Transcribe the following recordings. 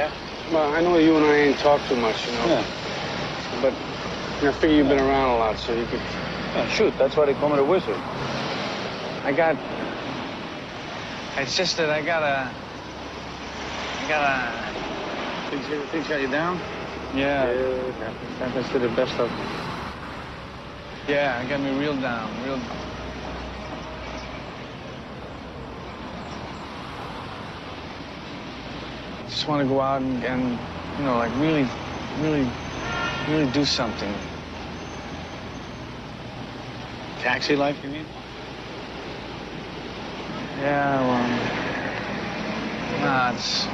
Yeah? Well, I know you and I ain't talked too much, you know. Yeah. But I figure you've been around a lot, so you could. yeah shoot, that's why they call me the wizard. I got. It's just that I gotta. I gotta. Things, things got you down? Yeah. Yeah, happens to the best of Yeah, it got me real down, real. Just want to go out and, and, you know, like really, really, really do something. Taxi life, you mean? Yeah, well, nah, it's.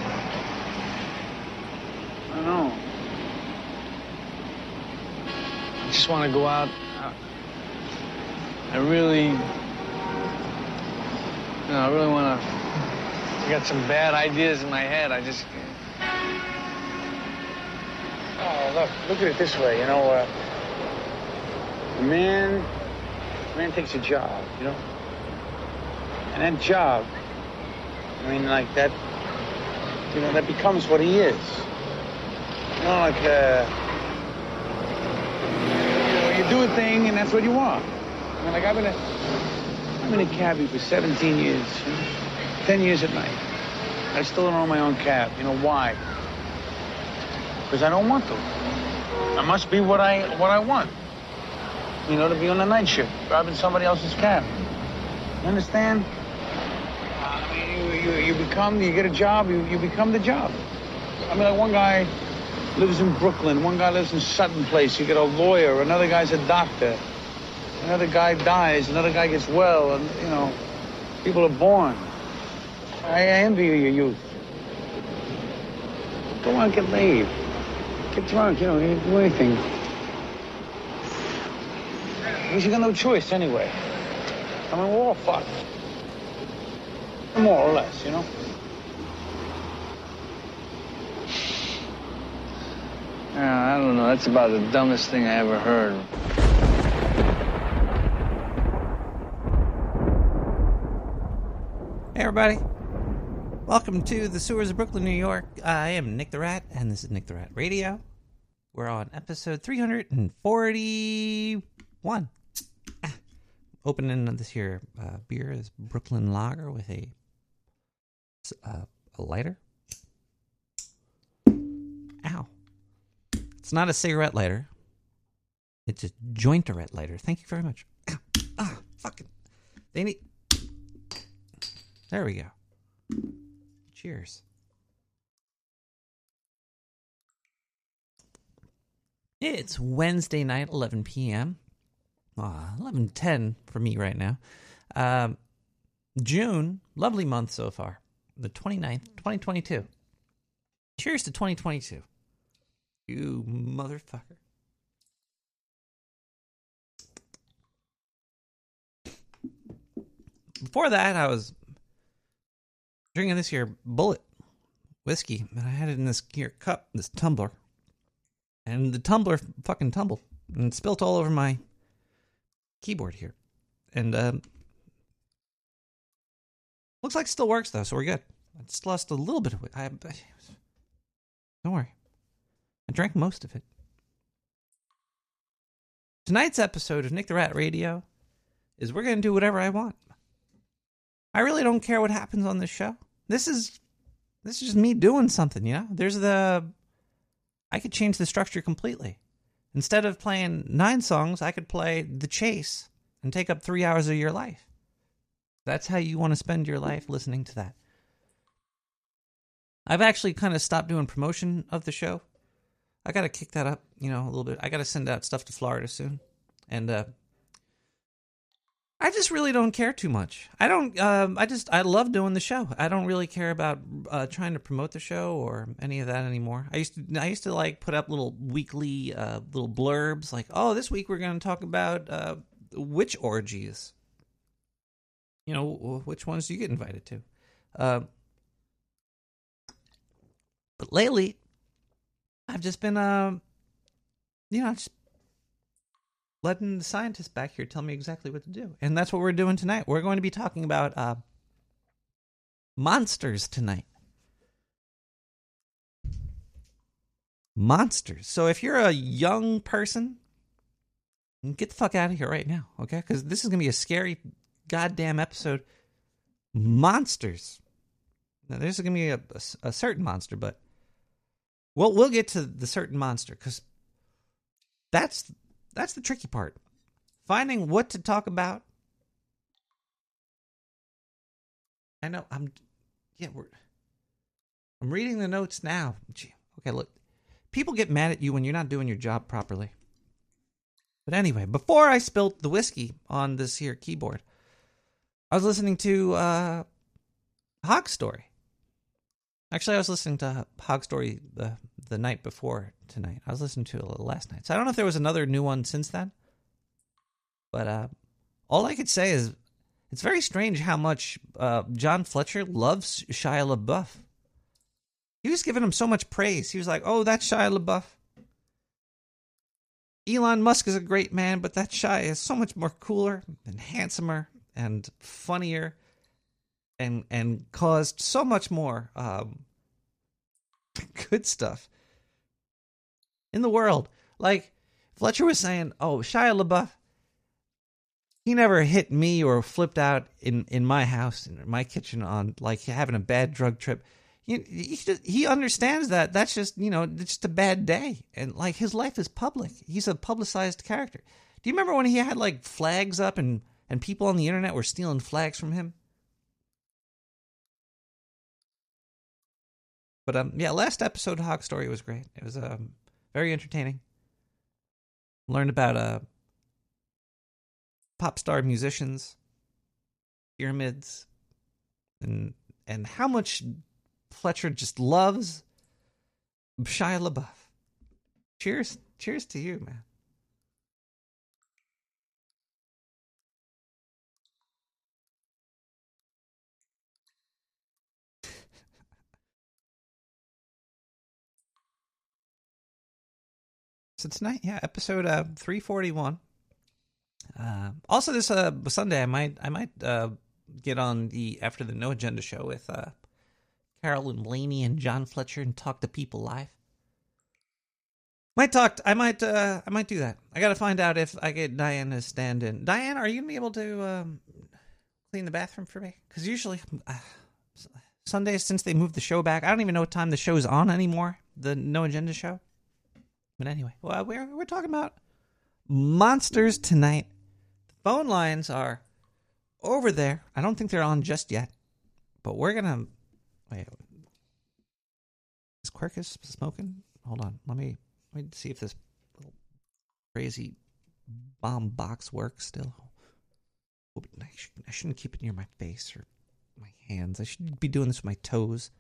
I don't know. I just want to go out. I, I really, you know, I really want to. I got some bad ideas in my head. I just. Oh, look, look at it this way, you know, uh, a man, man takes a job, you know? And that job, I mean, like that, you know, that becomes what he is. You know, like, uh, you know, you do a thing and that's what you want. I mean, like, I've been a, I've been a cabbie for 17 years, you know? 10 years at night. I still don't own my own cab. You know why? Because I don't want to. I must be what I what I want. You know, to be on the night shift, driving somebody else's cab. You understand? I mean, you, you, you become, you get a job, you, you become the job. I mean, like one guy lives in Brooklyn, one guy lives in Sutton Place, you get a lawyer, another guy's a doctor, another guy dies, another guy gets well, and, you know, people are born. I envy you, your youth. Go on, get laid. Get drunk, you know, you do anything. Because you got no choice anyway. I mean, we're all fucked. More or less, you know? Yeah, I don't know. That's about the dumbest thing I ever heard. Hey, everybody. Welcome to the sewers of Brooklyn, New York. I am Nick the Rat, and this is Nick the Rat Radio. We're on episode 341. Ah. Opening this here uh, beer is Brooklyn Lager with a, uh, a lighter. Ow. It's not a cigarette lighter. It's a jointerette lighter. Thank you very much. Ah, fucking. They need. There we go. Cheers. It's Wednesday night, 11 p.m. Ah, 11:10 for me right now. Um, June, lovely month so far. The 29th, 2022. Cheers to 2022. You motherfucker. Before that, I was drinking this here Bulleit whiskey, and I had it in this here cup, this tumbler, and the tumbler fucking tumbled and spilt all over my keyboard here, and um, looks like it still works though, so we're good. I just lost a little bit of it. I, don't worry, I drank most of it. Tonight's episode of Nick the Rat Radio is we're gonna do whatever I want. I really don't care what happens on this show. This is this is just me doing something, you know? There's the I could change the structure completely. Instead of playing nine songs, I could play The Chase and take up three hours of your life. That's how you want to spend your life listening to that. I've actually kind of stopped doing promotion of the show. I got to kick that up, you know, a little bit. I got to send out stuff to Florida soon. And uh I just really don't care too much. I don't. Um, I just I love doing the show. I don't really care about uh, trying to promote the show or any of that anymore. I used to. I used to like put up little weekly uh, little blurbs like, "Oh, this week we're going to talk about uh, witch orgies." You know, which ones do you get invited to? Uh, but lately, I've just been, uh, you know, just letting the scientists back here tell me exactly what to do. And that's what we're doing tonight. We're going to be talking about uh, monsters tonight. monsters. So if you're a young person, get the fuck out of here right now, okay? Because this is gonna be a scary goddamn episode. Monsters. Now, there's gonna be a, a, a certain monster, but we'll we'll get to the certain monster because that's that's the tricky part. Finding what to talk about. I know I'm yeah, we're I'm reading the notes now. Gee, okay, look. People get mad at you when you're not doing your job properly. But anyway, before I spilt the whiskey on this here keyboard, I was listening to uh Hog Story. Actually, I was listening to Hog Story the the night before tonight. I was listening to it last night. So I don't know if there was another new one since then. But uh, all I could say is it's very strange how much uh, John Fletcher loves Shia LaBeouf. He was giving him so much praise. He was like, "Oh, that's Shia LaBeouf." Elon Musk is a great man, but that Shia is so much more cooler and handsomer and funnier, and and caused so much more um, good stuff in the world. Like Fletcher was saying, "Oh, Shia LaBeouf, he never hit me or flipped out in in my house in my kitchen on like having a bad drug trip." He, he, he understands that that's just you know it's just a bad day. And like his life is public. He's a publicized character. Do you remember when he had like flags up and and people on the internet were stealing flags from him? But um yeah last episode Hog Story was great. It was um very entertaining learned about uh pop star musicians pyramids and and how much Fletcher just loves Shia LaBeouf. Cheers, cheers to you, man. So tonight, yeah, episode uh, three forty one. Uh, also, this uh, Sunday, I might I might uh, get on the after the No Agenda show with uh, Carolyn Blaney and John Fletcher and talk to people live. Might talk. I might. Uh, I might do that. I got to find out if I get Diane stand in. Diane, are you gonna be able to um, clean the bathroom for me? Because usually uh, Sundays, since they moved the show back, I don't even know what time the show's on anymore. The No Agenda show. But anyway, well, we're we're talking about monsters tonight. The phone lines are over there. I don't think they're on just yet, but we're gonna Wait, is Quirkus smoking? Hold on, let me let me see if this little crazy bomb box works still. I, I shouldn't keep it near my face or my hands. I should be doing this with my toes.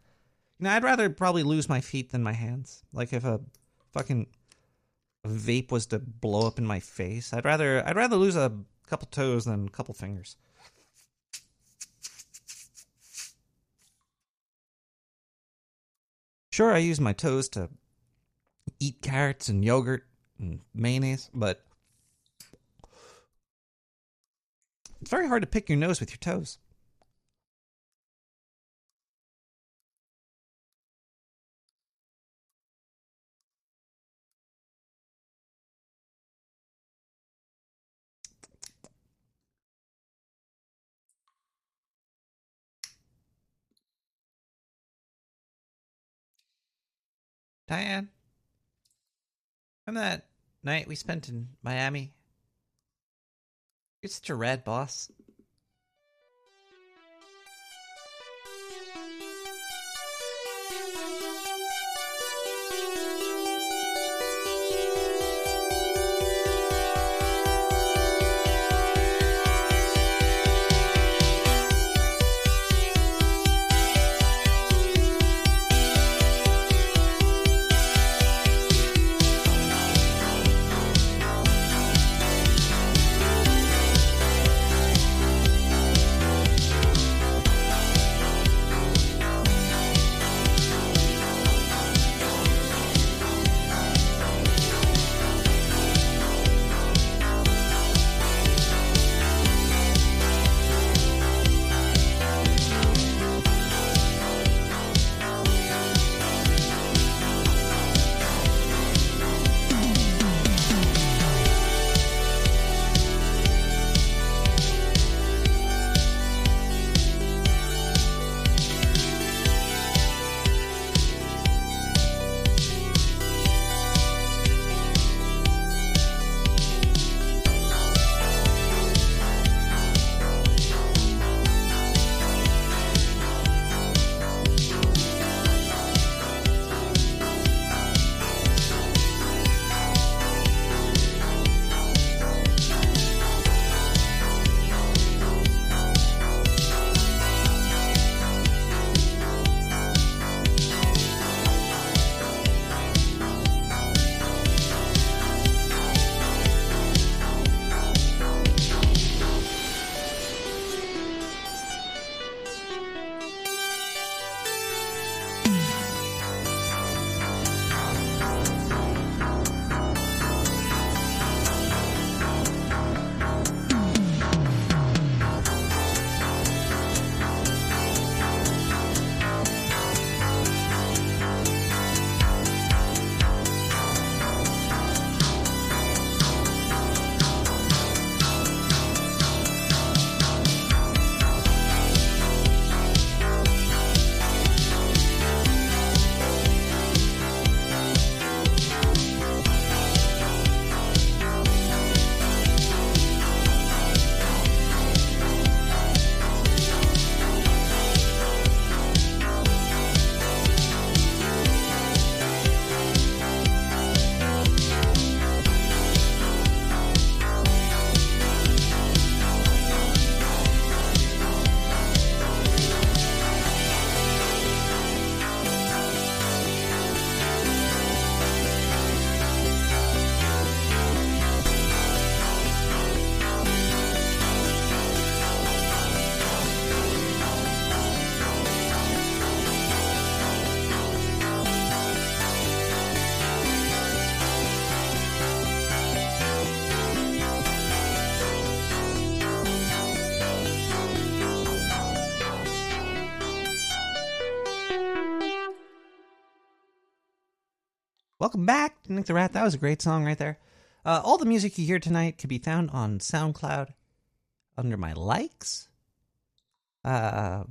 You know, I'd rather probably lose my feet than my hands. Like if a fucking vape was to blow up in my face, I'd rather I'd rather lose a couple toes than a couple fingers. Sure, I use my toes to eat carrots and yogurt and mayonnaise, but it's very hard to pick your nose with your toes. Diane, from that night we spent in Miami, you're such a rad boss. Welcome back to Nick the Rat. That was a great song right there. Uh, all the music you hear tonight can be found on SoundCloud under my likes. Uh,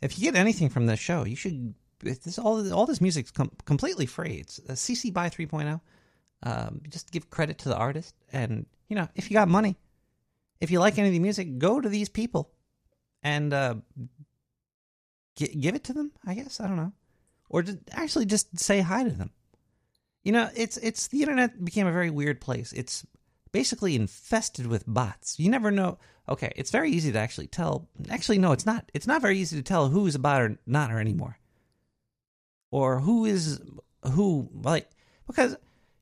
if you get anything from this show, you should. This all all this music's com- completely free. It's a CC by 3.0. Um, just give credit to the artist, and you know if you got money, if you like any of the music, go to these people and uh, g- give it to them. I guess I don't know, or just actually just say hi to them. You know, it's it's the internet became a very weird place. It's basically infested with bots. You never know. Okay, it's very easy to actually tell. Actually, no, it's not. It's not very easy to tell who's a bot or not or anymore, or who is who. Like because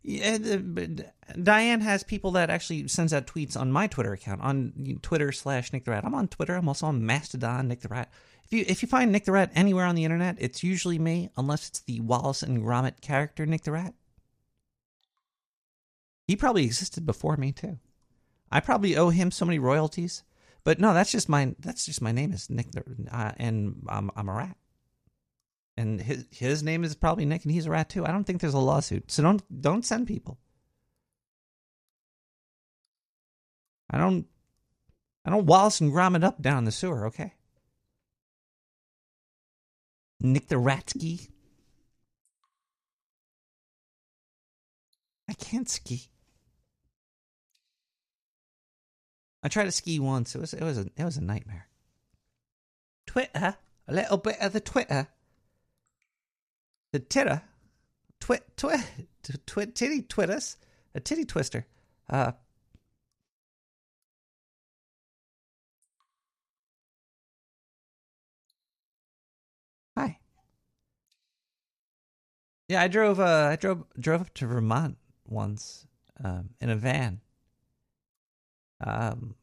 uh, uh, Diane has people that actually sends out tweets on my Twitter account on Twitter slash Nick the Rat. I'm on Twitter. I'm also on Mastodon Nick the Rat. If you if you find Nick the Rat anywhere on the internet, it's usually me, unless it's the Wallace and Gromit character Nick the Rat. He probably existed before me too. I probably owe him so many royalties. But no, that's just my that's just my name is Nick, uh, and I'm I'm a rat. And his his name is probably Nick, and he's a rat too. I don't think there's a lawsuit, so don't don't send people. I don't I don't Wallace and Gromit up down the sewer, okay? Nick the Ratsky. I can't ski. I tried to ski once. It was it was a it was a nightmare. Twitter, a little bit of the Twitter, the titter, twit twit twit titty twitters, a titty twister. Uh, hi. Yeah, I drove. Uh, I drove drove up to Vermont once um, in a van um,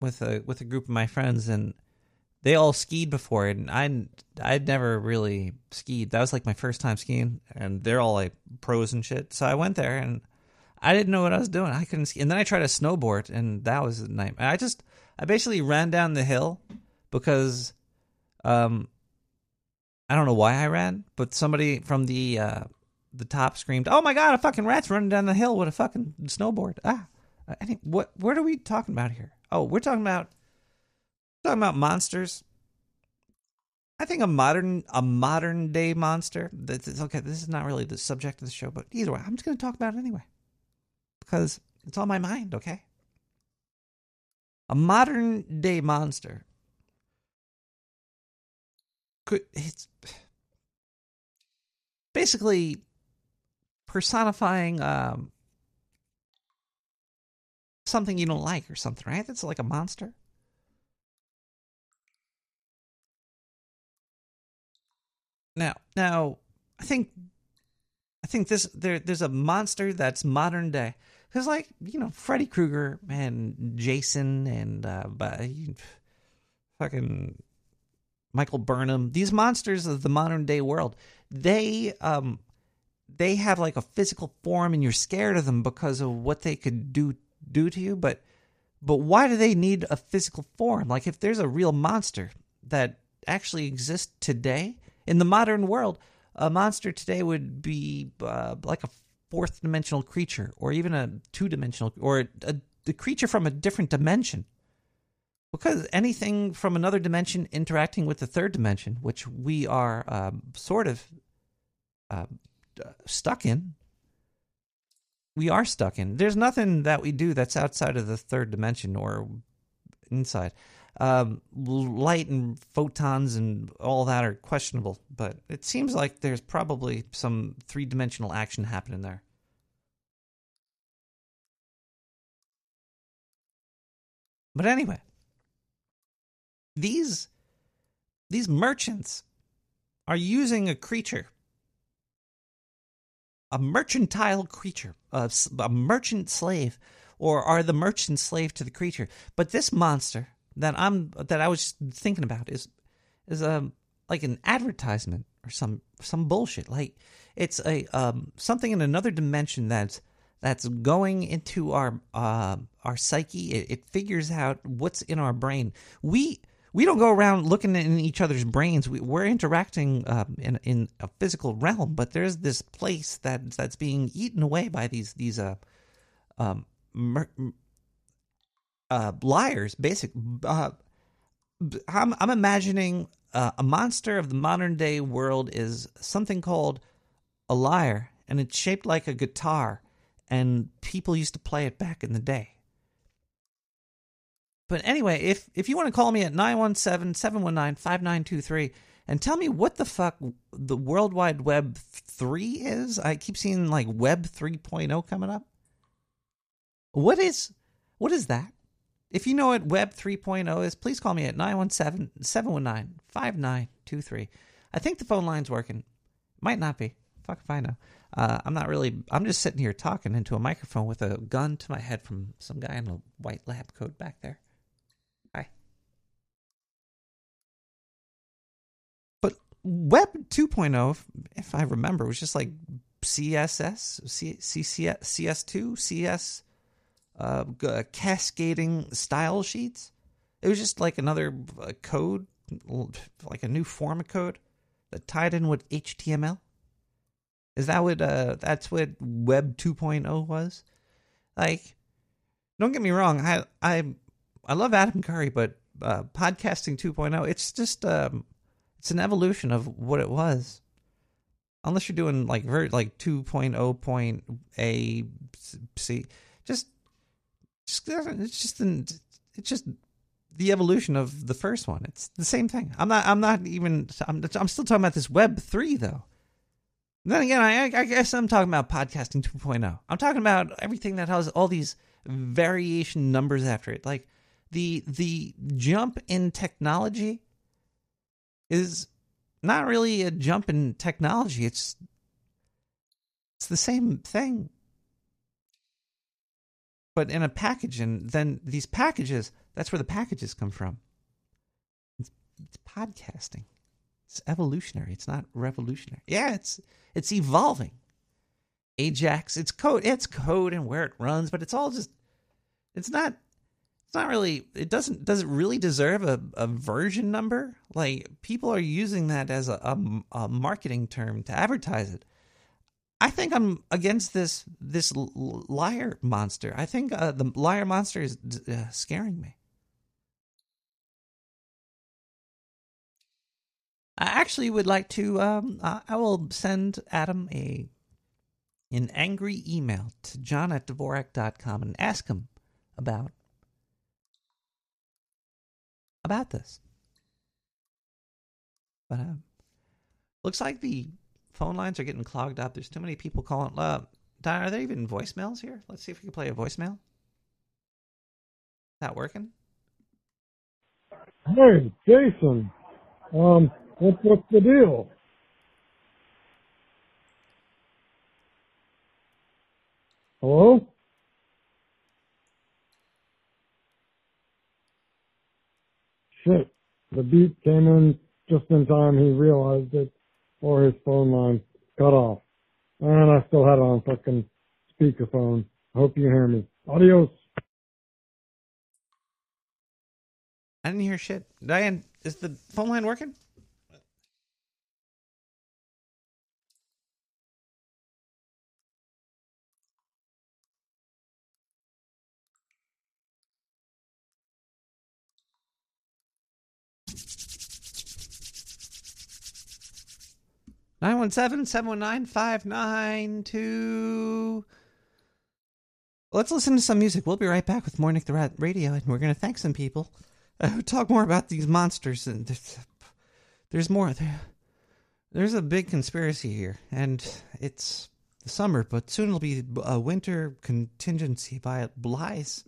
with a with a group of my friends, and they all skied before, and I I'd never really skied. That was like my first time skiing, and they're all like pros and shit. So I went there, and I didn't know what I was doing. I couldn't ski, and then I tried to snowboard, and that was a nightmare. I just I basically ran down the hill because, um, I don't know why I ran, but somebody from the uh, the top screamed, "Oh my god, a fucking rat's running down the hill with a fucking snowboard!" Ah. I think what what are we talking about here? Oh, we're talking about talking about monsters. I think a modern a modern day monster. That's okay. This is not really the subject of the show, but either way, I'm just going to talk about it anyway because it's on my mind. Okay, a modern day monster could it's basically personifying um, something you don't like or something, right? That's like a monster. Now, now, I think, I think this there there's a monster that's modern day because, like, you know, Freddy Krueger and Jason and uh, but fucking Michael Burnham, these monsters of the modern day world, they um they have like a physical form and you're scared of them because of what they could do do to you, but but why do they need a physical form? Like if there's a real monster that actually exists today in the modern world, a monster today would be uh, like a fourth dimensional creature or even a two dimensional or a, a, creature from a different dimension. Because anything from another dimension interacting with the third dimension, which we are um, sort of uh, stuck in, we are stuck in. There's nothing that we do that's outside of the third dimension or inside. Um, light and photons and all that are questionable, but it seems like there's probably some three dimensional action happening there. But anyway, these these merchants are using a creature a mercantile creature, a, a merchant slave, or are the merchant slave to the creature? But this monster that I'm that I was thinking about is is a um, like an advertisement or some some bullshit. Like it's a um, something in another dimension that's that's going into our uh, our psyche. It, it figures out what's in our brain. We we don't go around looking in each other's brains. We, we're interacting um, in in a physical realm, but there's this place that that's being eaten away by these these uh um mer- uh liars. Basic. Uh, I'm I'm imagining uh, a monster of the modern day world is something called a lyre, and it's shaped like a guitar, and people used to play it back in the day. But anyway, if if you want to call me at 917-719-5923 and tell me what the fuck the World Wide Web 3 is, I keep seeing like Web 3.0 coming up. What is what is that? If you know what Web 3.0 is, please call me at 917-719-5923. I think the phone line's working. Might not be. Fuck if I know. Uh, I'm not really. I'm just sitting here talking into a microphone with a gun to my head from some guy in a white lab coat back there. Web 2.0, if, I remember, was just like CSS, C, C, CS2, CS, uh, cascading style sheets. It was just like another uh, code, like a new form of code that tied in with HTML. Is that what uh, that's what Web 2.0 was? Like, don't get me wrong, I I I love Adam Curry, but uh, podcasting 2.0, it's just um, it's an evolution of what it was. Unless you're doing like very like 2.0 point A C just, just it's just an, it's just the evolution of the first one. It's the same thing. I'm not I'm not even I'm I'm still talking about this web 3 though. then again, I, I guess I'm talking about podcasting 2.0. I'm talking about everything that has all these variation numbers after it. Like the the jump in technology is not really a jump in technology. It's it's the same thing, but in a package. And then these packages, that's where the packages come from. It's, it's podcasting. It's evolutionary. It's not revolutionary. Yeah, it's it's evolving. Ajax, it's code. It's code and where it runs, but it's all just. It's not it's not really it doesn't does it really deserve a, a version number? Like people are using that as a, a, a marketing term to advertise it. I think i'm against this this liar monster. I think uh, the liar monster is uh, scaring me. I actually would like to um, i will send adam a an angry email to john at dvorak.com and ask him about about this. But uh, looks like the phone lines are getting clogged up. There's too many people calling. Uh, Don, are there even voicemails here? Let's see if we can play a voicemail. That working? Hey, Jason. Um, what's what's the deal? Hello? Shit. The beep came in just in time. He realized it, or his phone line cut off. And I still had it on fucking speakerphone. Hope you hear me. Adios. I didn't hear shit. Diane, is the phone line working? Nine one seven seven one nine five nine two. Let's listen to some music. We'll be right back with more Nick the Rat Radio, and we're going to thank some people. Uh, talk more about these monsters. And there's, there's more. There, there's a big conspiracy here, and it's the summer, but soon it'll be a winter contingency by Blies.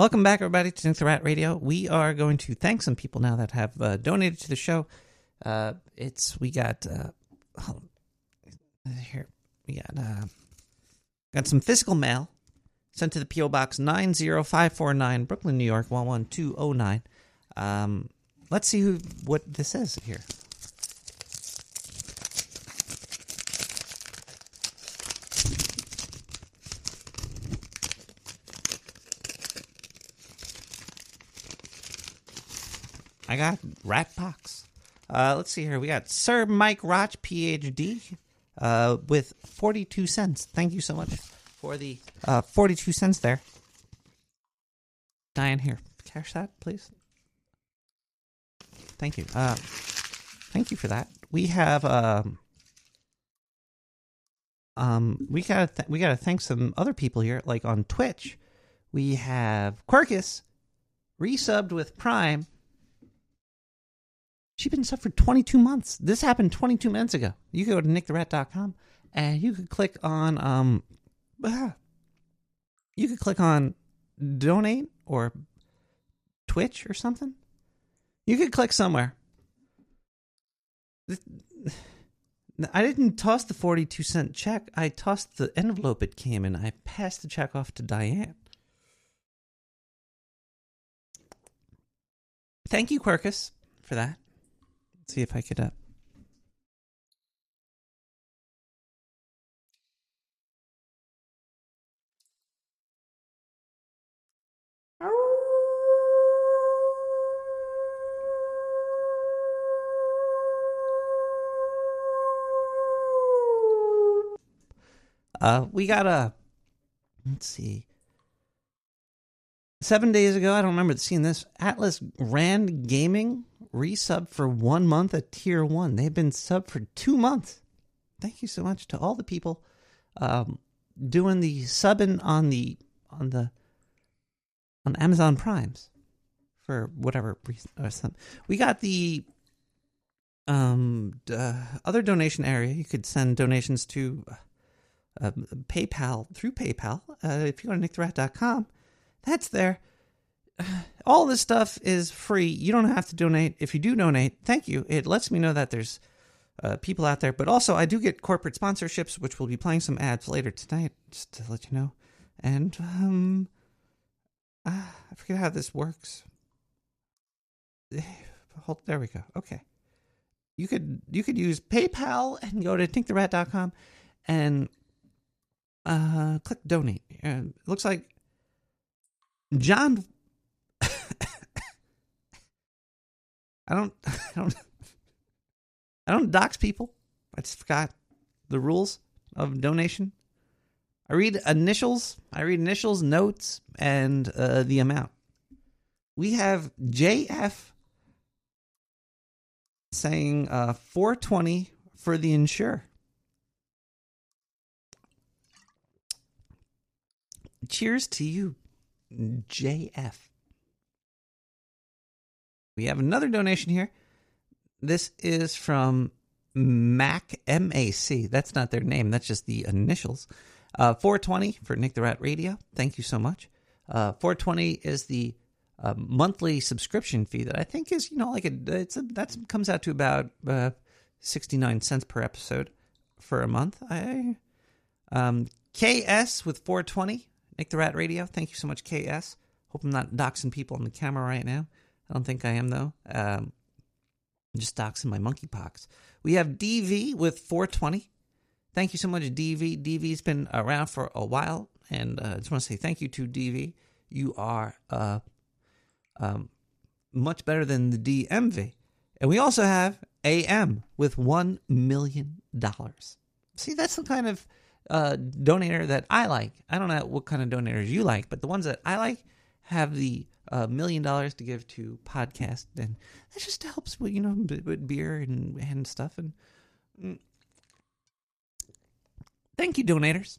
Welcome back, everybody, to Nick the Rat Radio. We are going to thank some people now that have uh, donated to the show. Uh, it's we got uh, here we got uh, got some physical mail sent to the PO Box nine zero five four nine, Brooklyn, New York one one two zero nine. Um, let's see who what this is here. I got rat pox. Uh, let's see here. We got Sir Mike Roch, PhD, uh, with 42 cents. Thank you so much for the uh, 42 cents there. Diane, here. Cash that, please. Thank you. Uh, thank you for that. We have um, um, we gotta th- we gotta thank some other people here, like on Twitch. We have Quirkus resubbed with Prime. She's been for 22 months. This happened 22 minutes ago. You can go to nicktherat.com and you could click on um you could click on donate or Twitch or something. You could click somewhere. I didn't toss the 42 cent check. I tossed the envelope it came in. I passed the check off to Diane. Thank you, Quirkus, for that. See if I could. Uh... Uh, we got a. Let's see. Seven days ago, I don't remember seeing this. Atlas Rand Gaming resub for one month at tier one. They've been sub for two months. Thank you so much to all the people um, doing the subbing on the on the on Amazon Primes for whatever reason. Or some. We got the um uh, other donation area. You could send donations to uh, PayPal through PayPal. Uh, if you go to nicktherat.com, that's there. All this stuff is free. You don't have to donate. If you do donate, thank you. It lets me know that there's uh, people out there. But also, I do get corporate sponsorships, which we'll be playing some ads later tonight, just to let you know. And um, uh, I forget how this works. Hold, there we go. Okay, you could you could use PayPal and go to thinktherat.com and uh, click donate. Uh, it looks like John. I don't, I don't, I don't dox people. I just forgot the rules of donation. I read initials. I read initials, notes, and uh, the amount. We have JF saying uh, 420 for the insure. cheers to you, JF. We have another donation here. This is from Mac MAC. That's not their name, that's just the initials. Uh, 420 for Nick the Rat Radio. Thank you so much. Uh, 420 is the uh, monthly subscription fee that I think is, you know, like a, it's a, that comes out to about uh, 69 cents per episode for a month. I um, KS with 420, Nick the Rat Radio. Thank you so much, KS. Hope I'm not doxing people on the camera right now. I don't think I am, though. Um, just doxing my monkeypox. We have DV with 420. Thank you so much, DV. DV's been around for a while, and uh, I just want to say thank you to DV. You are uh, um, much better than the DMV. And we also have AM with $1 million. See, that's the kind of uh, donator that I like. I don't know what kind of donators you like, but the ones that I like have the uh, million dollars to give to podcast, and that just helps with you know with beer and and stuff. And mm. thank you, donators,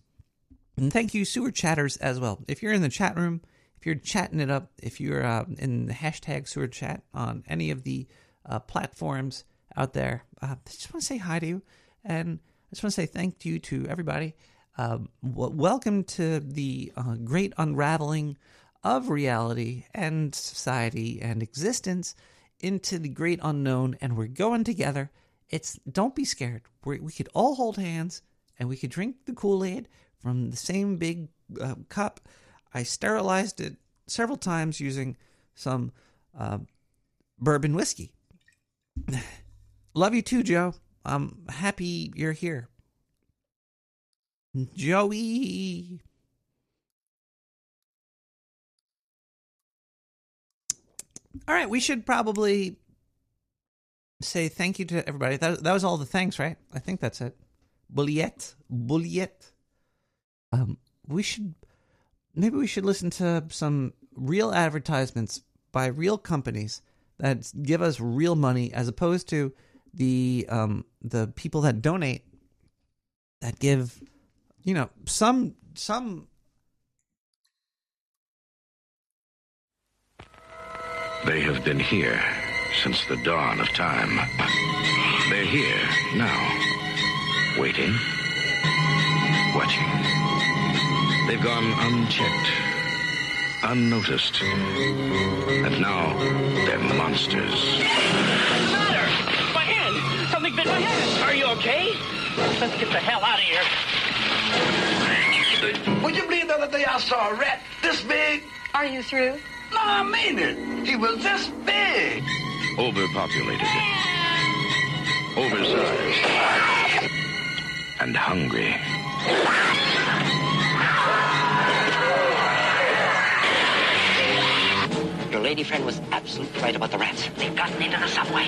and thank you, sewer chatters as well. If you're in the chat room, if you're chatting it up, if you're uh, in the hashtag sewer chat on any of the uh, platforms out there, uh, I just want to say hi to you, and I just want to say thank you to everybody. Um, w- welcome to the uh, great unraveling of reality and society and existence into the great unknown, and we're going together. It's don't be scared. we we could all hold hands and we could drink the Kool Aid from the same big uh, cup. I sterilized it several times using some uh, bourbon whiskey. Love you too, Joe. I'm happy you're here. Joey. All right, we should probably say thank you to everybody. That, that was all the thanks, right? I think that's it. Bulleit, Bulleit. Um, we should maybe we should listen to some real advertisements by real companies that give us real money, as opposed to the um the people that donate that give, you know, some some They have been here since the dawn of time. They're here now, waiting, watching. They've gone unchecked, unnoticed, and now they're monsters. What's the matter? My hand! Something bit my hand! Are you okay? Let's get the hell out of here. Would you believe the other day I saw a rat this big? Are you through? No, I mean it. He was this big. Overpopulated, oversized, and hungry. Your lady friend was absolutely right about the rats. They've gotten into the subway.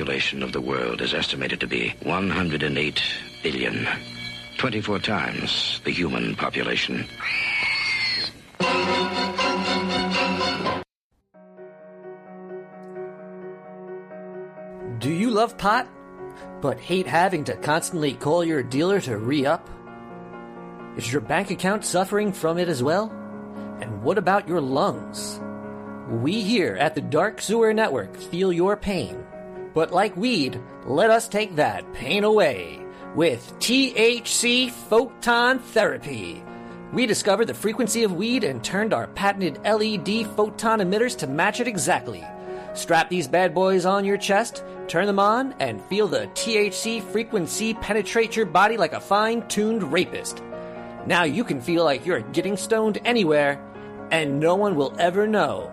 Population of the world is estimated to be 108 billion. 24 times the human population. Do you love pot, but hate having to constantly call your dealer to re up? Is your bank account suffering from it as well? And what about your lungs? We here at the Dark Sewer Network feel your pain, but like weed, let us take that pain away with THC Photon Therapy. We discovered the frequency of weed and turned our patented LED photon emitters to match it exactly. Strap these bad boys on your chest, turn them on, and feel the THC frequency penetrate your body like a fine tuned rapist. Now you can feel like you're getting stoned anywhere, and no one will ever know.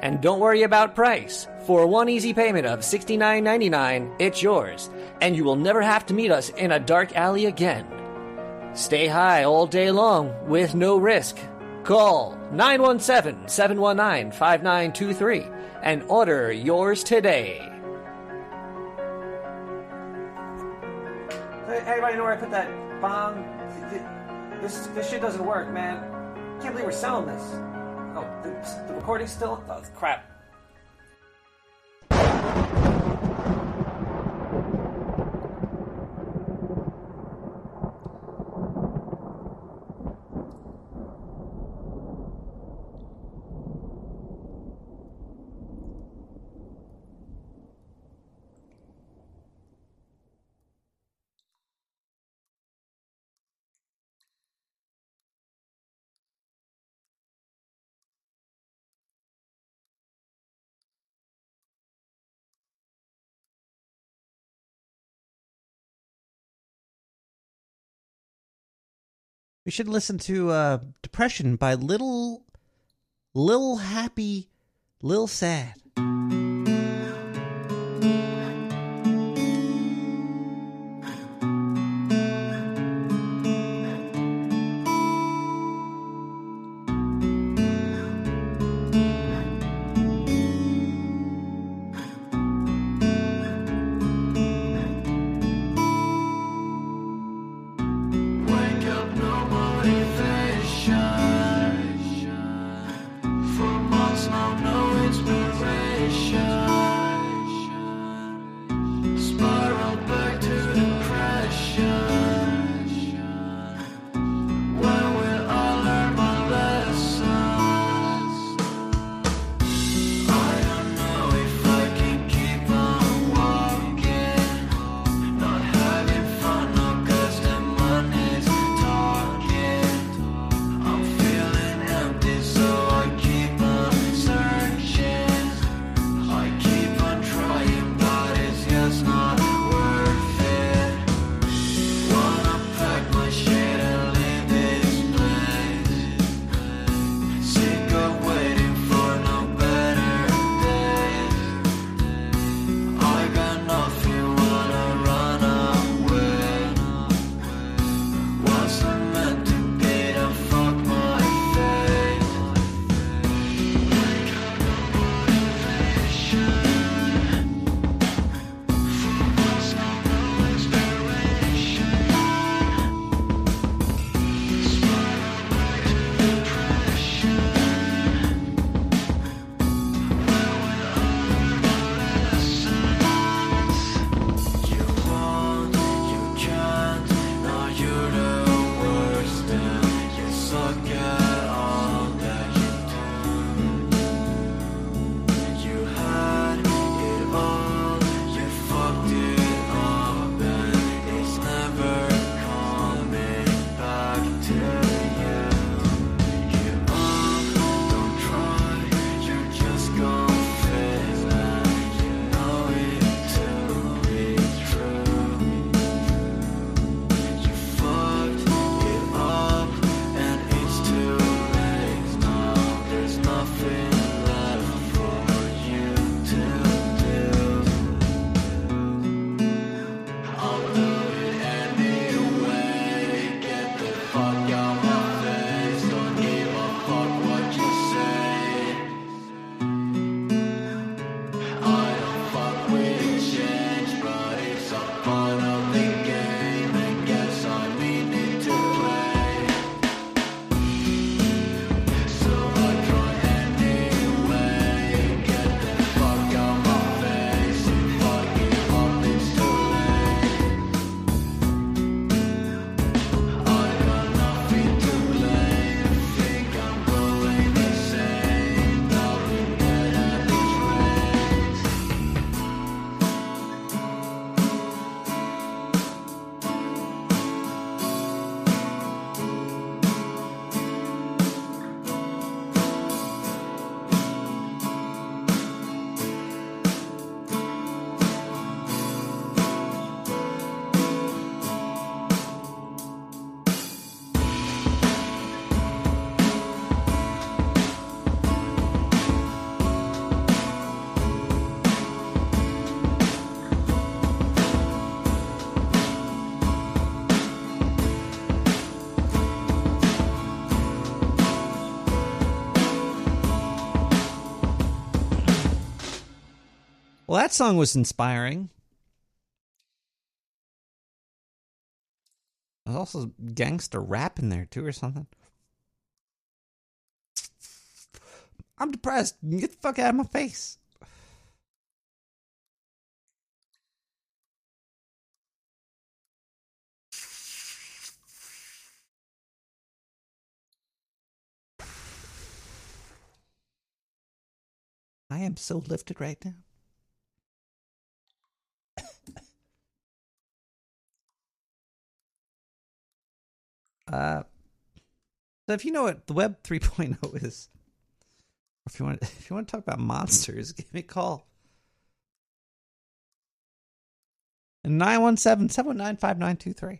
And don't worry about price. For one easy payment of $69.99, it's yours, and you will never have to meet us in a dark alley again. Stay high all day long with no risk. Call 917 719 5923 and order yours today. Anybody know where I put that bomb? This, this shit doesn't work, man. I can't believe we're selling this the recording's still. Oh, crap. We should listen to uh, "Depression" by Little Little Happy Little Sad. Well, that song was inspiring. There's also gangster rap in there too, or something. I'm depressed. Get the fuck out of my face. I am so lifted right now. Uh, so if you know what the Web 3.0 is, if you want, if you want to talk about monsters, give me a call. And 917-795-923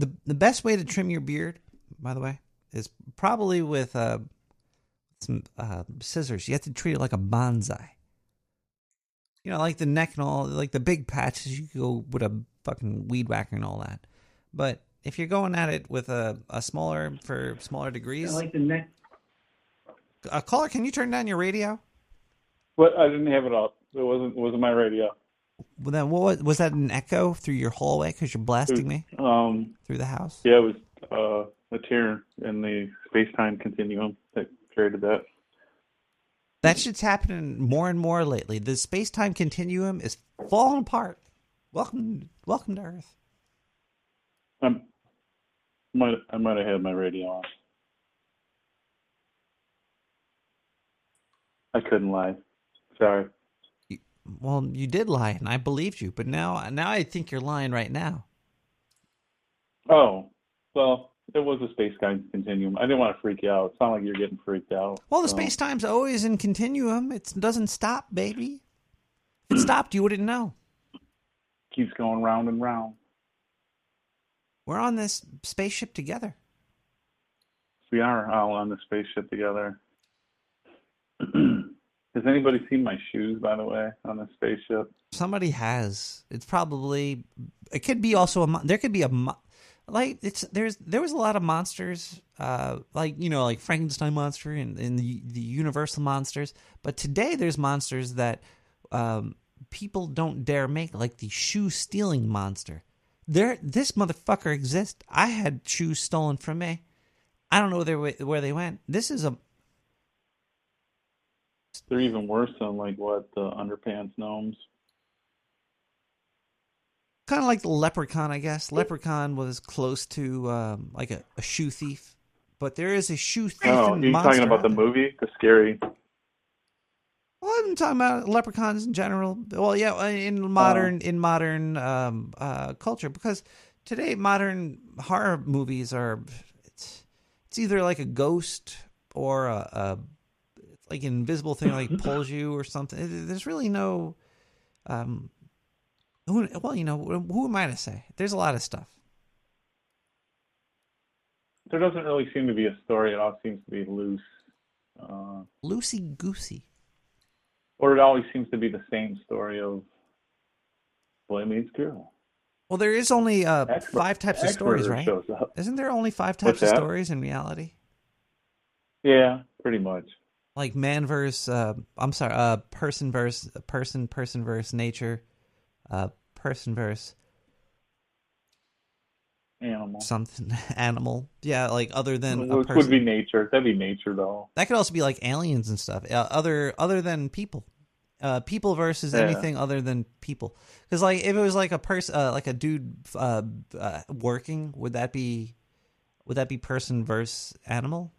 the the best way to trim your beard, by the way, is probably with uh, some uh, scissors. You have to treat it like a bonsai. You know, like the neck and all, like the big patches. You could go with a fucking weed whacker and all that. But if you're going at it with a, a smaller for smaller degrees, I like the neck. uh, caller, can you turn down your radio? What? I didn't have it up. It wasn't. It wasn't my radio. Well, then, what was, was that an echo through your hallway because you're blasting me Um. through the house? Yeah, it was uh, a tear in the space-time continuum that created that. That shit's happening more and more lately. The space time continuum is falling apart. Welcome, welcome to Earth. I'm, might I might have had my radio on. I couldn't lie. Sorry. Well, you did lie, and I believed you, but now, now I think you're lying right now. Oh, well, it was a space time continuum. I didn't want to freak you out. It's not like you're getting freaked out. Well, the so- space time's always in continuum. It doesn't stop, baby. If it stopped, you wouldn't know. keeps going round and round. We're on this spaceship together. We are all on the spaceship together. Has anybody seen my shoes, by the way, on the spaceship? Somebody has. It's probably. It could be also a. There could be a. Like it's there's there was a lot of monsters, uh, like you know, like Frankenstein monster and, and the the Universal monsters. But today there's monsters that um, people don't dare make, like the shoe stealing monster. There, this motherfucker exists. I had shoes stolen from me. I don't know where they, where they went. This is a They're even worse than like what the underpants gnomes. kind of like the leprechaun, I guess. Leprechaun was close to um, like a, a shoe thief, but there is a shoe thief. Oh, you're talking about the movie, the scary. Well, I'm talking about leprechauns in general. Well, yeah, uh, in modern in modern um, uh, culture, because today modern horror movies are it's, it's either like a ghost or a, a like an invisible thing like pulls you or something. There's really no um, who, well, you know, who am I to say? There's a lot of stuff. There doesn't really seem to be a story. It all seems to be loose. Uh, Loosey goosey. or it always seems to be the same story of boy meets girl. Well, there is only uh, Ex- five types of stories, right? Isn't there only five What's types of that? stories in reality? Yeah, pretty much. Like man versus, uh, I'm sorry, uh, person versus person, person versus nature, uh, person versus Animal. something, animal. Yeah, like other than Which person. would be nature. That'd be nature, though. That could also be like aliens and stuff. Uh, other other than people, uh, people versus Yeah. anything other than people. Because like if it was like a person, uh, like a dude uh, uh, working, would that be would that be person versus animal?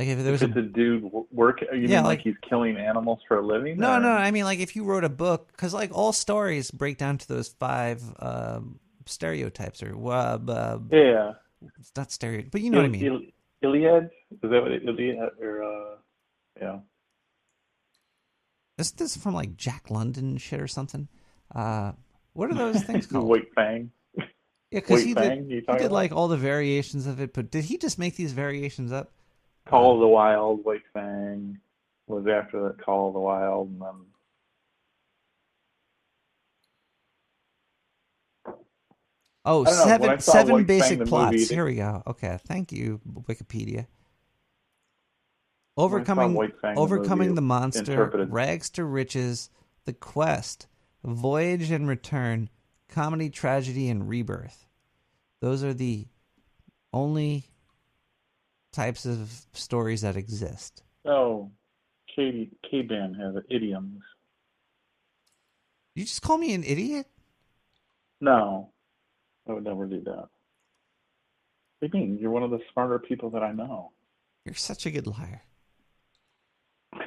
Like if there was If a a dude work, you Yeah, mean like, like- he's killing animals for a living? no or- no I mean like if you wrote a book because like all stories break down to those five um, stereotypes or uh, uh, Yeah. it's not stereo, but you know what I mean. Il- Iliad? Is that what it, Iliad or uh, yeah? This this from like Jack London shit or something. Uh, what are those things called? White Fang. Yeah, because White he did, he did like all the variations of it, but did he just make these variations up? Call uh-huh. of the Wild, White Fang was after that Call of the Wild, and then Oh, don't know, seven saw seven White basic plots. movie, Here we go. Okay, thank you, Wikipedia. Overcoming White the overcoming the monster, rags to riches, the quest, voyage and return, comedy, tragedy, and rebirth. Those are the only types of stories that exist. Oh, K K band has idioms. You just call me an idiot? No, I would never do that. What do you mean? You're one of the smarter people that I know. You're such a good liar.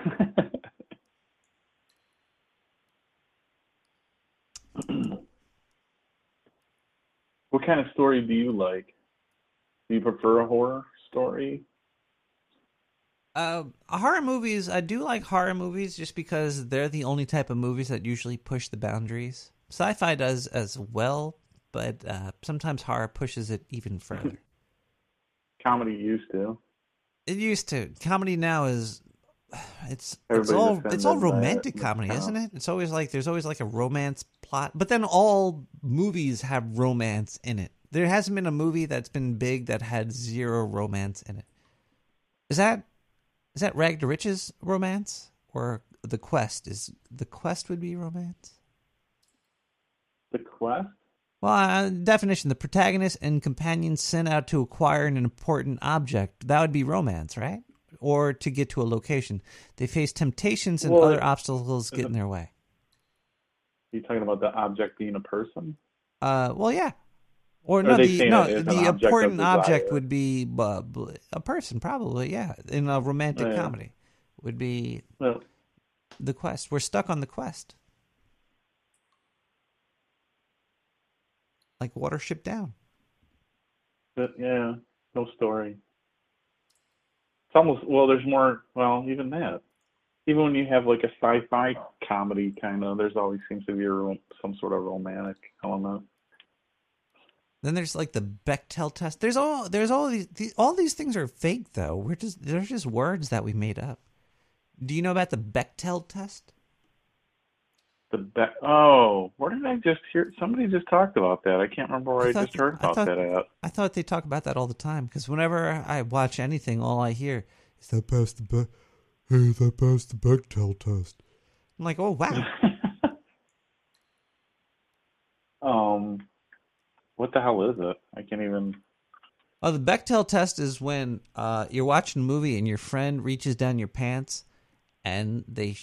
what kind of story do you like? Do you prefer a horror story? Uh, horror movies. I do like horror movies just because they're the only type of movies that usually push the boundaries. Sci-fi does as well, but uh, sometimes horror pushes it even further. Comedy used to. it used to. Comedy now is. It's it's all it's all romantic comedy, no. isn't it? It's always like there's always like a romance plot, but then all movies have romance in it. There hasn't been a movie that's been big that had zero romance in it. Is that is that Rag to Riches romance or the Quest? Is the Quest would be romance? The Quest? Well, uh, definition: the protagonist and companion sent out to acquire an important object. That would be romance, right? Or to get to a location. They face temptations and Well, other obstacles get in their way. Are you talking about the object being a person? Uh, well, yeah. Or Or no, the no, it is an the important object would be uh, a person, probably. Yeah, in a romantic Yeah. comedy, would be Well, the quest. We're stuck on the quest, like Watership Down. but yeah, no story. It's almost well. There's more. Well, even that. Even when you have like a sci-fi comedy kind of, there's always seems to be a some sort of romantic element. Then there's like the Bechdel test. There's all there's all these, these all these things are fake though. We're just they're just words that we made up. Do you know about the Bechdel test? The be- oh, where did I just hear? Somebody just talked about that. I can't remember where I, thought- just heard I about thought- that at. I thought they talk about that all the time because whenever I watch anything, all I hear is that past the Be- hey that passed the Bechdel test. I'm like, oh wow. Um, what the hell is it? I can't even. Oh, the Bechdel test is when uh, you're watching a movie and your friend reaches down your pants and they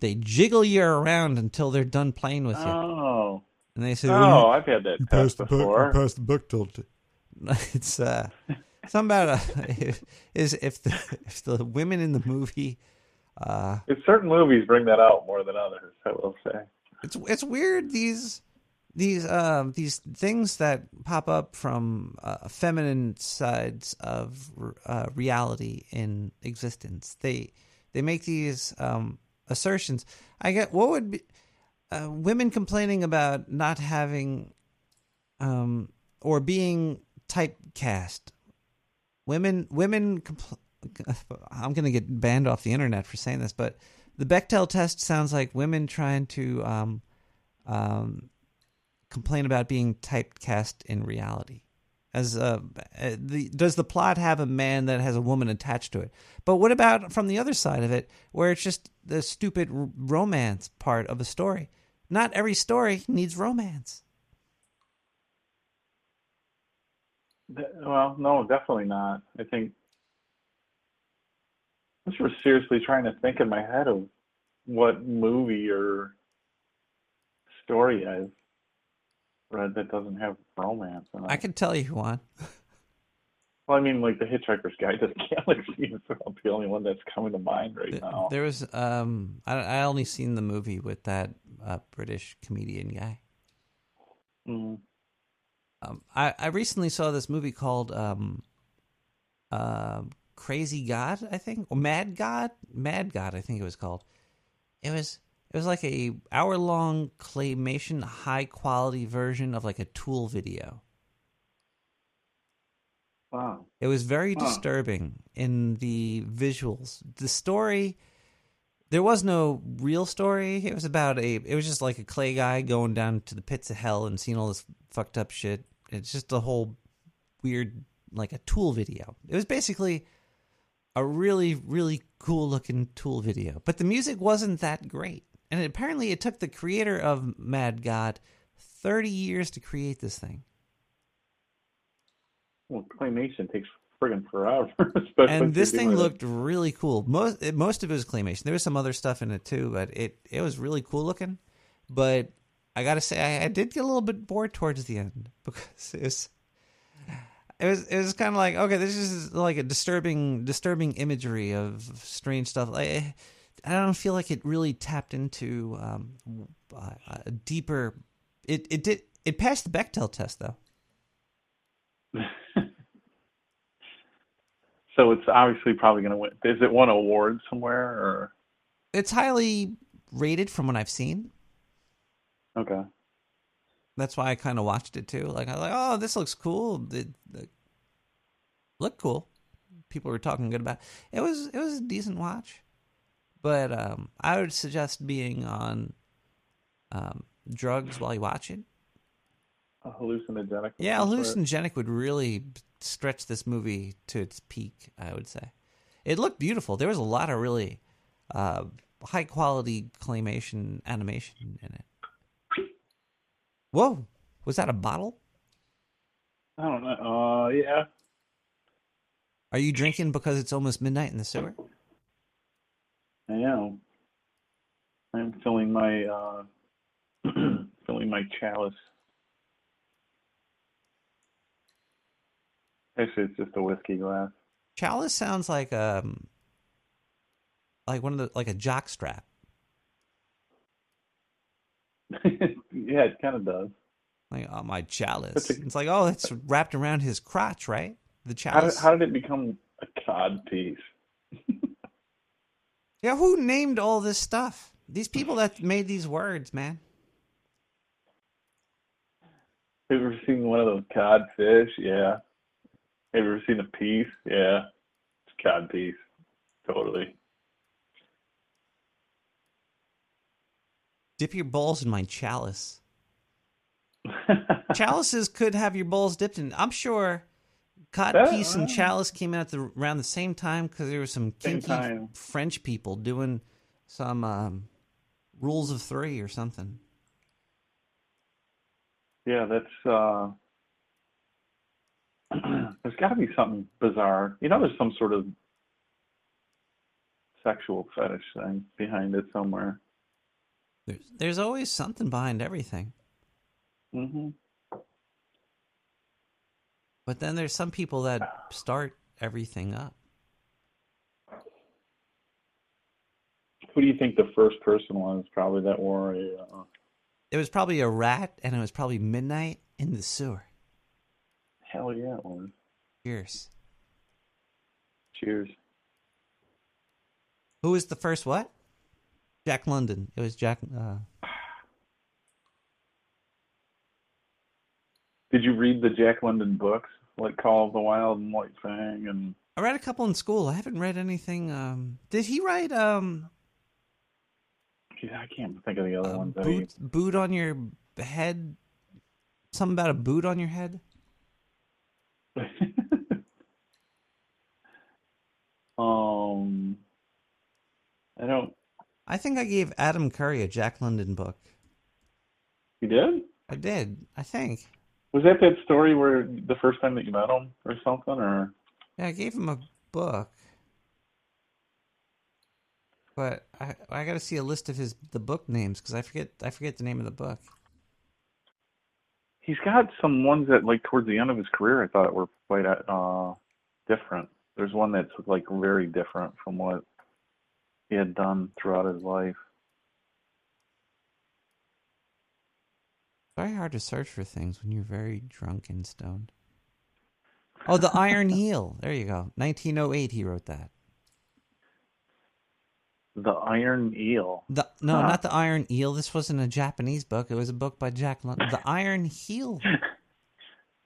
they jiggle you around until they're done playing with you. Oh, And they say, oh, "Well, I've had that you test passed the book. you before. passed the Bechdel test. It's uh, something about uh, is if the if the women in the movie, uh, If certain movies bring that out more than others, I will say. it's it's weird these these um these things that pop up from uh, feminine sides of uh, reality in existence. They they make these um assertions. I get what would be uh, women complaining about not having um or being typecast. Women women compl- I'm going to get banned off the internet for saying this, but the Bechdel test sounds like women trying to um, um, complain about being typecast in reality. As uh, uh, the does the plot have a man that has a woman attached to it? But what about from the other side of it, where it's just the stupid romance part of a story? Not every story needs romance. Well, no, definitely not. I think I was seriously trying to think in my head of what movie or story I've read that doesn't have romance in it. I can tell you one. Well, I mean, like the Hitchhiker's Guide to the Galaxy is about the only one that's coming to mind right now. There was um, I I only seen the movie with that uh, British comedian guy. Mm. Um, I I recently saw this movie called um, uh, Crazy God, I think, or Mad God, Mad God, I think it was called. It was it was like a hour long claymation, high quality version of like a Tool video. Wow. It was very Huh. disturbing in the visuals. The story, there was no real story. It was about a, it was just like a clay guy going down to the pits of hell and seeing all this fucked up shit It's just a whole weird, like a tool video. It was basically a really, really cool looking tool video, but the music wasn't that great. And apparently, it took the creator of Mad God 30 years to create this thing. Well, claymation takes friggin' forever. and this thing it. looked really cool. Most it- most of it was claymation. There was some other stuff in it too, but it it was really cool looking. But I gotta say, I, I did get a little bit bored towards the end because it was it was it was kind of like okay, this is like a disturbing disturbing imagery of strange stuff. Like I don't feel like it really tapped into um, a a deeper. It it did it passed the Bechdel test though. So it's obviously probably going to win. Is it won awards somewhere or? It's highly rated from what I've seen. Okay. That's why I kind of watched it too. Like I was like, oh, this looks cool. It, it looked cool. People were talking good about. It. it was it was a decent watch, but um, I would suggest being on um, drugs while you watch it. A hallucinogenic. Yeah, of some sort? hallucinogenic would really stretch this movie to its peak. I would say it looked beautiful. There was a lot of really uh, high quality claymation animation in it. Whoa, was that a bottle? I don't know. Uh, yeah. Are you drinking because it's almost midnight in the sewer? I am. I'm filling my uh, filling my chalice. Actually, it's just a whiskey glass. Chalice sounds like um like one of the like a jock strap. yeah, it kind of does. Like oh my chalice. A- it's like oh it's wrapped around his crotch, right? The How did, chalice. how did it become a cod piece? yeah, who named all this stuff? These people that made these words, man. Have you ever seen one of those codfish? Yeah. Have you ever seen a piece? Yeah. It's a cod piece. Totally. Dip your balls in my chalice. Chalices could have your balls dipped in. I'm sure Yeah, Piece and. Chalice came out the, around the same time because there were some kinky. French people doing some um, rules of three or something. Yeah, that's uh there's gotta be something bizarre. You know there's some sort of sexual fetish thing behind it somewhere. There's, there's always something behind everything. Mhm. But then there's some people that start everything up. Who do you think the first person was probably that wore a uh, It was probably a rat, and it was probably midnight in the sewer. hell yeah it was. Cheers. Cheers. Who was the first what? Jack London. It was Jack. Uh, Did you read the Jack London books? Like Call of the Wild and White Fang and I read a couple in school. I haven't read anything. Um, did he write um, yeah, I can't think of the other ones that boot, boot on your head? Something about a boot on your head? um I don't I think I gave Adam Curry a Jack London book. you did? I did. I think. Was that that story where the first time that you met him or something or Yeah, I gave him a book. But I I got to see a list of his the book names because I forget I forget the name of the book. he's got some ones that like towards the end of his career I thought were quite uh different. There's one that's like very different from what he had done throughout his life. Very hard to search for things when you're very drunk and stoned. Oh, the Iron Heel. There you go. 1908. He wrote that. The Iron Eel. The no, Huh. not the Iron Eel. This wasn't a Japanese book. It was a book by Jack London. The Iron Heel.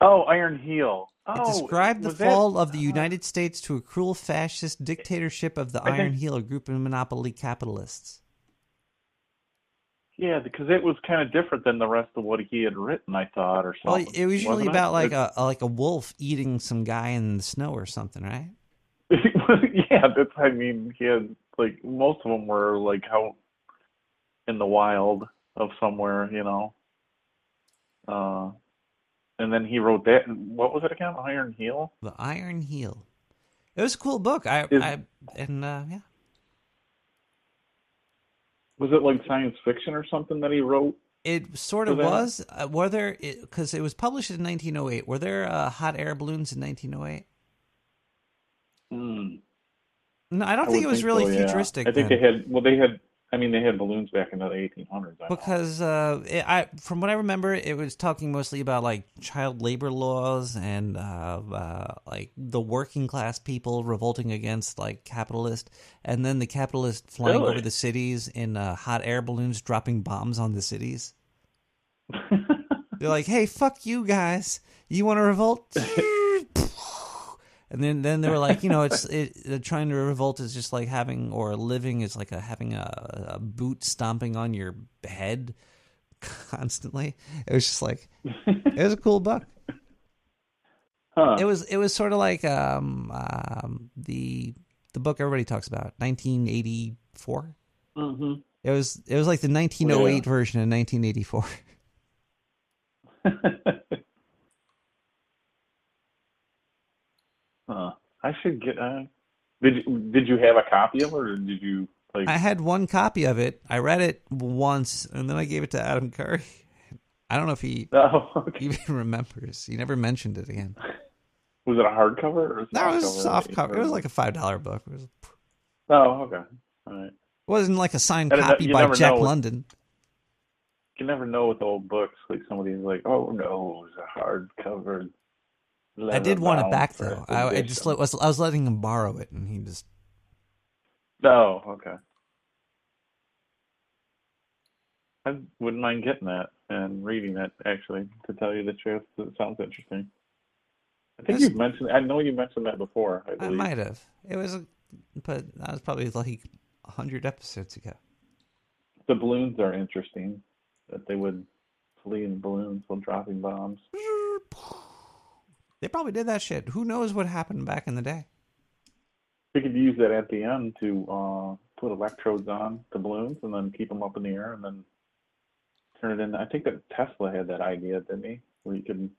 Oh, Iron Heel. It Oh, described the was that- fall of the uh-huh. United States to a cruel fascist dictatorship of the I think- Iron Heel, a group of monopoly capitalists. Yeah, because it was kind of different than the rest of what he had written. I thought, or something. Well, it was usually about like It- a, a like a wolf eating some guy in the snow or something, right? yeah, that's. I mean, he had like most of them were like out in the wild of somewhere, you know. Uh, and then he wrote that. What was it again? Iron Heel. The Iron Heel. It was a cool book. I, Is- I and uh, yeah, Was it like science fiction or something that he wrote? it sort of was. Uh, were there? Because it, was published in 1908. Were there uh, hot air balloons in 1908? Hmm. No, I don't I think it was really so, yeah. futuristic. I think then. they had. Well, they had. I mean, they had balloons back in the 1800s. I because uh, it, I, from what I remember, it was talking mostly about like child labor laws and uh, uh, like the working class people revolting against like capitalist, and then the capitalist flying Really? over the cities in uh, hot air balloons, dropping bombs on the cities. They're like, "Hey, fuck you guys! You want to revolt?" And then, then they were like, you know, it's it, trying to revolt is just like having or living is like a, having a, a boot stomping on your head constantly. It was just like it was a cool book. Huh. It was it was sort of like um, um the the book everybody talks about, 1984. hmm It was it was like the 1908 Yeah. version of 1984. Huh. I should get. Uh, did you, did you have a copy of it, or did you like? I had one copy of it. I read it once, and then I gave it to Adam Curry. I don't know if he Oh, okay. even remembers. He never mentioned it again. Was it a hardcover or No, it was softcover? soft cover. It was like a five dollar book. It was, Oh, okay. All right. wasn't like a signed copy by Jack know London. You never know with old books. Like somebody's like, "Oh no, it was a hardcover." I did want it back though. I, I just let, was I was letting him borrow it, and he just Oh, okay. I wouldn't mind getting that and reading it. Actually, to tell you the truth, it sounds interesting. I think you've mentioned. I know you mentioned that before. I I might have. It was, a, but that was probably like hundred episodes ago. The balloons are interesting. That they would flee in balloons while dropping bombs. They probably did that shit. Who knows what happened back in the day? We could use that at the end to uh, put electrodes on the balloons and then keep them up in the air and then turn it in. I think that Tesla had that idea, didn't he? Where you could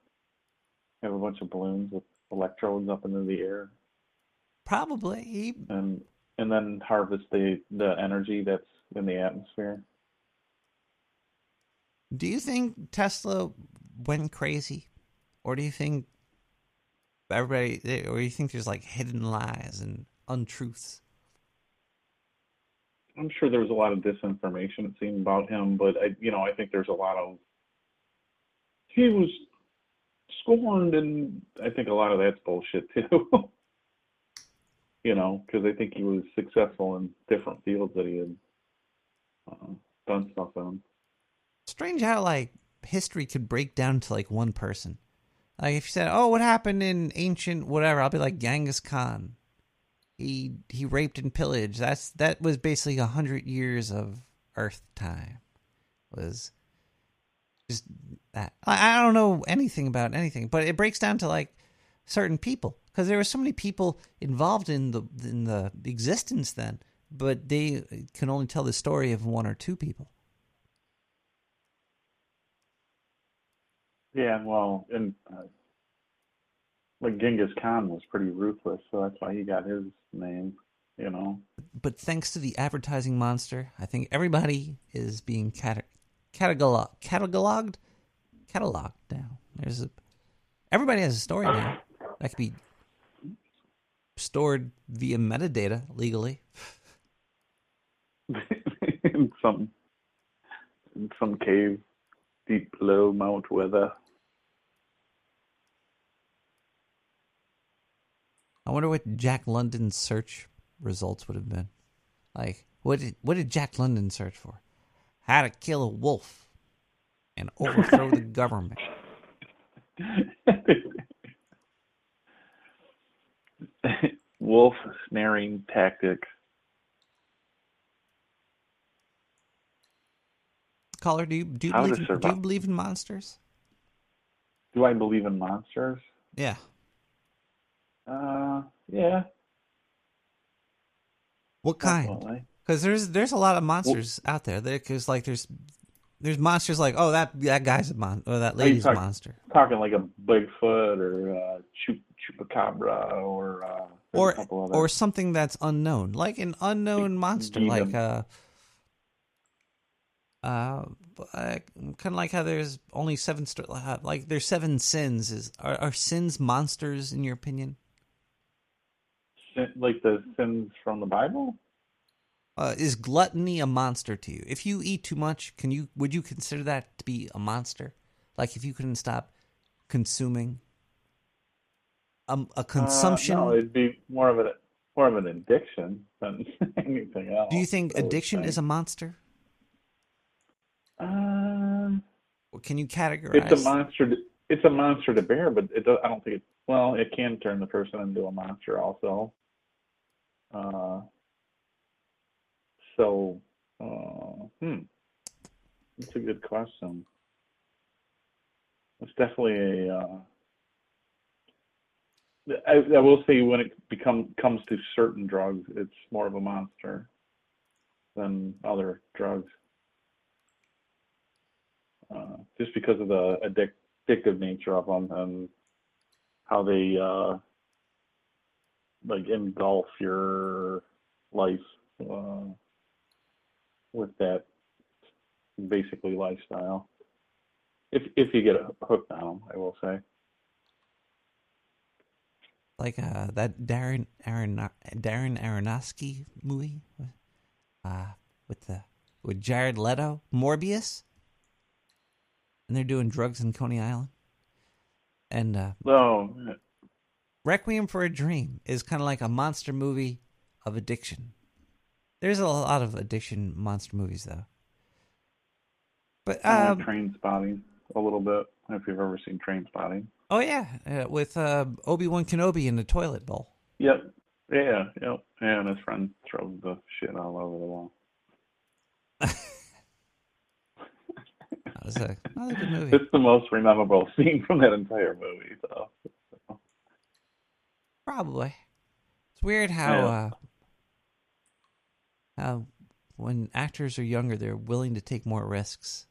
have a bunch of balloons with electrodes up into the air Probably. And and then harvest the the energy that's in the atmosphere. do you think Tesla went crazy, or do you think everybody, or you think there's like hidden lies and untruths? I'm sure there was a lot of disinformation it seemed about him, but I, you know, I think there's a lot of he was scorned, and I think a lot of that's bullshit too. you know, because I think he was successful in different fields that he had uh, done stuff in. Strange how like history could break down to like one person. Like if you said, "Oh, what happened in ancient whatever," I'll be like Genghis Khan. He he raped and pillaged. That's that was basically a hundred years of Earth time. Was just that. I, I don't know anything about anything, but it breaks down to like certain people because there were so many people involved in the in the existence then, but they can only tell the story of one or two people. Yeah, well, and uh, like Genghis Khan was pretty ruthless, so that's why he got his name. You know. but thanks to the advertising monster, I think everybody is being cata- catalog- cataloged cataloged now. There's a everybody has a story now that could be stored via metadata legally. in some in some cave deep below Mount Weather. I wonder what Jack London's search results would have been. Like, what did what did Jack London search for? How to kill a wolf and overthrow the government. Wolf snaring tactics. Caller, do you do you believe in, do you believe in monsters? Do I believe in monsters? Yeah. Uh, yeah. What kind? Because there's there's a lot of monsters out there. Because like there's there's monsters like oh that that guy's a mon or that lady's a monster Talking like a Bigfoot or uh, chup, chupacabra or uh, or a or something that's unknown like an unknown monster demon. like uh uh, kind of like how there's only seven st- like there's seven sins is are, are sins monsters in your opinion Sin- like the sins from the Bible. uh, is gluttony a monster to you if you eat too much can you would you consider that to be a monster like if you couldn't stop consuming um, a consumption Uh, no, it'd be more of an more of an addiction than anything else. do you think addiction say. is a monster Um, can you categorize it's a monster. To, it's a monster to bear, but it does, I don't think it. Well, it can turn the person into a monster also. Uh, so, uh, hmm, that's a good question. It's definitely a. Uh, I, I will say when it become comes to certain drugs, it's more of a monster than other drugs uh, just because of the addic- addictive nature of them and how they uh, like engulf your life uh, with that basically lifestyle. If if you get hooked on them, I will say. like uh that Darren Aaron Darren Aronofsky movie uh with the with Jared Leto Morbius and they're doing drugs in Coney Island and uh No, Requiem for a Dream is kind of like a monster movie of addiction. There's a lot of addiction monster movies though. But um, like Trainspotting a little bit. If you've ever seen Trainspotting. oh yeah, uh, with uh, Obi Wan Kenobi in the toilet bowl. Yep. Yeah. Yep. And his friend throws the shit all over the wall. That was a, another good movie. It's the most memorable scene from that entire movie. So Probably. It's weird how uh how when actors are younger they're willing to take more risks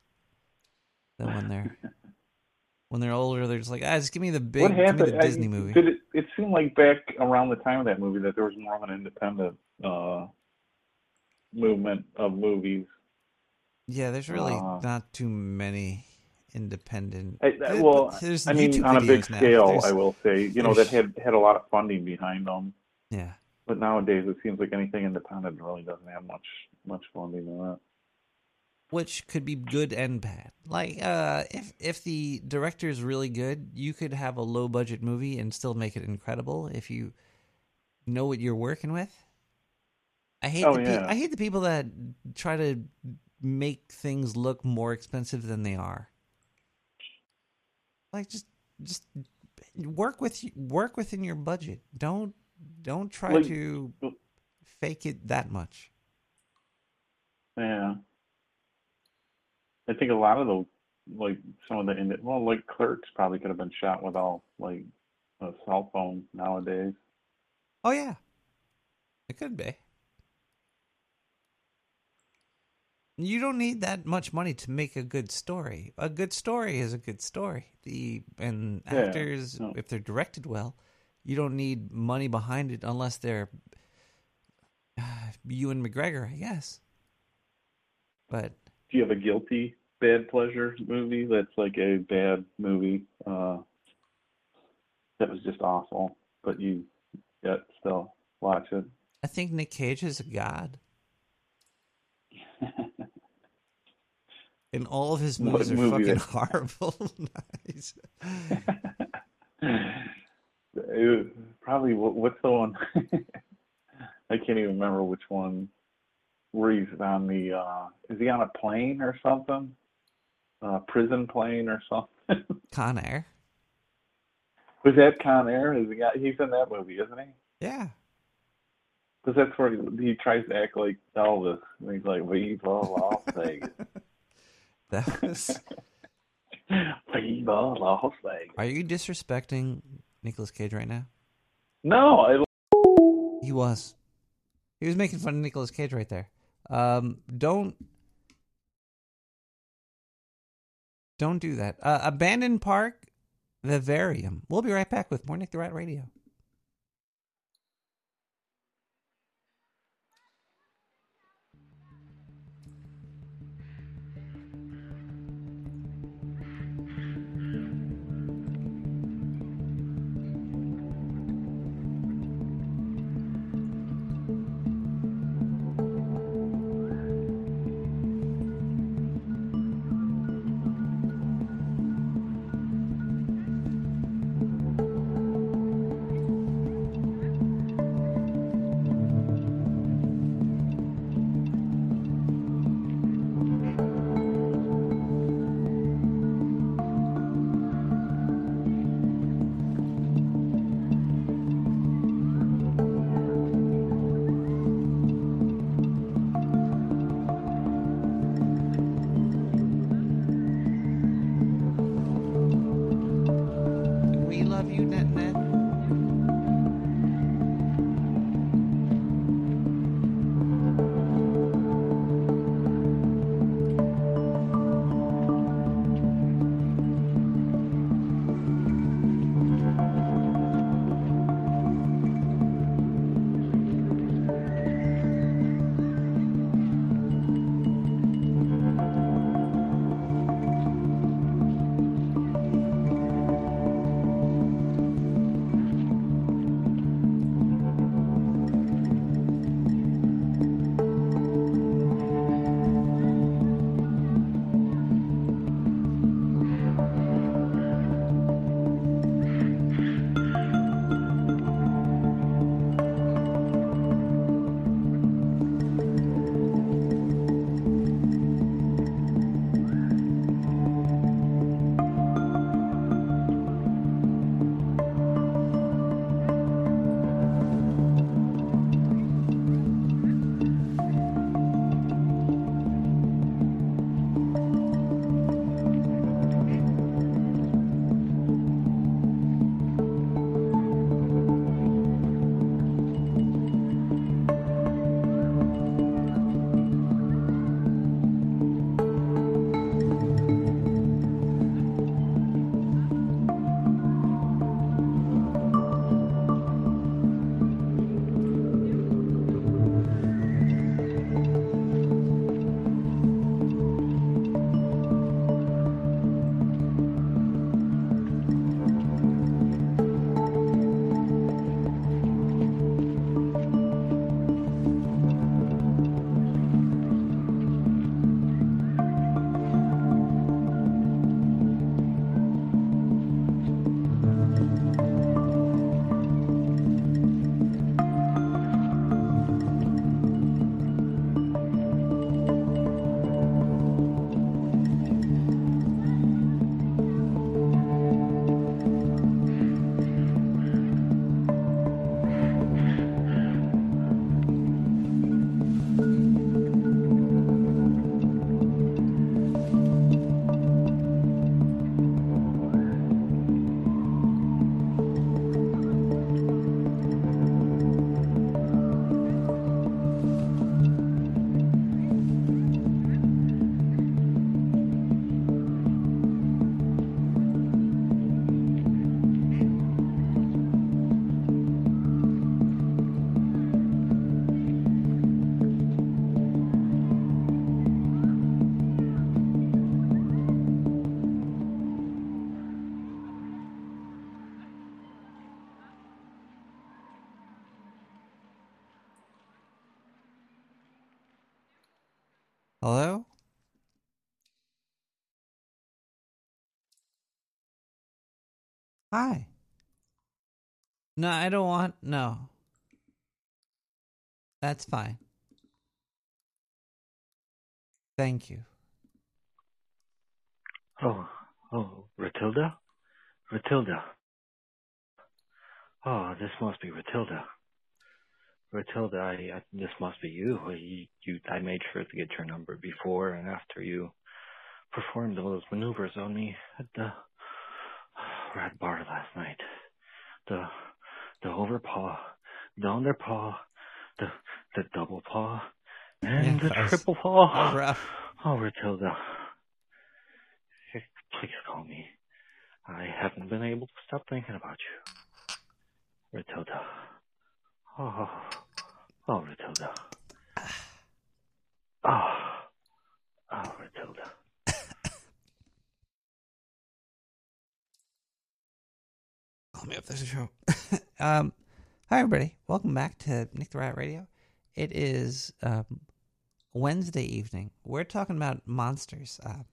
than when they're when they're older they're just like, ah, just give me the big what happened? the I- Disney movie. Did it? It seemed like back around the time of that movie that there was more of an independent uh, movement of movies. yeah, there's really uh, not too many independent I, well, I mean, YouTube on a big scale, There's- I will say, you know, that had had a lot of funding behind them. Yeah. But nowadays, it seems like anything independent really doesn't have much much funding in that. which could be good and bad. Like uh if if the director is really good, you could have a low budget movie and still make it incredible if you know what you're working with. I hate Oh, the pe- I hate the people that try to make things look more expensive than they are. Like just just work with work within your budget. Don't don't try Like- to fake it that much. Yeah. I think a lot of the like some of the indi- well, like Clerks probably could have been shot without like a cell phone nowadays. Oh yeah. It could be. You don't need that much money to make a good story. A good story is a good story. The and Yeah, actors no. if they're directed well, you don't need money behind it unless they're uh, Ewan McGregor, I guess. But Do you have a guilty bad pleasure movie that's like a bad movie uh, that was just awful, but you yet still watch it? I think Nick Cage is a god. And all of his What movies are movie fucking horrible. nice. Probably what, what's the one? I can't even remember which one. Where he's on the uh is he on a plane or something? Uh prison plane or something? Con Air. Was that Con Air? Is he got he's in that movie, isn't he? Yeah. Because that's where he, he tries to act like Elvis. And he's like, we Viva Las Vegas. That was. Viva Las Vegas. Are you disrespecting Nicolas Cage right now? No, I He was. He was making fun of Nicolas Cage right there. Um, don't. Don't do that. Uh, Abandoned Park, Vivarium. We'll be right back with more Nick the Rat Radio. Hi. No, I don't want. No. That's fine. Thank you. Oh, oh, Ratilda? Ratilda. Oh, this must be Ratilda. Ratilda, I, I this must be you. you. You, I made sure to get your number before and after you performed all those maneuvers on me at the rat bar last night. The the overpaw, the underpaw, the the double paw, and Yeah, the triple paw. rough. Oh, Matilda. Please call me. I haven't been able to stop thinking about you. Matilda. Oh, oh, Matilda. Oh, ah. oh, ah, Matilda. Call me. There's a show. um, hi everybody. Welcome back to Nick the Rat Radio. It is um, Wednesday evening. We're talking about monsters. Uh,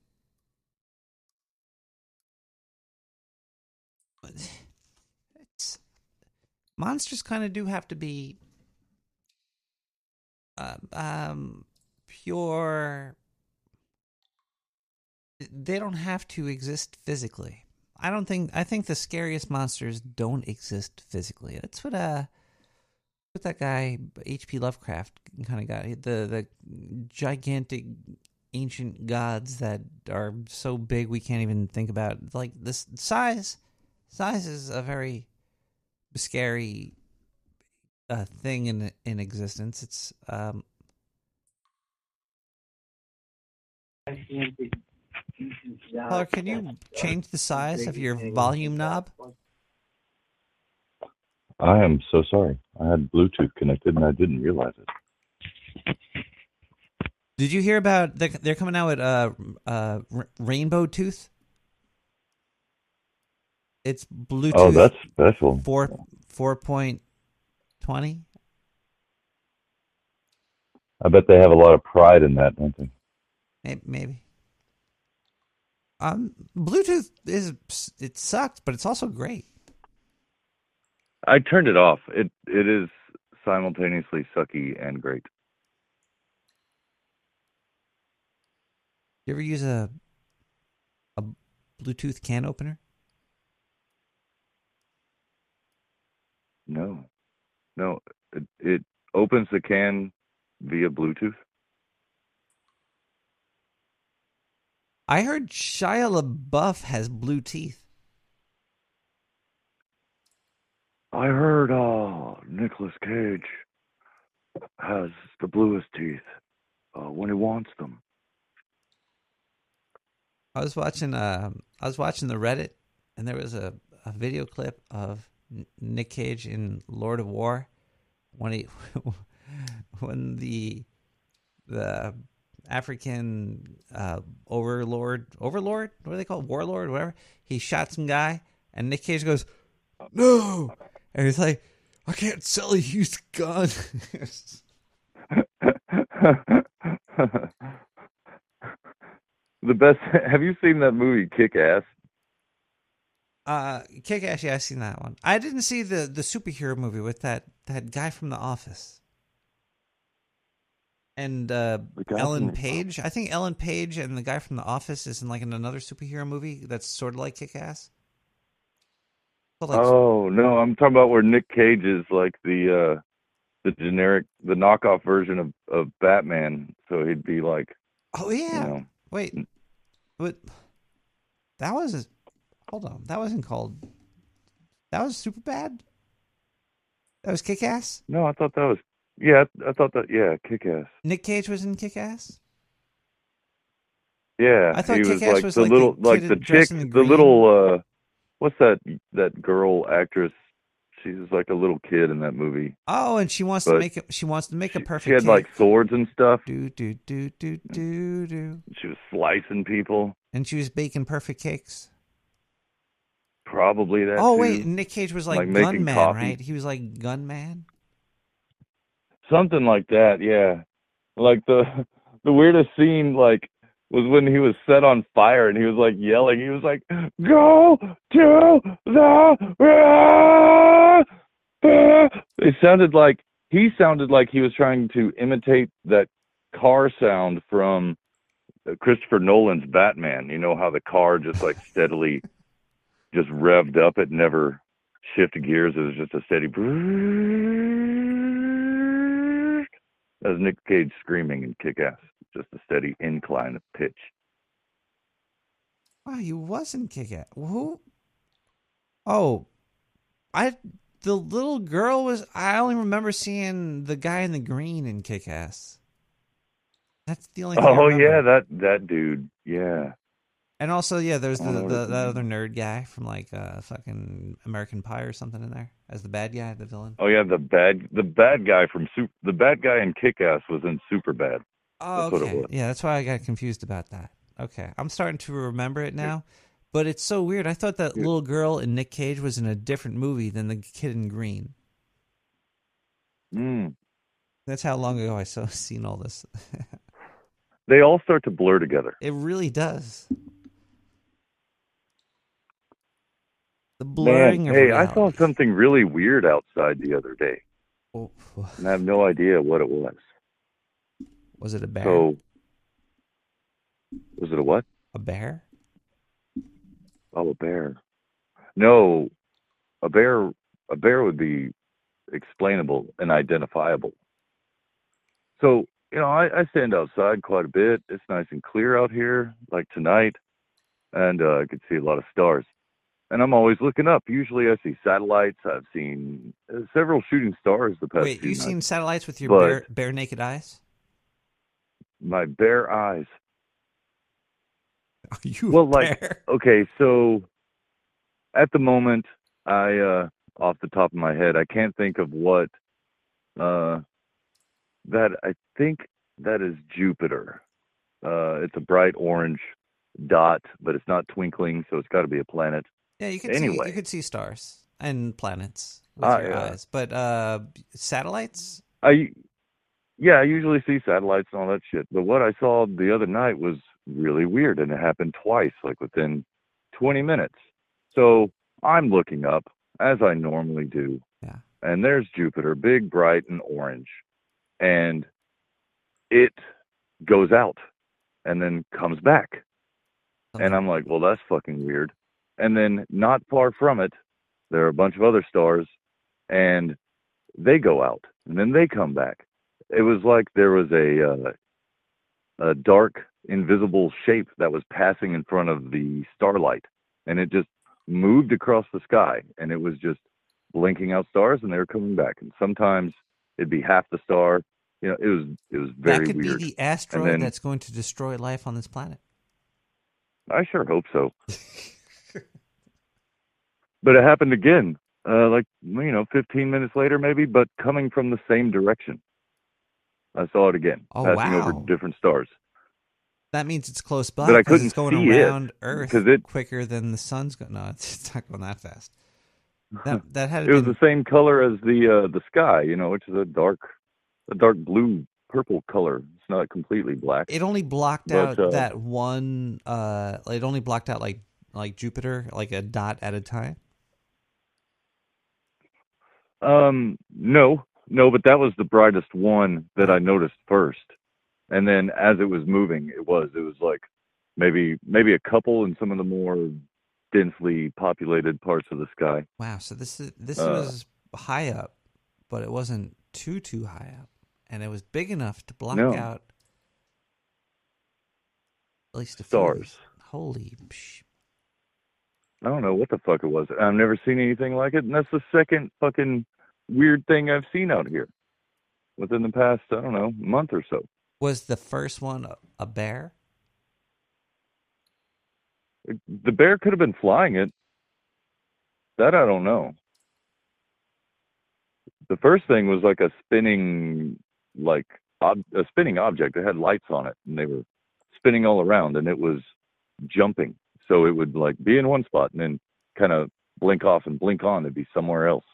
monsters kind of do have to be uh, um, pure. They don't have to exist physically. I don't think. I think the scariest monsters don't exist physically. That's what uh, what that guy H.P. Lovecraft kind of got. The the gigantic ancient gods that are so big we can't even think about. Like this size, size is a very scary uh, thing in in existence. It's um. Caller, can you change the size of your volume knob? I am so sorry. I had Bluetooth connected and I didn't realize it. Did you hear about they're, they're coming out with uh uh Rainbow Tooth? It's Bluetooth. Oh, that's special. Four four point twenty. I bet they have a lot of pride in that, don't they? Maybe, maybe. Um, Bluetooth is it sucks, but it's also great. I turned it off. It it is simultaneously sucky and great. You ever use a a Bluetooth can opener? No, no. It, it opens the can via Bluetooth. I heard Shia LaBeouf has blue teeth. I heard uh Nicolas Cage has the bluest teeth uh, when he wants them. I was watching uh, I was watching the Reddit, and there was a, a video clip of N- Nick Cage in Lord of War when he when the the African uh, overlord overlord what do they call it? warlord whatever he shot some guy and Nick Cage goes no and he's like I can't sell a used gun. the best. Have you seen that movie Kick Ass? Uh, Kick Ass, yeah, I've seen that one. I didn't see the the superhero movie with that that guy from The Office and uh, Ellen Page. I think Ellen Page and the guy from The Office is in like in another superhero movie that's sort of like Kick Ass. Oh no, I'm talking about where Nick Cage is like the uh the generic the knockoff version of of Batman. So he'd be like Oh yeah. know. Wait, but that was hold on. That wasn't called. That was super bad. That was Kick Ass. No, I thought that was yeah, I thought that yeah, Kick Ass. Nick Cage was in Kick Ass. Yeah, I thought he was Kick-Ass like was the like the little like kid the chick, the the little uh what's that that girl actress? She's like a little kid in that movie. Oh, and she wants to make it. She wants to make a perfect. She had cake. like swords and stuff. do do do do do do, She was slicing people. and she was baking perfect cakes. Probably that. oh too. wait, Nick Cage was like, Like gunman, right? He was like gunman. Something like that, yeah. Like the the weirdest scene like was when he was set on fire and he was like yelling. He was like, "Go to the It sounded like he sounded like he was trying to imitate that car sound from Christopher Nolan's Batman. You know how the car just like steadily just revved up. It never shifted gears. It was just a steady. That was Nick Cage screaming in Kick Ass. Just a steady incline of pitch. Wow, he wasn't kick ass. Who? Oh, I. The little girl was. I only remember seeing the guy in the green in Kick Ass. That's the only. Thing Oh yeah, that that dude. Yeah. And also, yeah, there's the, the that other nerd guy from like uh fucking American Pie or something in there as the bad guy, the villain. Oh yeah, the bad the bad guy from Super the bad guy in Kick Ass was in Superbad. Oh, That's okay. Yeah, that's why I got confused about that. Okay, I'm starting to remember it now, but it's so weird. I thought that little girl in Nick Cage was in a different movie than the kid in Green. Mm. That's how long ago I saw seen all this. They all start to blur together. it really does. The Man, blurring of hey, I saw something really weird outside the other day, Oh, and I have no idea what it was. was it a bear? So, was it a what? a bear? Oh, a bear. No, a bear. A bear would be explainable and identifiable. So, you know, I, I stand outside quite a bit. It's nice and clear out here, like tonight, and uh, I could see a lot of stars. And I'm always looking up. Usually, I see satellites. I've seen uh, several shooting stars the past. Wait, few you've nights. seen satellites with your But- bare, bare naked eyes? my bare eyes. Are you well, like bear? okay, so at the moment, I uh off the top of my head, I can't think of what uh that I think that is Jupiter. Uh it's a bright orange dot, but it's not twinkling, so it's got to be a planet. Yeah, you could see you could see stars and planets with Ah, your yeah. eyes, but uh, satellites. I yeah, I usually see satellites and all that shit. But what I saw the other night was really weird and it happened twice, like within 20 minutes. So I'm looking up as I normally do. Yeah. And there's Jupiter, big, bright, and orange. And it goes out and then comes back. And I'm like, well, that's fucking weird. And then not far from it, there are a bunch of other stars and they go out and then they come back. It was like there was a uh, a dark invisible shape that was passing in front of the starlight and it just moved across the sky and it was just blinking out stars and they were coming back and sometimes it'd be half the star you know it was it was very that could weird be the asteroid then that's going to destroy life on this planet. i sure hope so but it happened again uh like you know 15 minutes later maybe but coming from the same direction i saw it again Oh, passing over different stars That means it's close by But I it's couldn't going see it, around Earth 'cause it- quicker than the sun's going. No, it's not going that fast. That that had it was the same color as the uh the sky you know which is a dark a dark blue purple color it's not completely black it only blocked But, out uh, that one. Uh, it only blocked out like like Jupiter, like a dot at a time. Um, no, no, but that was the brightest one that I noticed first, and then as it was moving, it was it was like maybe maybe a couple in some of the more densely populated parts of the sky. Wow. So this is this Uh, was high up, but it wasn't too too high up, and it was big enough to block No. out at least a few. Stars. Holy psh. I don't know what the fuck it was. I've never seen anything like it, and that's the second fucking weird thing I've seen out here within the past I don't know month or so. Was the first one a, bear? The bear could have been flying it. That I don't know. The first thing was like a spinning, like ob- a spinning object. It had lights on it, and they were spinning all around, and it was jumping. So it would like be in one spot and then kind of blink off and blink on. It'd be somewhere else.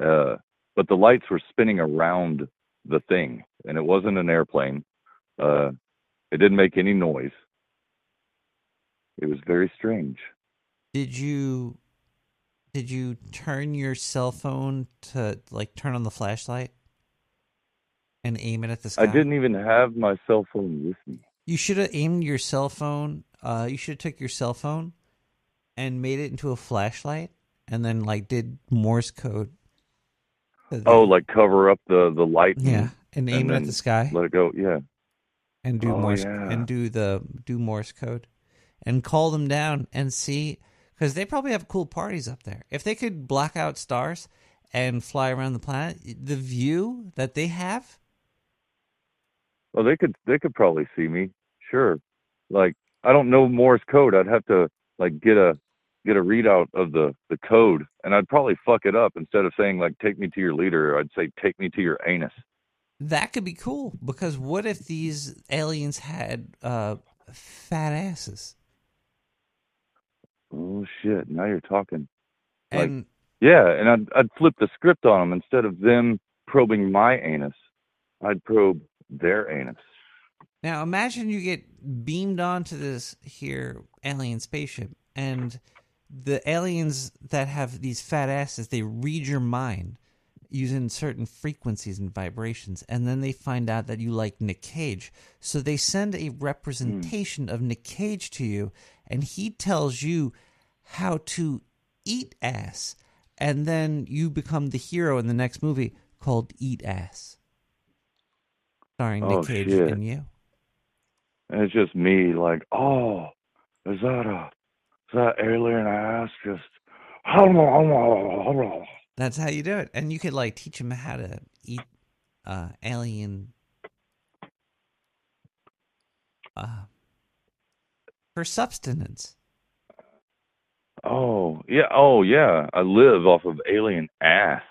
Uh, but the lights were spinning around the thing, and it wasn't an airplane. Uh, it didn't make any noise. It was very strange. Did you did you turn your cell phone to like turn on the flashlight and aim it at the sky? I didn't even have my cell phone with me. You should have aimed your cell phone. Uh, you should have took your cell phone and made it into a flashlight, and then like did Morse code. Oh, like cover up the the light. and- Yeah, and aim it at the sky. Let it go. Yeah. and do Oh, Morse yeah. and do the do Morse code, and call them down and see because they probably have cool parties up there. If they could block out stars and fly around the planet, the view that they have. Well, they could they could probably see me. Sure. Like I don't know Morse code. I'd have to like get a get a readout of the the code, and I'd probably fuck it up. Instead of saying like "take me to your leader," I'd say "take me to your anus." That could be cool because what if these aliens had uh, fat asses? Oh shit! Now you're talking. Like, And yeah, and I'd I'd flip the script on them instead of them probing my anus. I'd probe their anus. Now imagine you get beamed onto this here alien spaceship, and the aliens that have these fat asses they read your mind using certain frequencies and vibrations, and then they find out that you like Nick Cage, so they send a representation of Nick Cage to you, and he tells you how to eat ass, and then you become the hero in the next movie called Eat Ass, starring Oh, Nick Cage shit. and you. And it's just me, like, oh, is that a is that alien ass just? That's how you do it, and you could like teach them how to eat uh, alien uh, for subsistence. Oh yeah, oh yeah. I live off of alien ass.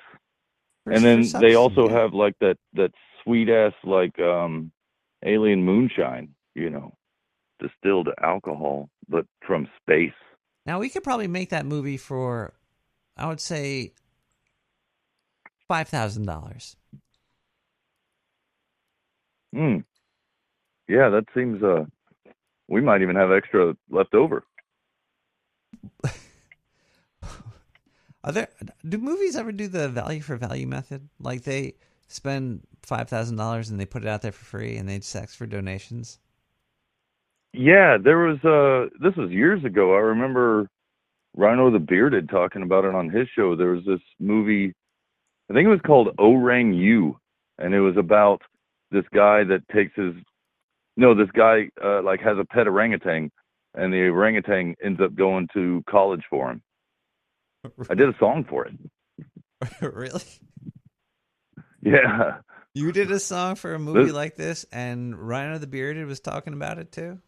For- and then they also yeah. have like that that sweet ass like um alien moonshine, you know, distilled alcohol, but from space. Now we could probably make that movie for, I would say, five thousand dollars. Hmm. Yeah, that seems uh we might even have extra left over. Are there? Do movies ever do the value for value method? Like they spend five thousand dollars and they put it out there for free, and they just ask for donations. Yeah, there was uh this was years ago. I remember Rhino the Bearded talking about it on his show. There was this movie I think it was called Orang U and it was about this guy that takes his no, this guy uh like has a pet orangutan and the orangutan ends up going to college for him. I did a song for it. really? Yeah. You did a song for a movie This- like this, and Rhino the Bearded was talking about it too.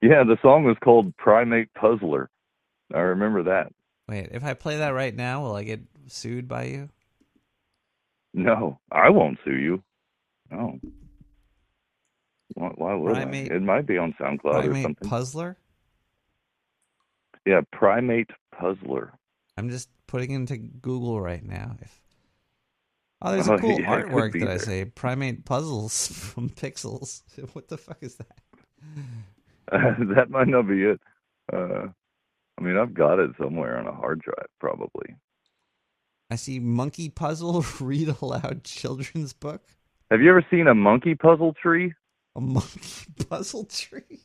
Yeah, the song was called Primate Puzzler. I remember that. Wait, if I play that right now, will I get sued by you? No, I won't sue you. No. Why, why would Primate- I? It might be on SoundCloud or something. Puzzler. yeah, Primate Puzzler. I'm just putting into Google right now. If oh, there's a Oh, cool yeah, artwork that I there. say primate puzzles from Pixels. What the fuck is that? that might not be it. Uh, I mean, I've got it somewhere on a hard drive, probably. I see monkey puzzle read aloud children's book. Have you ever seen a monkey puzzle tree? A monkey puzzle tree.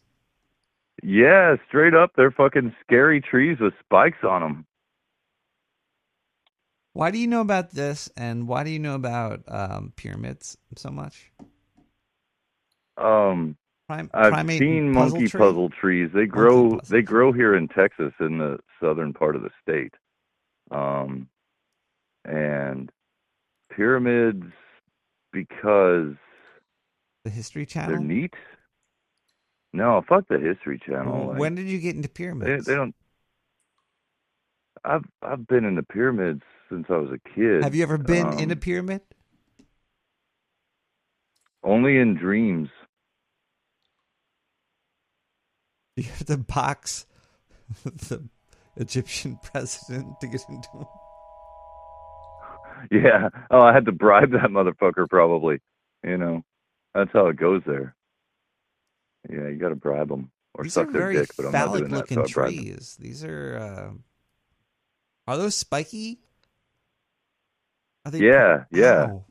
Yeah, straight up, they're fucking scary trees with spikes on them. Why do you know about this, and why do you know about um, pyramids so much? Um, Prim- I've seen puzzle monkey tree? puzzle trees. They grow. They grow here in Texas, in the southern part of the state. Um, and pyramids because The History Channel. they're neat. No, fuck the History Channel. like, when did you get into they, pyramids? they don't. I've I've been in the pyramids since I was a kid. Have you ever been Um, in a pyramid? Only in dreams. You have to box the Egyptian president to get into them. Yeah. Oh, I had to bribe that motherfucker probably. You know, that's how it goes there. Yeah, you got to bribe them or These suck their dick, but I'm not doing that. So trees. These are uh, are those spiky? Are they Yeah, yeah. Ow.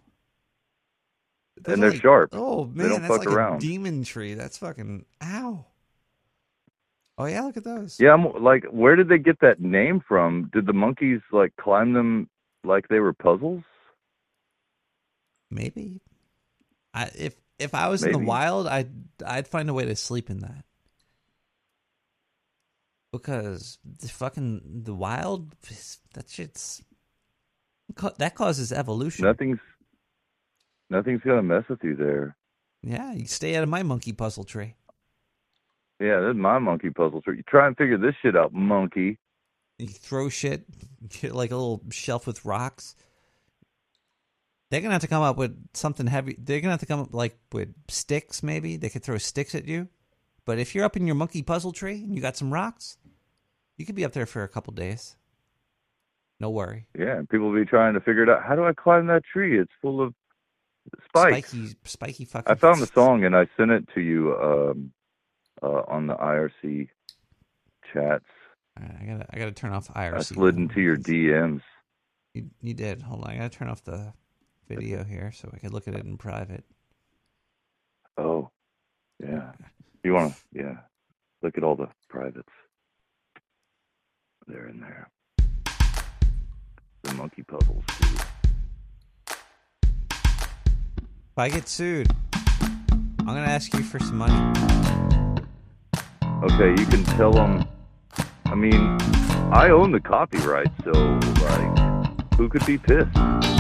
Those And they're like- sharp. Oh They man, don't that's fuck like around. a demon tree. That's fucking ow. Oh yeah, look at those. Yeah, I'm like, where did they get that name from? Did the monkeys like climb them like they were puzzles? Maybe. I if if I was in the wild, I'd I'd find a way to sleep in that. because the fucking the wild that shit's that causes evolution. Nothing's nothing's gonna mess with you there. Yeah, you stay out of my monkey puzzle tree. Yeah, this is my monkey puzzle tree. You try and figure this shit out, monkey. You throw shit, get like a little shelf with rocks. They're gonna have to come up with something heavy. They're gonna have to come up like with sticks. Maybe they could throw sticks at you. But if you're up in your monkey puzzle tree and you got some rocks, you could be up there for a couple days. No worry. Yeah, people will be trying to figure it out. How do I climb that tree? It's full of spikes. Spiky, spiky fucking. I found the song and I sent it to you um, uh, on the IRC chats. I gotta, I gotta turn off IRC. I slid into your DMs. You, you did. Hold on, I gotta turn off the video here so I can look at it in private. Oh, yeah. You want to, yeah. Look at all the privates. They're in there. The monkey puzzles, too. If I get sued, I'm gonna ask you for some money. Okay, you can tell them. I mean, I own the copyright, so, like, who could be pissed?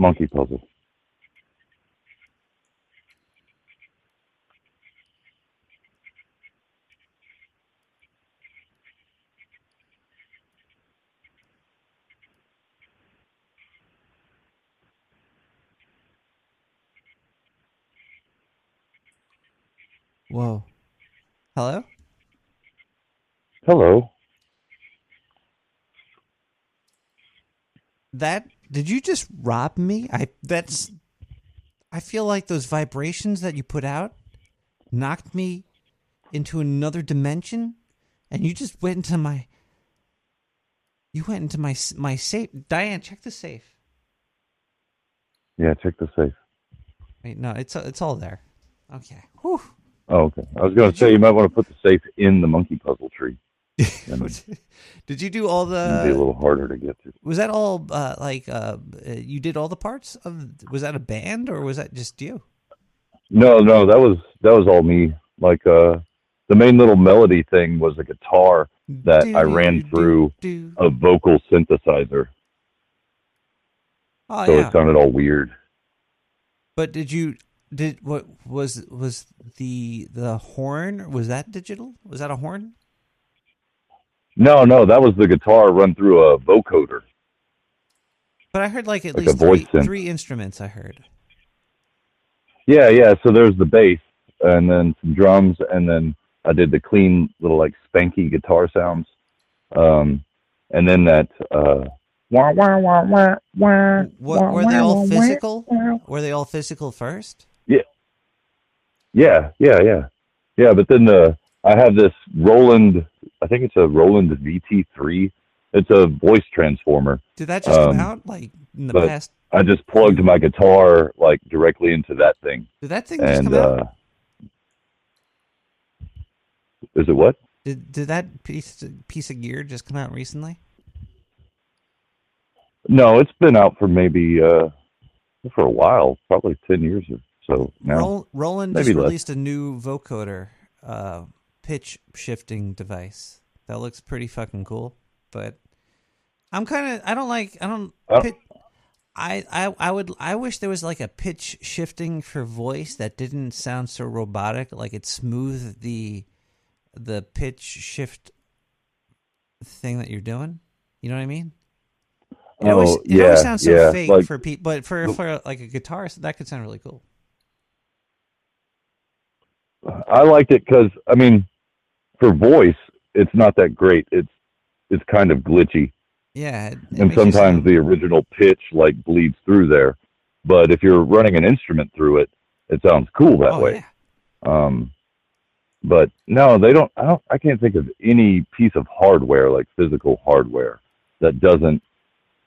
Monkey puzzle. Whoa. Hello? Hello. That did you just rob me? I that's I feel like those vibrations that you put out knocked me into another dimension, and you just went into my. You went into my my safe. Diane, check the safe. Yeah, check the safe. Wait, no, it's it's all there. Okay. Whew. Oh, okay. I was going to say you might want to put the safe in the monkey puzzle tree. Did you do all It'd be a the? little harder to get to. Was that all uh, like uh, you did all the parts of? Was that a band or was that just you? No, no, that was that was all me. Like uh the main little melody thing was a guitar that I ran through a vocal synthesizer. Oh so yeah. it sounded all weird. But did you did what was was the the horn? Was that digital? Was that a horn? No, no, that was the guitar run through a vocoder. But I heard like at Like least three, three instruments. I heard. Yeah, yeah. So there's the bass and then some drums and then I did the clean little like spanky guitar sounds. Um and then that uh wah wah wah wah wah. What, were they all physical? Were they all physical first? Yeah. Yeah, yeah, yeah. Yeah, but then the I have this Roland I think it's a Roland VT3. It's a voice transformer. Did that just Um, come out like in the past? I just plugged my guitar like directly into that thing. Did that thing just and come out? uh is it what? Did did that piece piece of gear just come out recently? No, it's been out for maybe uh for a while, probably ten years or so now. Roland maybe just less. released a new vocoder uh, pitch shifting device that looks pretty fucking cool. But I'm kind of I don't like I don't. Oh. Pit, I, I I would I wish there was like a pitch shifting for voice that didn't sound so robotic. Like it smoothed the the pitch shift thing that you're doing. You know what I mean? It Oh, always, it yeah, always sounds so yeah, fake like- for people, but for for like a guitarist, that could sound really cool. I liked it because I mean, for voice, it's not that great. It's it's kind of glitchy, Yeah, it, it and sometimes the original pitch like bleeds through there. But if you're running an instrument through it, it sounds cool that Oh, way. Um, but no, they don't. I don't. I can't think of any piece of hardware like physical hardware that doesn't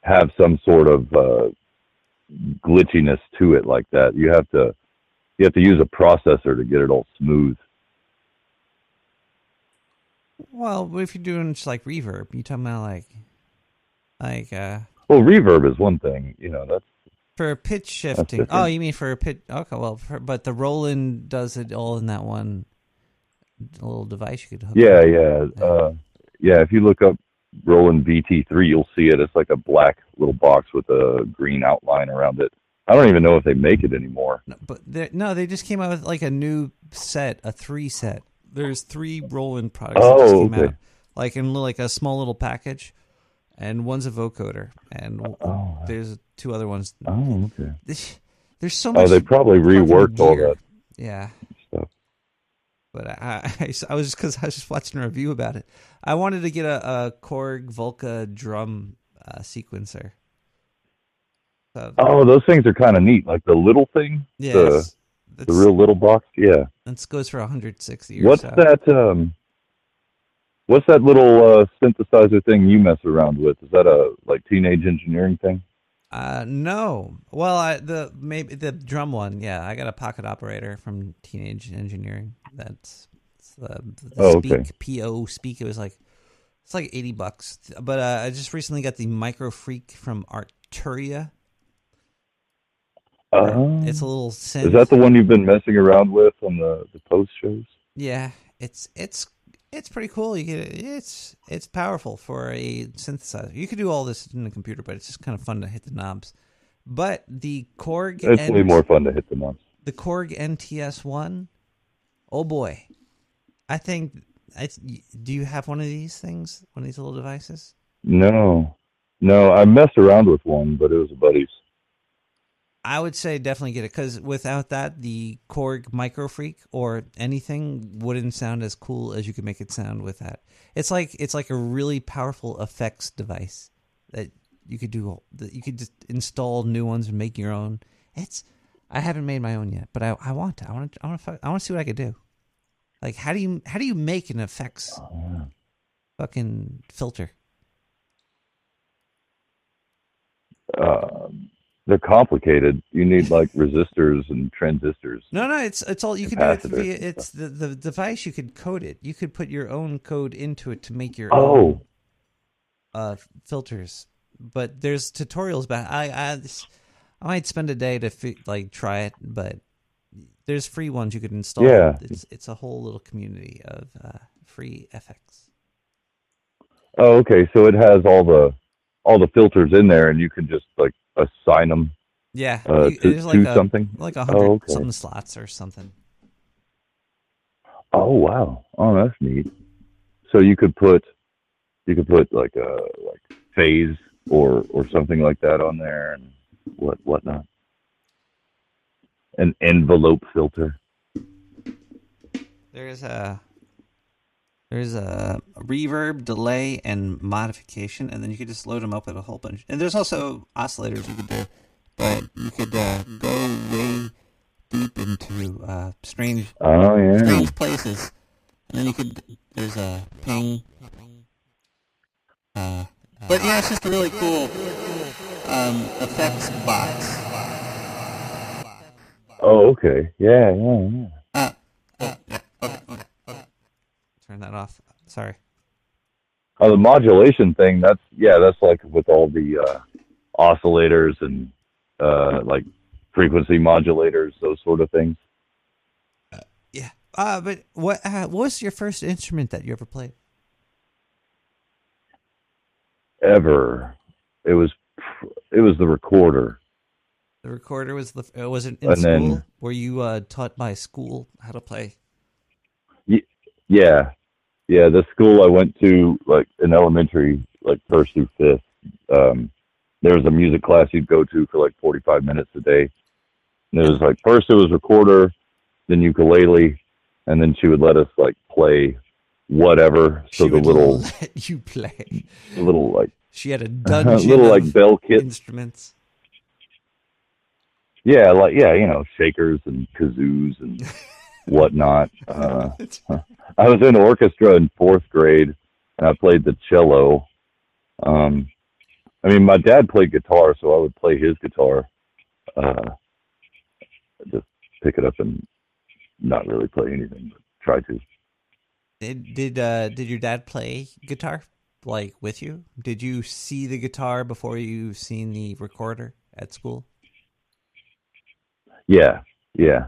have some sort of uh, glitchiness to it like that. You have to you have to use a processor to get it all smooth. Well, what if you're doing just like reverb? You talking about like, like uh, Well, reverb is one thing. You know, that's for pitch shifting? Oh, you mean for a pitch? Okay, well, for, but the Roland does it all in that one little device you could hook. yeah, up. yeah, uh, yeah. If you look up Roland VT3, you'll see it. It's like a black little box with a green outline around it. I don't even know if they make it anymore. But no, they just came out with like a new set, a three set. There's three Roland products that just Oh, came okay. out, like in like a small little package, and one's a vocoder, and there's two other ones. Oh, okay. There's, so much. Oh, they probably reworked all that Yeah, stuff. but I, I, I was just because I was just watching a review about it. I wanted to get a, a Korg Volca drum uh, sequencer. So, Oh, those things are kind of neat. Like the little thing, Yeah, the it's- the real little box. Yeah. That goes for 160 or What's so. that? Um, what's that little uh, synthesizer thing you mess around with? Is that a like teenage engineering thing? Uh, no. Well, I, the maybe the drum one. Yeah, I got a pocket operator from Teenage Engineering. That's it's the, the Oh, Speak okay. PO Speak. It was like it's like eighty bucks. But uh, I just recently got the Micro Freak from Arturia. Oh. It's a little synth. Is that the one you've been messing around with on the the post shows? Yeah, it's it's it's pretty cool. You get it's it's powerful for a synthesizer. You could do all this in the computer, but it's just kind of fun to hit the knobs. But the Korg It's way and- more fun to hit the knobs. the Korg NTS one, oh boy, I think. It's, do you have one of these things? One of these little devices? No, no, I messed around with one, but it was a buddy's. I would say definitely get it because without that, the Korg Micro Freak or anything wouldn't sound as cool as you could make it sound with that. It's like it's like a really powerful effects device that you could do. That you could just install new ones and make your own. It's I haven't made my own yet, but I I want to. I want to. I want to. I want to see what I could do. Like how do you how do you make an effects Oh, fucking filter? Uh, they're complicated. You need like resistors and transistors. No, no, it's it's all you can do it via it's the, the device you could code it. You could put your own code into it to make your Oh. own uh filters. But there's tutorials about I I I might spend a day to fi- like try it, but there's free ones you could install. Yeah. It's it's a whole little community of uh free FX. Oh, okay. So it has all the all the filters in there, and you can just like assign them. Yeah, Uh, you- to, like to a, something. like a hundred Oh, okay. something slots or something. Oh wow. Oh, that's neat. So you could put you could put like a like phase or or something like that on there and what whatnot. An envelope filter. There's a there's a reverb, delay, and modification, and then you could just load them up with a whole bunch. And there's also oscillators you could do, but you could uh, go way deep into uh, strange, Oh, yeah. strange places. And then you could there's a ping. Uh, but yeah, it's just a really cool um, effects box. Oh, okay. Yeah, yeah, yeah. Uh, oh, yeah, okay, okay, okay. Turn that off. Sorry. Oh, the modulation thing, that's yeah, that's like with all the uh oscillators and uh like frequency modulators, those sort of things. Yeah. Uh, but what uh, what was your first instrument that you ever played? Ever. It was it was the recorder. The recorder was the uh, was it in And school? then- Were you uh, taught by school how to play? Yeah. Yeah, the school I went to like in elementary, like first through fifth, um there was a music class you'd go to for like forty five minutes a day. And it was like first it was recorder, then ukulele, and then she would let us like play whatever. So She the little let you play. the little like She had a dungeon little like bell kit. instruments. Yeah, like yeah, you know, shakers and kazoos and whatnot. Uh, I was in orchestra in fourth grade, and I played the cello. Um, I mean, my dad played guitar, so I would play his guitar. Uh, just pick it up and not really play anything, but try to. Did did uh, did your dad play guitar like with you? Did you see the guitar before you seen the recorder at school? Yeah, yeah.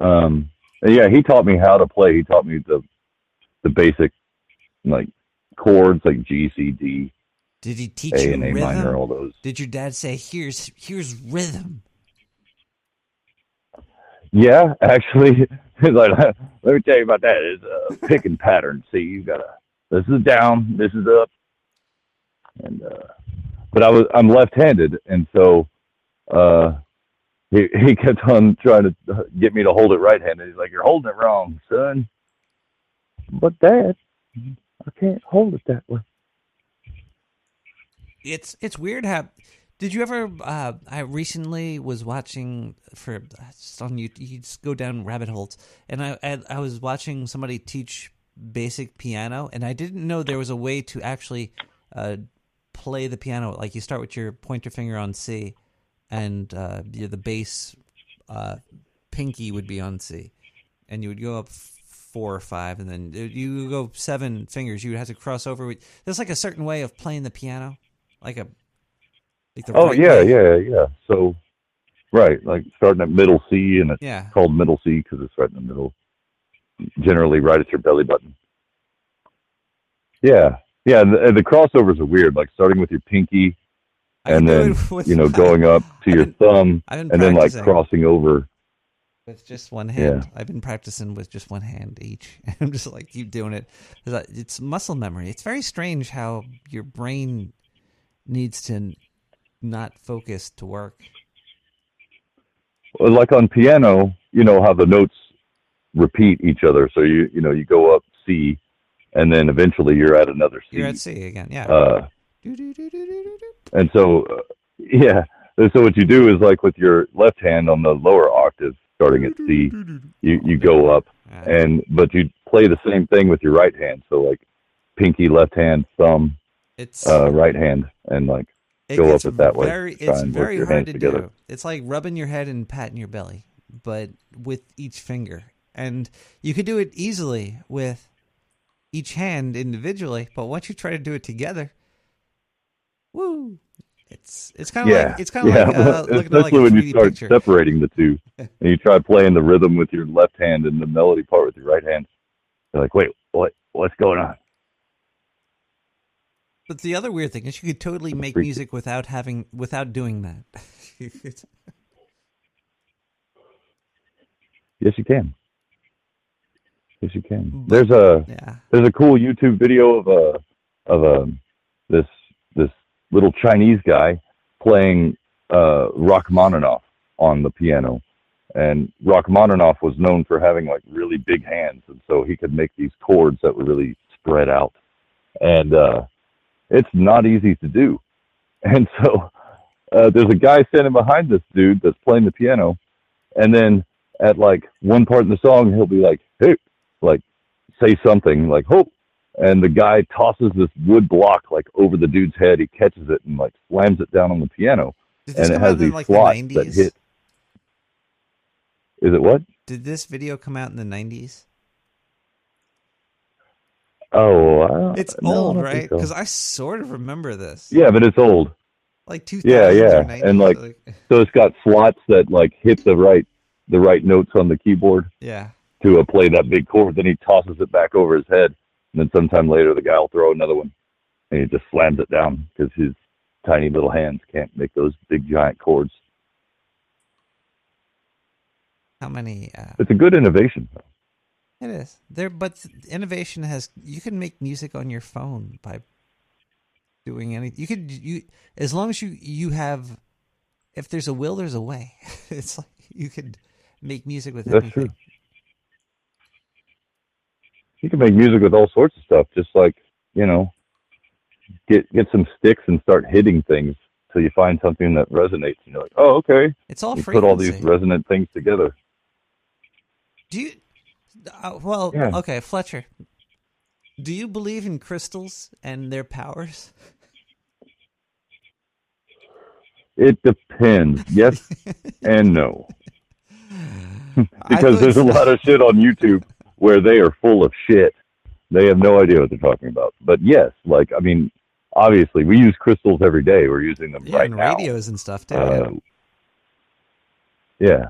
Um, yeah, he taught me how to play. He taught me the the basic like chords, like G, C, D, Did he teach A you and A rhythm? minor, all those. Did your dad say, "Here's here's rhythm"? Yeah, actually, like, let me tell you about that. It's a picking pattern. See, you gotta. This is down. This is up. And uh, but I was I'm left-handed, and so uh, he he kept on trying to get me to hold it right-handed. He's like, "You're holding it wrong, son." But Dad, I can't hold it that way. It's it's weird how. Did you ever? Uh, I recently was watching for just on you. You just go down rabbit holes, and I, I I was watching somebody teach basic piano, and I didn't know there was a way to actually uh, play the piano. Like you start with your pointer finger on C, and uh, the the bass uh, pinky would be on C, and you would go up four or five, and then you would go seven fingers. You would have to cross over. With, there's like a certain way of playing the piano, like a like the Oh right yeah, way. yeah, yeah. So, right, like starting at middle C, and it's Yeah. called middle C because it's right in the middle. Generally, right at your belly button. Yeah, yeah. And the, and the crossovers are weird. Like starting with your pinky, and then you know going up to your thumb, I've and then like crossing over. with just one hand. Yeah. I've been practicing with just one hand each. And I'm just like keep doing it. It's muscle memory. It's very strange how your brain needs to not focus to work. Well, Like on piano, you know how the notes repeat each other. So you you know you go up C, and then eventually you're at another C. You're at C again, yeah. Uh, and so, uh, yeah. And so what you do is like with your left hand on the lower octave, starting at C. You you go up, and but you play the same thing with your right hand. So like pinky, left hand, thumb, It's uh, right hand, and like go up it that way. Very, Try it's very hard to together. do. It's like rubbing your head and patting your belly, but with each finger. And you could do it easily with each hand individually, but once you try to do it together, woo! It's it's kind of yeah, like it's kind of yeah. like uh, looking especially like a when you start picture. separating the two, and you try playing the rhythm with your left hand and the melody part with your right hand. You're like, wait, what? What's going on? But the other weird thing is you could totally make music without having without doing that. Yes, you can. Yes, you can. There's a yeah. there's a cool YouTube video of a of a this this little Chinese guy playing uh, Rachmaninoff on the piano, and Rachmaninoff was known for having like really big hands, and so he could make these chords that were really spread out, and uh, it's not easy to do, and so uh, there's a guy standing behind this dude that's playing the piano, and then at like one part in the song he'll be like, "Hey," like say something like "Hope," and the guy tosses this wood block like over the dude's head. He catches it and like slams it down on the piano, Did this and it has out in, these like, the slots that 90s? hit. Is it what? Did this video come out in the nineties? Oh, It's no, old, right? think so. Because I sort of remember this. Yeah, but it's old. Like 2000s Yeah, or yeah, 90s, and like like- so it's got slots that like hit the right the right notes on the keyboard. Yeah. To uh, play that big chord, then he tosses it back over his head, and then sometime later the guy will throw another one, and he just slams it down because his tiny little hands can't make those big giant chords. How many? Uh, It's a good innovation. Though. It is there, but innovation has. You can make music on your phone by doing anything. You could you as long as you you have. If there's a will, there's a way. it's like you could make music with That's anything. true. You can make music with all sorts of stuff, just like you know, get get some sticks and start hitting things till you find something that resonates. And you're like, oh, okay. It's all you put all these resonant things together. Do you? Uh, well, Yeah. okay, Fletcher. Do you believe in crystals and their powers? It depends, yes and no. Because there's a lot of shit on YouTube where they are full of shit. They have no idea what they're talking about. But yes, like I mean, obviously we use crystals every day. We're using them Yeah, right and now. radios and stuff too. Uh, yeah.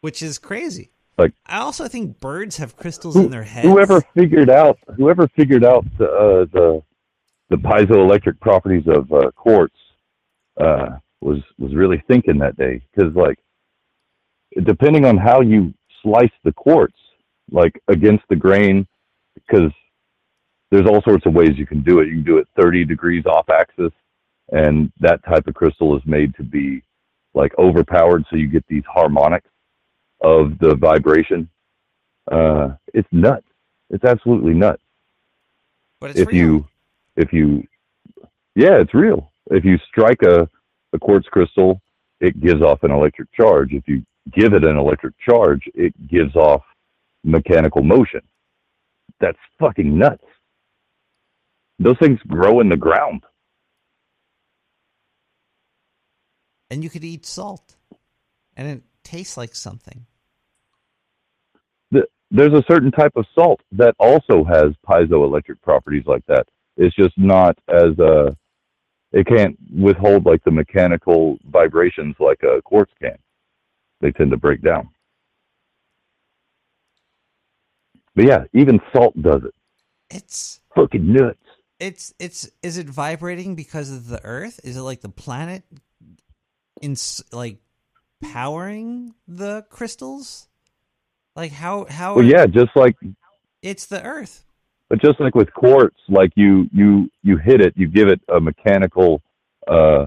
which is crazy. Like I also think birds have crystals who- in their heads. whoever figured out whoever figured out the uh, the the piezoelectric properties of uh, quartz uh, was was really thinking that day because like depending on how you slice the quartz like against the grain because there's all sorts of ways you can do it you can do it 30 degrees off axis and that type of crystal is made to be like overpowered so you get these harmonics of the vibration uh, it's nuts. It's absolutely nuts. But it's if real. you, if you, yeah, it's real. If you strike a, a quartz crystal, it gives off an electric charge. If you give it an electric charge, it gives off mechanical motion. That's fucking nuts. Those things grow in the ground. and you could eat salt, and it tastes like something. the, there's a certain type of salt that also has piezoelectric properties like that. It's just not as uh it can't withhold like the mechanical vibrations like a quartz can. They tend to break down. But yeah, even salt does it. It's Fucking nuts. it's it's is it vibrating because of the Earth? Is it like the planet in like powering the crystals? Like how how? Well, yeah, just like it's the Earth. But just like with quartz, like you you you hit it, you give it a mechanical uh,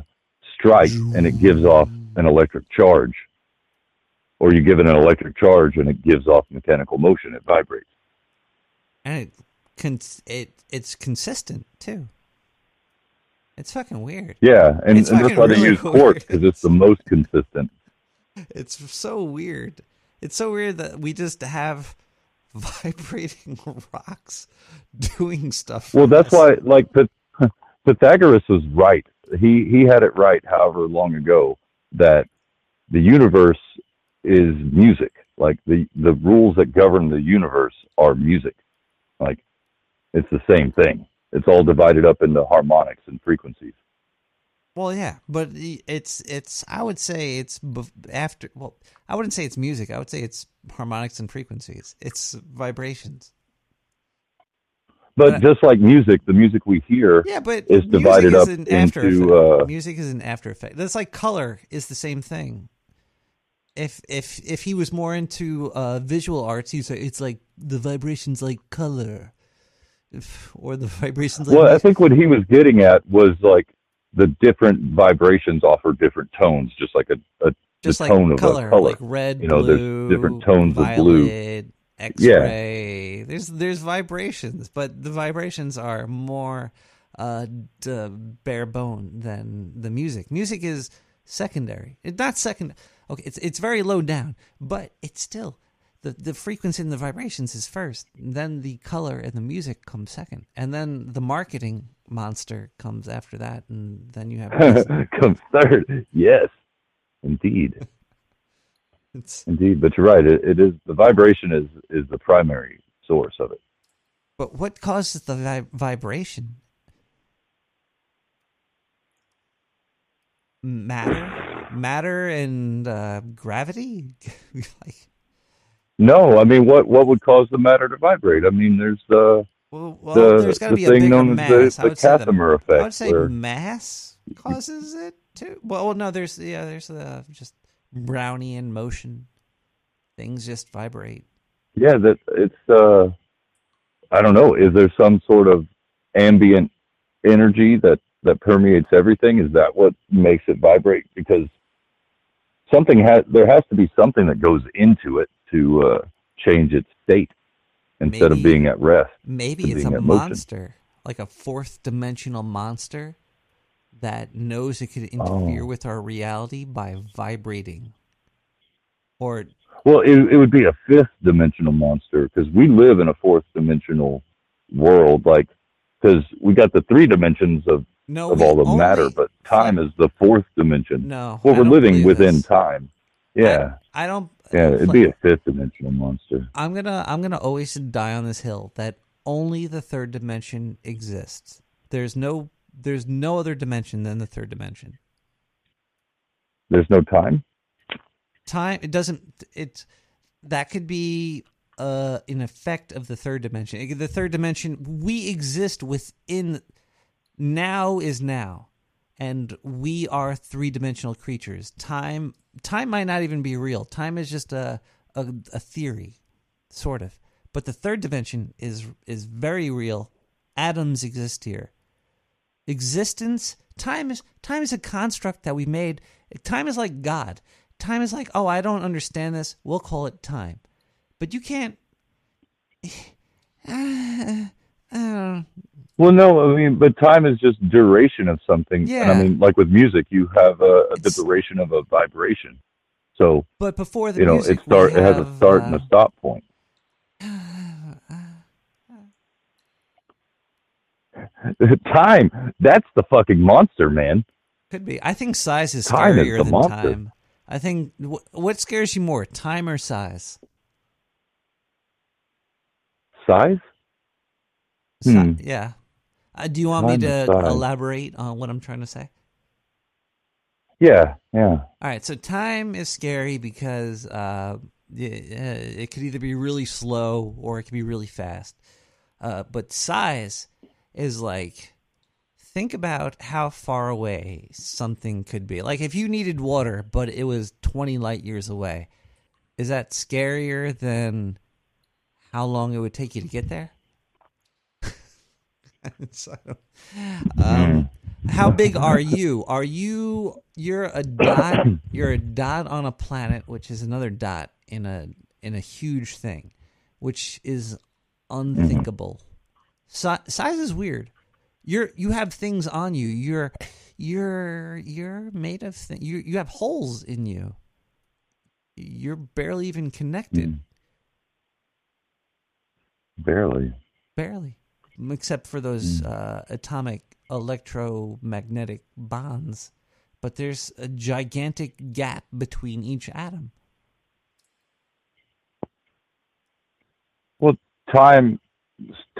strike, and it gives off an electric charge. Or you give it an electric charge, and it gives off mechanical motion. It vibrates. And it cons- it it's consistent too. It's fucking weird. Yeah, and, and that's why they really use quartz because it's the most consistent. It's so weird. It's so weird that we just have vibrating rocks doing stuff. Well, that's us. why, like, Pyth- Pythagoras was right. He he had it right, however long ago, that the universe is music. Like the the rules that govern the universe are music. Like it's the same thing. It's all divided up into harmonics and frequencies. Well, yeah, but it's it's. I would say it's after. Well, I wouldn't say it's music. I would say it's harmonics and frequencies. It's vibrations. But just like music, the music we hear Yeah, but is divided up into uh, music is an after effect. That's like color is the same thing. If if if he was more into uh, visual arts, he'd say it's like the vibrations like color, if, or the vibrations like Well, I think what he was getting at was like the different vibrations offer different tones, just like a, a just the like tone color, of a color. like red, you know, blue, there's different tones violet, of blue. X-ray. There's there's vibrations, but the vibrations are more uh, d- bare bone than the music. Music is secondary. It's not second. Okay, it's it's very low down, but it's still the the frequency and the vibrations is first. Then the color and the music come second, and then the marketing monster comes after that, and then you have Comes third. Yes, indeed. It's- Indeed, but you're right. It, it is the vibration is is the primary source of it. But what causes the vi- vibration? Matter, matter, and uh, gravity. like, No, I mean, what what would cause the matter to vibrate? I mean, there's the well, well the, there's got to the be a thing known mass. as the, the the- effect. I would say where, mass causes it too. Well, well, no, there's yeah, there's the just Brownian motion. Things just vibrate. yeah, that it's uh, I don't know. Is there some sort of ambient energy that that permeates everything? Is that what makes it vibrate? Because something has there has to be something that goes into it to uh, change its state instead of being at rest. Maybe it's a motion. monster, like a fourth dimensional monster that knows it could interfere Oh. with our reality by vibrating. Or Well, it, it would be a fifth dimensional monster because we live in a fourth dimensional world. Like, because we got the three dimensions of No, of all the only- matter, but time is the fourth dimension. No, well, I we're living within this. time. Yeah, I don't. yeah, it'd be a fifth dimensional monster. I'm gonna I'm gonna always die on this hill that only the third dimension exists. There's no there's no other dimension than the third dimension. There's no time. Time it doesn't it that could be uh an effect of the third dimension. The third dimension we exist within now is now and we are three-dimensional creatures. Time time might not even be real. Time is just a a, a theory sort of. But the third dimension is is very real. Atoms exist here. Existence, time is time is a construct that we made. Time is like God. Time is like, oh, I don't understand this. We'll call it time. But you can't. Uh, Well, no, I mean, but time is just duration of something. And I mean, like with music, you have a, a the duration of a vibration. So, But before the you know, music, it start we it has a have, start and uh, a stop point. time, that's the fucking monster, man. Could be. I think size is Time scarier the than monster. time. I think wh- what scares you more, time or size? Size? Si- Hmm. Yeah. Uh, do you want me to or elaborate on what I'm trying to say? Yeah, yeah. All right, so time is scary because uh, y- uh, it could either be really slow or it could be really fast. Uh, but size is like, think about how far away something could be. Like if you needed water, but it was 20 light years away, is that scarier than how long it would take you to get there? so, um, how big are you? Are you you're a dot? You're a dot on a planet, which is another dot in a in a huge thing, which is unthinkable. Si- size is weird. You're you have things on you. You're you're you're made of th- you you have holes in you. you're barely even connected. Mm. Barely. Barely. Except for those uh, atomic electromagnetic bonds. But there's a gigantic gap between each atom. Well, time,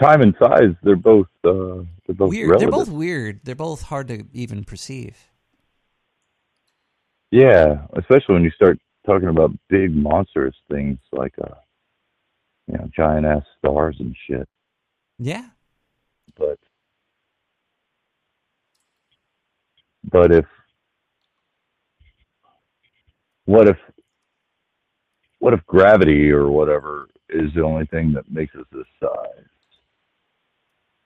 time and size, they're both uh, they're both weird. relative. They're both weird. They're both hard to even perceive. Yeah, especially when you start talking about big monstrous things like uh, you know, giant ass stars and shit. Yeah. But but if what if what if gravity or whatever is the only thing that makes us this size?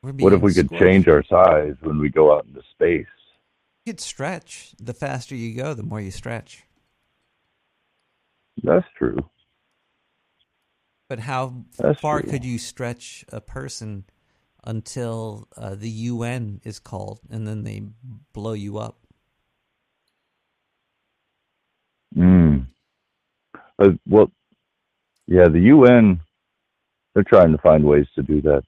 What if we could squished. change our size when we go out into space? You could stretch. The faster you go, the more you stretch. That's true. But how That's far true. could you stretch a person until uh, the UN is called and then they blow you up? Mm. Uh, well, yeah, the UN, they're trying to find ways to do that,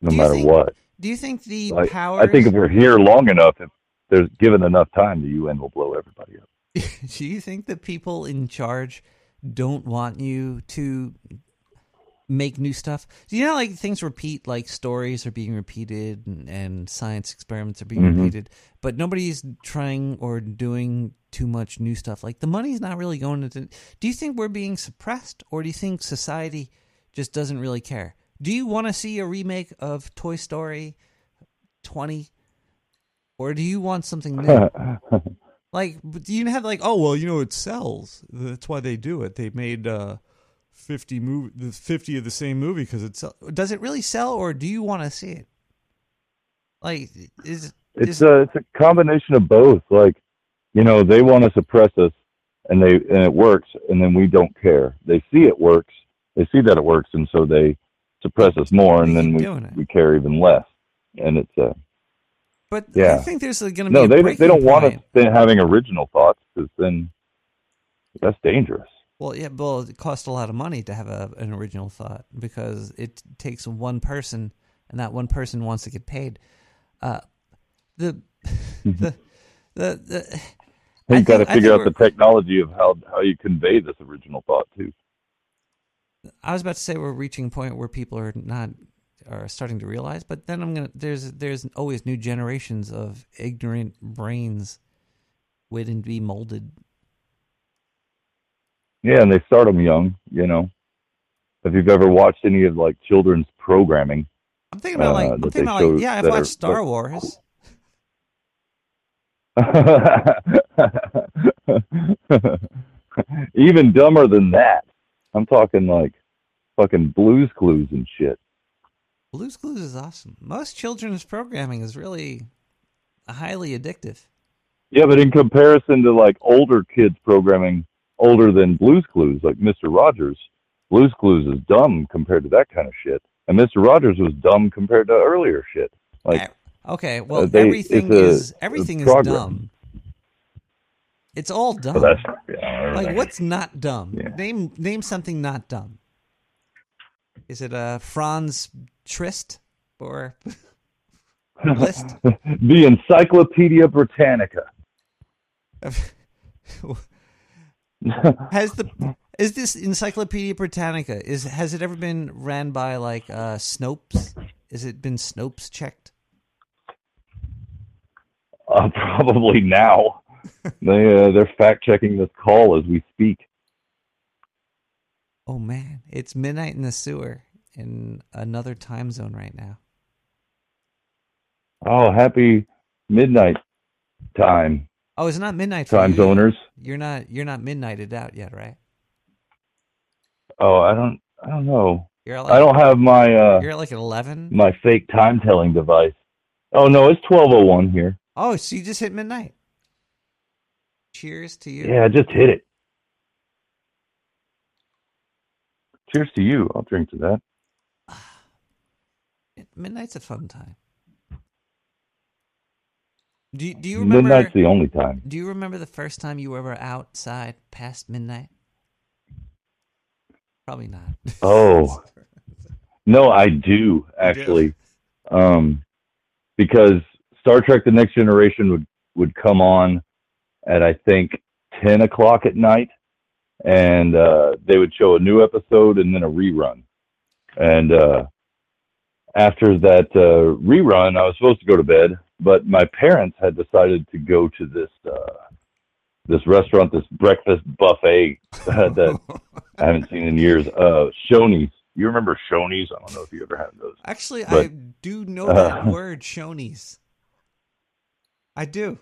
no Do matter think- what. Do you think the Like, powers? I think if we're here long enough, if there's given enough time, the UN will blow everybody up. do you think the people in charge don't want you to make new stuff? Do you know like things repeat, like stories are being repeated and, and science experiments are being Mhm. repeated, but nobody's trying or doing too much new stuff. Like the money's not really going into. Do you think we're being suppressed, or do you think society just doesn't really care? Do you want to see a remake of Toy Story twenty, or do you want something new? Like, do you have like, oh well, you know, it sells. That's why they do it. They made uh, fifty movie, the fifty of the same movie because it sell- does it really sell, or do you want to see it? Like, is It's is a it's a combination of both. Like, you know, they want to suppress us, and they and it works, and then we don't care. They see it works, they see that it works, and so they suppress us more, and then we we care even less. And it's uh, But yeah. I think there's going to be no, a they they don't want us then having original thoughts because then that's dangerous. Well, yeah, well, it costs a lot of money to have a, an original thought because it takes one person, and that one person wants to get paid. Uh, the the the, the You've got to figure out the technology of how how you convey this original thought too. I was about to say we're reaching a point where people are not are starting to realize, but then I'm gonna there's there's always new generations of ignorant brains waiting to be molded. Yeah, and they start them young. You know, if you've ever watched any of like children's programming, I'm thinking about like uh, I'm thinking about like yeah, I've watched are- Star Wars. Even dumber than that. I'm talking like fucking Blue's Clues and shit. Blue's Clues is awesome. Most children's programming is really highly addictive. Yeah, but in comparison to like older kids programming, older than Blue's Clues, like Mr. Rogers, Blue's Clues is dumb compared to that kind of shit, and Mr. Rogers was dumb compared to earlier shit. Like, Okay, well Uh, they- everything a- is everything is dumb. It's all dumb. Yeah, like what's not dumb? Yeah. Name name something not dumb. Is it a Franz Trist or list? the Encyclopedia Britannica. Has the is this Encyclopedia Britannica is has it ever been ran by like uh Snopes? Has it been Snopes checked? Uh, probably now. they uh, they're fact checking this call as we speak. Oh man, it's midnight in the sewer in another time zone right now. Oh, happy midnight time, Oh, it's not midnight time you. zoners. You're not you're not midnighted out yet, right? Oh, I don't I don't know. You're at I don't have my uh You're at like eleven. my fake time telling device. Oh no, it's twelve oh one here. Oh, so you just hit midnight. Cheers to you. Yeah, I just hit it. Cheers to you. I'll drink to that. Midnight's a fun time. Do you, do you remember Midnight's the only time. Do you remember the first time you were ever outside past midnight? Probably not. Oh, no, I do actually, um, because Star Trek: The Next Generation would would come on at I think ten o'clock at night, and uh, they would show a new episode and then a rerun. And uh, after that uh, rerun, I was supposed to go to bed, but my parents had decided to go to this uh, this restaurant, this breakfast buffet that I haven't seen in years. Uh, Shoney's. You remember Shoney's? I don't know if you ever had those. Actually, But, I do know uh, that word, Shoney's. I do.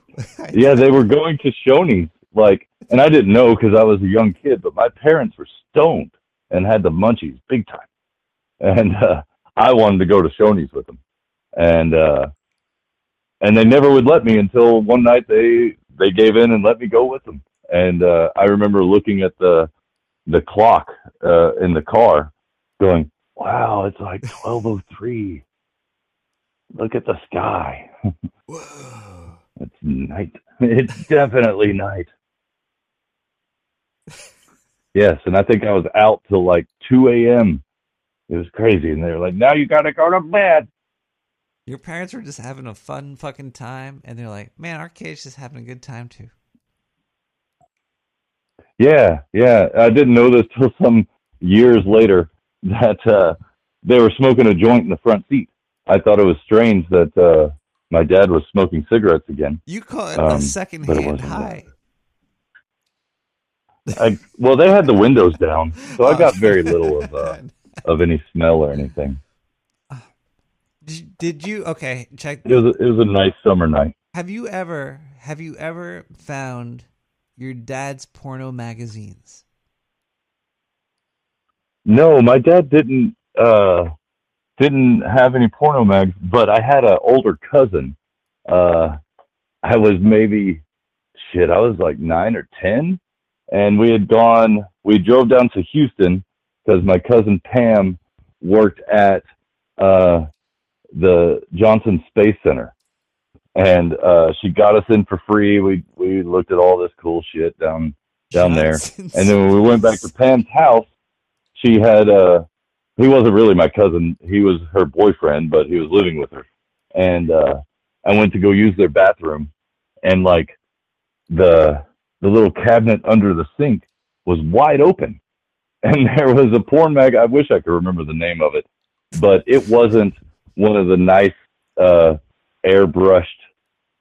yeah, they were going to Shoney's, like, and I didn't know because I was a young kid, but my parents were stoned and had the munchies big time, and uh, I wanted to go to Shoney's with them, and uh, and they never would let me until one night they they gave in and let me go with them, and uh, I remember looking at the the clock uh, in the car, going, "Wow, it's like twelve oh three. Look at the sky." It's night. It's definitely night. Yes, and I think I was out till like 2 a.m. It was crazy. And they were like, now you got to go to bed. Your parents were just having a fun fucking time, and they're like, "Man, our kid's just having a good time too." Yeah, yeah. I didn't know this till some years later that uh, they were smoking a joint in the front seat. I thought it was strange that uh, my dad was smoking cigarettes again. You call it Um, a secondhand high. I, well, they had the windows down, so I got very little of uh, of any smell or anything. Did, did you? Okay, check. It was a, it was a nice summer night. Have you ever have you ever found your dad's porno magazines? No, my dad didn't uh didn't have any porno mags, but I had an older cousin. Uh I was maybe shit, I was like 9 or 10 and we had gone we drove down to Houston cuz my cousin Pam worked at uh the Johnson Space Center. And uh she got us in for free. We we looked at all this cool shit down down there. And then when we went back to Pam's house, she had uh he wasn't really my cousin he was her boyfriend but he was living with her and uh i went to go use their bathroom and like the the little cabinet under the sink was wide open and there was a porn mag i wish i could remember the name of it but it wasn't one of the nice uh airbrushed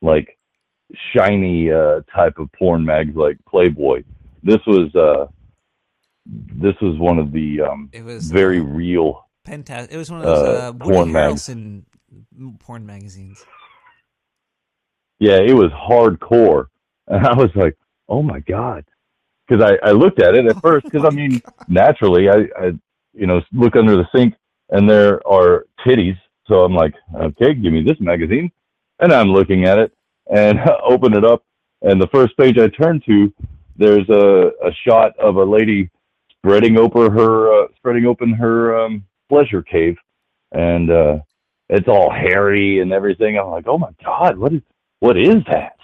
like shiny uh type of porn mags like playboy this was uh this was one of the um It was, very uh, real Pentas. It was one of those uh, uh, porn. Harrelson porn magazines. yeah it was hardcore and i was like oh my god because I, I looked at it at first because i mean naturally I, I you know look under the sink and there are titties so i'm like okay give me this magazine. And i'm looking at it and open it up. And the first page i turn to there's a, a shot of a lady spreading open her uh, spreading open her um, pleasure cave. And uh it's all hairy and everything. I'm like oh my god what is what is that?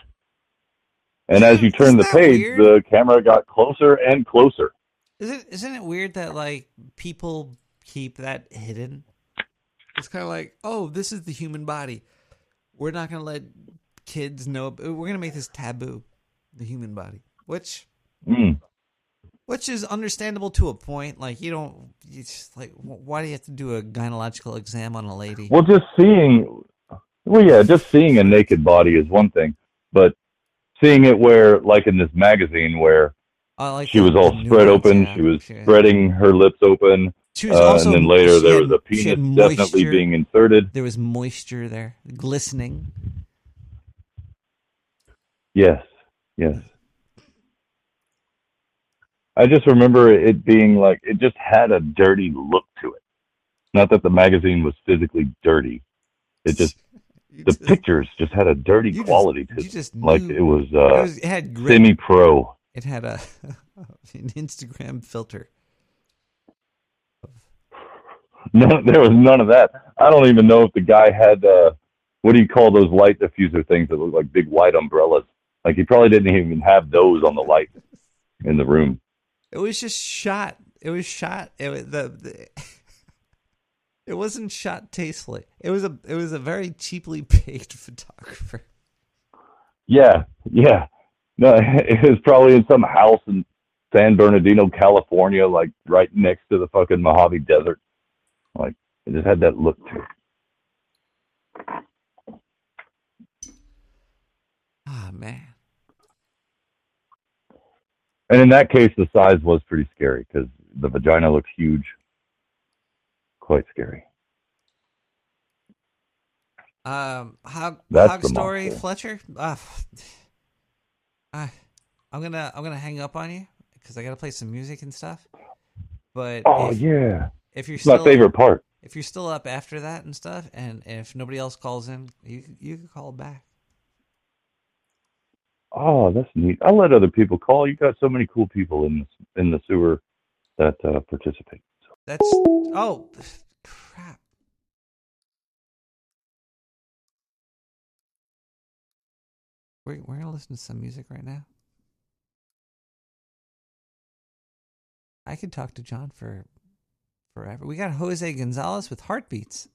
And as you turn the page the camera got closer and closer. Is it isn't it weird that like people keep that hidden? It's kind of like, oh, this is the human body. We're not gonna let kids know. We're gonna make this taboo, the human body, which Mm. which is understandable to a point. Like you don't, you just like, why do you have to do a gynecological exam on a lady? Well, just seeing, well, yeah, just seeing a naked body is one thing, but seeing it where, like in this magazine, where like she was all spread open, yeah. she was spreading her lips open, She was uh, and then later there had- was a penis definitely being inserted. There was moisture there, glistening. Yes, yes. I just remember it being like it just had a dirty look to it. Not that the magazine was physically dirty. It just the pictures just had a dirty quality to you it. just like knew- it was uh it was- it had semi pro. It had a an Instagram filter. No, there was none of that. I don't even know if the guy had uh what do you call those light diffuser things that look like big white umbrellas? Like he probably didn't even have those on the light in the room. It was just shot it was shot. It was the, the it wasn't shot tastefully. It was a it was a very cheaply paid photographer. Yeah, yeah. No, it was probably in some house in San Bernardino, California, like right next to the fucking Mojave Desert. Like it just had that look to it. Ah man. And in that case, the size was pretty scary because the vagina looks huge. Quite scary. Um, hog, Hog Story, monster. Fletcher. Uh, I, I'm gonna I'm gonna hang up on you because I gotta play some music and stuff. But Oh if, yeah, if you're It's my still, favorite part. If you're still up after that and stuff, and if nobody else calls in, you you can call back. Oh, that's neat. I'll let other people call. You got so many cool people in the, in the sewer that uh, participate. That's oh crap. We're we're gonna listen to some music right now. I could talk to John for forever. We got Jose Gonzalez with heartbeats.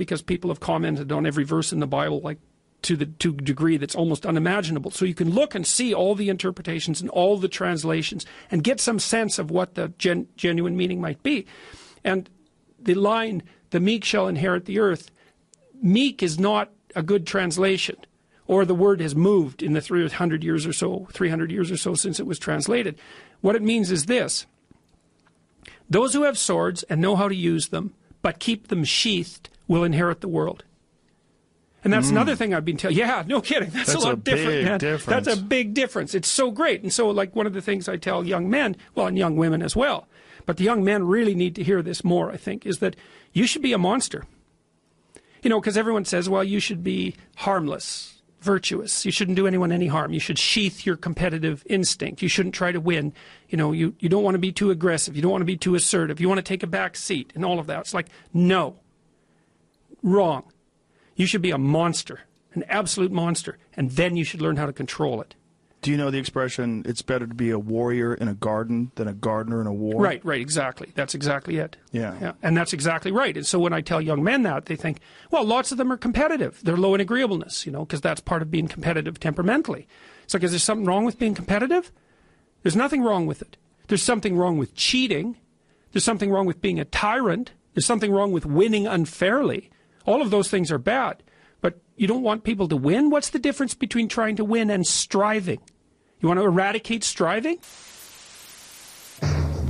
Because people have commented on every verse in the Bible, like to the to degree that's almost unimaginable. So you can look and see all the interpretations and all the translations and get some sense of what the gen, genuine meaning might be. And the line, "The meek shall inherit the earth," meek is not a good translation, or the word has moved in the 300 years or so, 300 years or so since it was translated. What it means is this: those who have swords and know how to use them, but keep them sheathed, will inherit the world. And that's Mm. another thing I've been telling. Yeah, no kidding. That's, That's a a lot different, big man. difference. That's a big difference. It's so great. And so, like one of the things I tell young men, well, and young women as well, but the young men really need to hear this more. I think is that you should be a monster. You know, because everyone says, well, you should be harmless, virtuous. You shouldn't do anyone any harm. You should sheath your competitive instinct. You shouldn't try to win. You know, you, you don't want to be too aggressive. You don't want to be too assertive. You want to take a back seat and all of that. It's like, no. Wrong. You should be a monster, an absolute monster, and then you should learn how to control it. Do you know the expression, it's better to be a warrior in a garden than a gardener in a war? Right, right, exactly. That's exactly it. Yeah. Yeah, and that's exactly right. And so when I tell young men that, they think, well, lots of them are competitive. They're low in agreeableness, you know, because that's part of being competitive temperamentally. It's like, is there something wrong with being competitive? There's nothing wrong with it. There's something wrong with cheating. There's something wrong with being a tyrant. There's something wrong with winning unfairly. All of those things are bad. But you don't want people to win? What's the difference between trying to win and striving? You want to eradicate striving?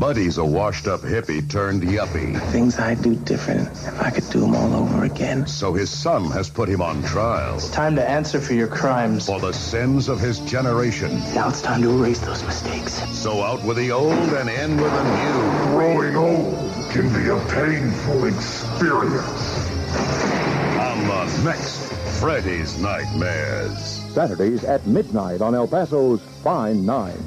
Buddy's a washed up hippie turned yuppie. Things I do different. If I could do them all over again. So his son has put him on trial. It's time to answer for your crimes. For the sins of his generation. Now it's time to erase those mistakes. So out with the old and in with the new. Growing old can be a painful experience. On the next Freddy's Nightmares. Saturdays at midnight on El Paso's Fine Nine.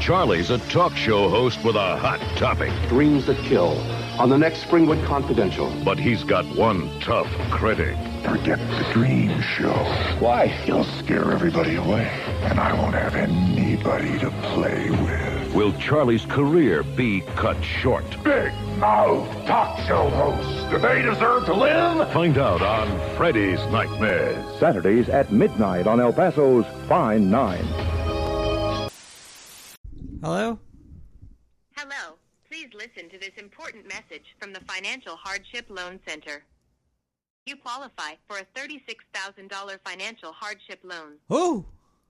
Charlie's a talk show host with a hot topic. Dreams that kill on the next Springwood Confidential. But he's got one tough critic. Forget the dream show. Why? You'll scare everybody away, and I won't have anybody to play with. Will Charlie's career be cut short? Big mouth talk show hosts. Do they deserve to live? Find out on Freddy's Nightmares. Saturdays at midnight on El Paso's Fine Nine. Hello? Hello. Please listen to this important message from the Financial Hardship Loan Center. You qualify for a $36,000 financial hardship loan. Ooh.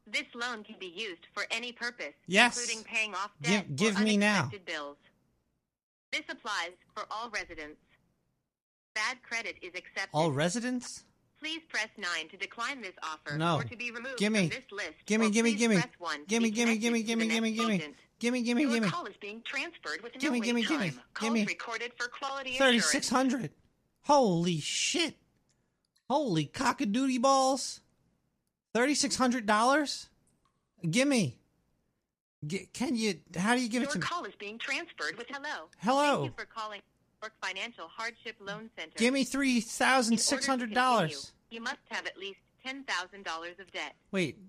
This loan can be used for any purpose, Yes. including paying off debt give or me now. unexpected bills. This applies for all residents. Bad credit is accepted. All residents? Please press 9 to decline this offer No. or to be removed Gimme. from this list. Gimme, gimme, gimme. press 1 to Gimme, gimme, gimme, gimme, gimme, gimme. agent. Gimme, gimme, Your gimme. call is being transferred with no Gimme, gimme, time. gimme. Calls Gimme. recorded for quality assurance. 3600 Holy shit. Holy cockadoodie balls. $3,600? Gimme. G- can you, how do you give it Your to me? call is being transferred with hello. Hello. Thank you for calling York Financial Hardship Loan Center. Give me In order to continue, $3,600. You must have at least $10,000 of debt. Wait, This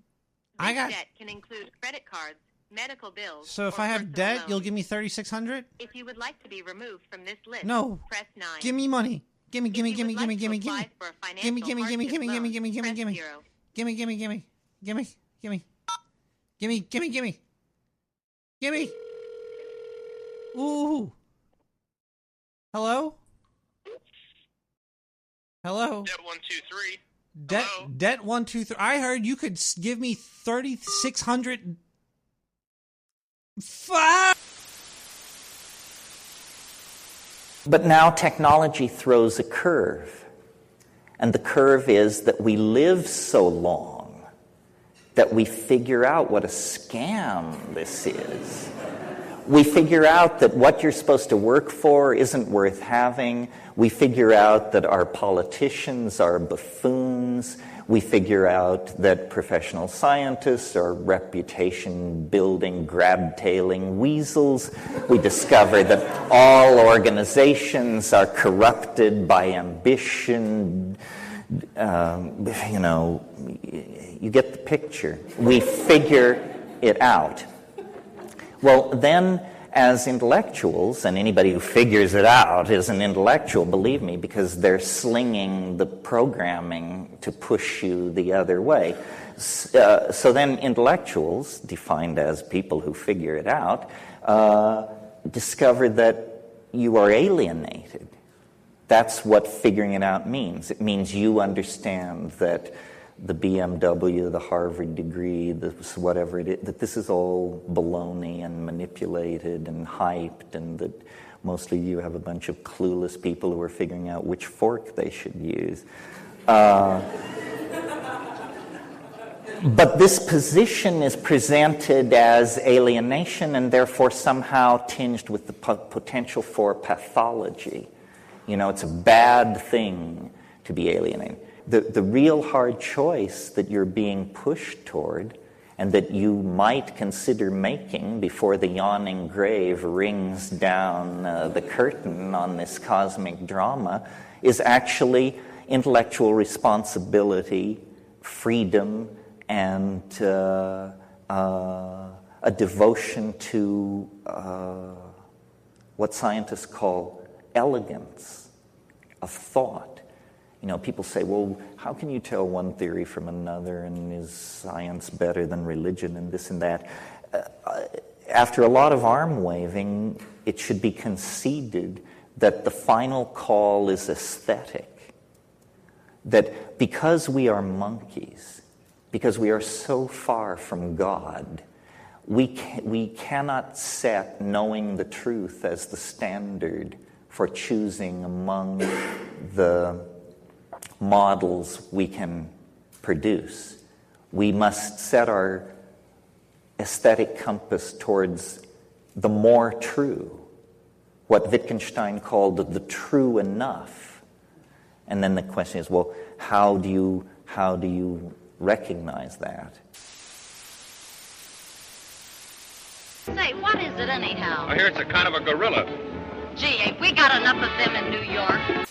I got, debt can include credit cards, medical bills. so if I have debt, loans. you'll give me 3600 If you would like to be removed from this list, No. press 9. Give me money. Gimme, gimme, gimme, gimme, gimme, gimme. for a financial Gimme, gimme, gimme, gimme, gimme, gimme, gimme, gimme. Gimme, gimme, gimme. Gimme, gimme. Gimme, gimme, gimme. Gimme. Ooh. Hello? Hello? Debt one two three. Debt, debt one, two, three. I heard you could give me 3600 Fuck! But now technology throws a curve. And the curve is that we live so long that we figure out what a scam this is. We figure out that what you're supposed to work for isn't worth having. We figure out that our politicians are buffoons. We figure out that professional scientists are reputation building, grab tailing weasels. We discover that all organizations are corrupted by ambition. Um, you know, you get the picture. We figure it out. Well, then, as intellectuals, and anybody who figures it out is an intellectual, believe me, because they're slinging the programming to push you the other way. Uh, so then, intellectuals, defined as people who figure it out, uh, discover that you are alienated. That's what figuring it out means. It means you understand that the BMW, the Harvard degree, this whatever it is, that this is all baloney and manipulated and hyped, and that mostly you have a bunch of clueless people who are figuring out which fork they should use. Uh, but this position is presented as alienation and therefore somehow tinged with the po- potential for pathology. You know, it's a bad thing to be alienated. The, the real hard choice that you're being pushed toward and that you might consider making before the yawning grave rings down uh, the curtain on this cosmic drama is actually intellectual responsibility, freedom, and uh, uh, a devotion to uh, what scientists call elegance of thought. You know, people say, well, how can you tell one theory from another, and is science better than religion, and this and that? Uh, after a lot of arm waving, it should be conceded that the final call is aesthetic. That because we are monkeys, because we are so far from God, we, we cannot set knowing the truth as the standard for choosing among the models we can produce. We must set our aesthetic compass towards the more true, what Wittgenstein called the true enough. And then the question is, well, how do you, how do you recognize that? Say, what is it anyhow? I hear it's a kind of a gorilla. Gee, ain't we got enough of them in New York?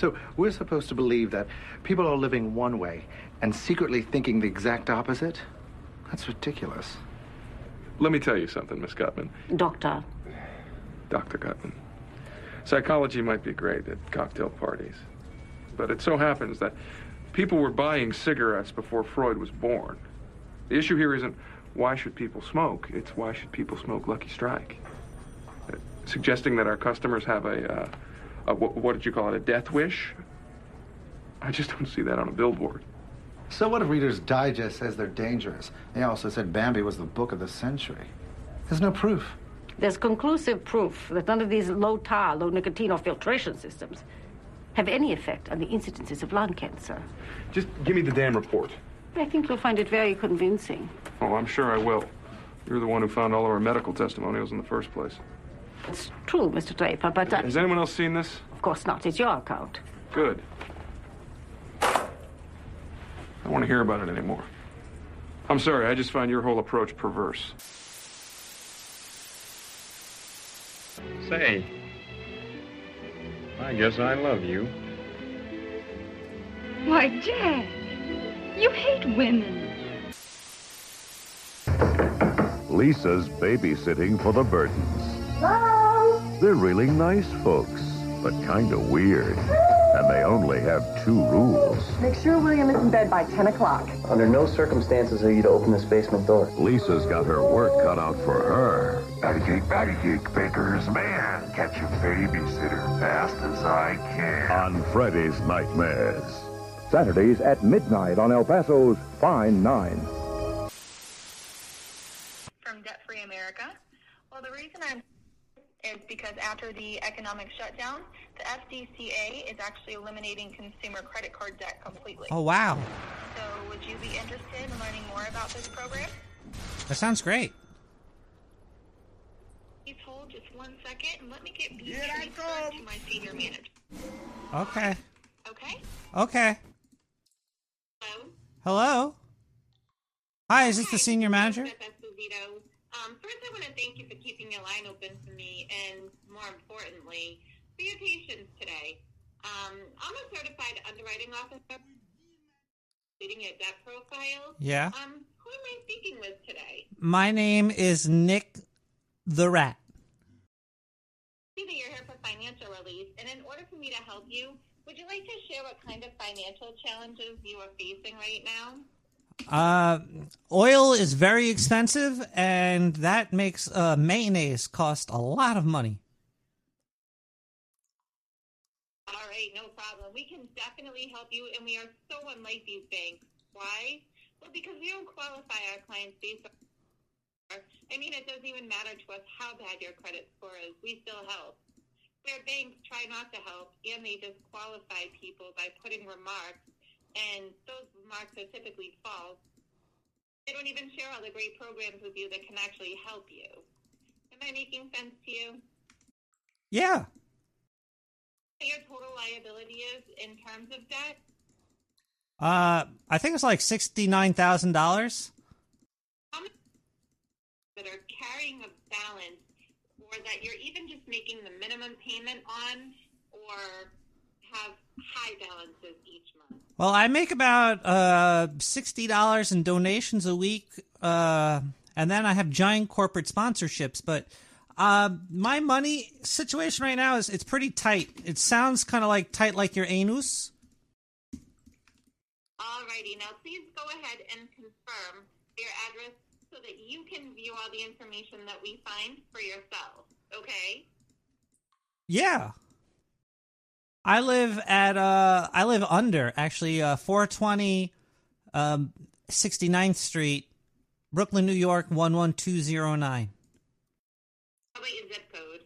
So we're supposed to believe that people are living one way and secretly thinking the exact opposite? That's ridiculous. Let me tell you something, Miss Guttman. Doctor. Dr. Guttman. Psychology might be great at cocktail parties, but it so happens that people were buying cigarettes before Freud was born. The issue here isn't why should people smoke, it's why should people smoke Lucky Strike. Uh, suggesting that our customers have a, uh, Uh, a what, what did you call it, a death wish? I just don't see that on a billboard. So what if Reader's Digest says they're dangerous? They also said Bambi was the book of the century. There's no proof. There's conclusive proof that none of these low tar, low nicotine, or filtration systems have any effect on the incidences of lung cancer. Just give me the damn report. I think you'll find it very convincing. Oh, I'm sure I will. You're the one who found all of our medical testimonials in the first place. It's true, Mr. Draper, but uh, Has anyone else seen this? of course not. It's your account. Good. I don't want to hear about it anymore. I'm sorry, I just find your whole approach perverse. Say, I guess I love you. Why, Jack, you hate women. Lisa's babysitting for the Burdens. They're really nice folks, but kind of weird. And they only have two rules. Make sure William is in bed by 10 o'clock. Under no circumstances are you to open this basement door. Lisa's got her work cut out for her. Patty cake, patty cake, baker's man. Catch a babysitter fast as I can. On Freddy's Nightmares. Saturdays at midnight on El Paso's Fine 9. from Debt Free America. Well, the reason I'm is because after the economic shutdown, the FDCA is actually eliminating consumer credit card debt completely. Oh, wow. So, would you be interested in learning more about this program? That sounds great. Please hold just one second and let me get you transferred to my senior manager. Okay. Okay? Okay. Hello? Hello? Hi, is this the senior manager? Esposito. Um, first, I want to thank you for keeping your line open for me, and more importantly, for your patience today. Um, I'm a certified underwriting officer Completing your debt profile. Yeah. Um, who am I speaking with today? My name is Nick the Rat. See that you're here for financial relief, and in order for me to help you, would you like to share what kind of financial challenges you are facing right now? Uh, oil is very expensive, and that makes uh, mayonnaise cost a lot of money. All right, no problem. We can definitely help you, and we are so unlike these banks. Why? Well, because we don't qualify our clients based on. I mean, it doesn't even matter to us how bad your credit score is. We still help. Where banks try not to help, and they disqualify people by putting remarks, and those marks are typically false. They don't even share all the great programs with you that can actually help you. Am I making sense to you? Yeah. What your total liability is in terms of debt? Uh, I think it's like sixty-nine thousand dollars. that are carrying a balance or that you're even just making the minimum payment on or have high balances each month. Well, I make about uh sixty dollars in donations a week, uh, and then I have giant corporate sponsorships. But uh, my money situation right now is it's pretty tight. It sounds kind of like tight, like your anus. Alrighty, now please go ahead and confirm your address so that you can view all the information that we find for yourself. Okay? Yeah. I live at uh I live under actually uh 420 um 69th Street, Brooklyn, New York 11209. How about your zip code?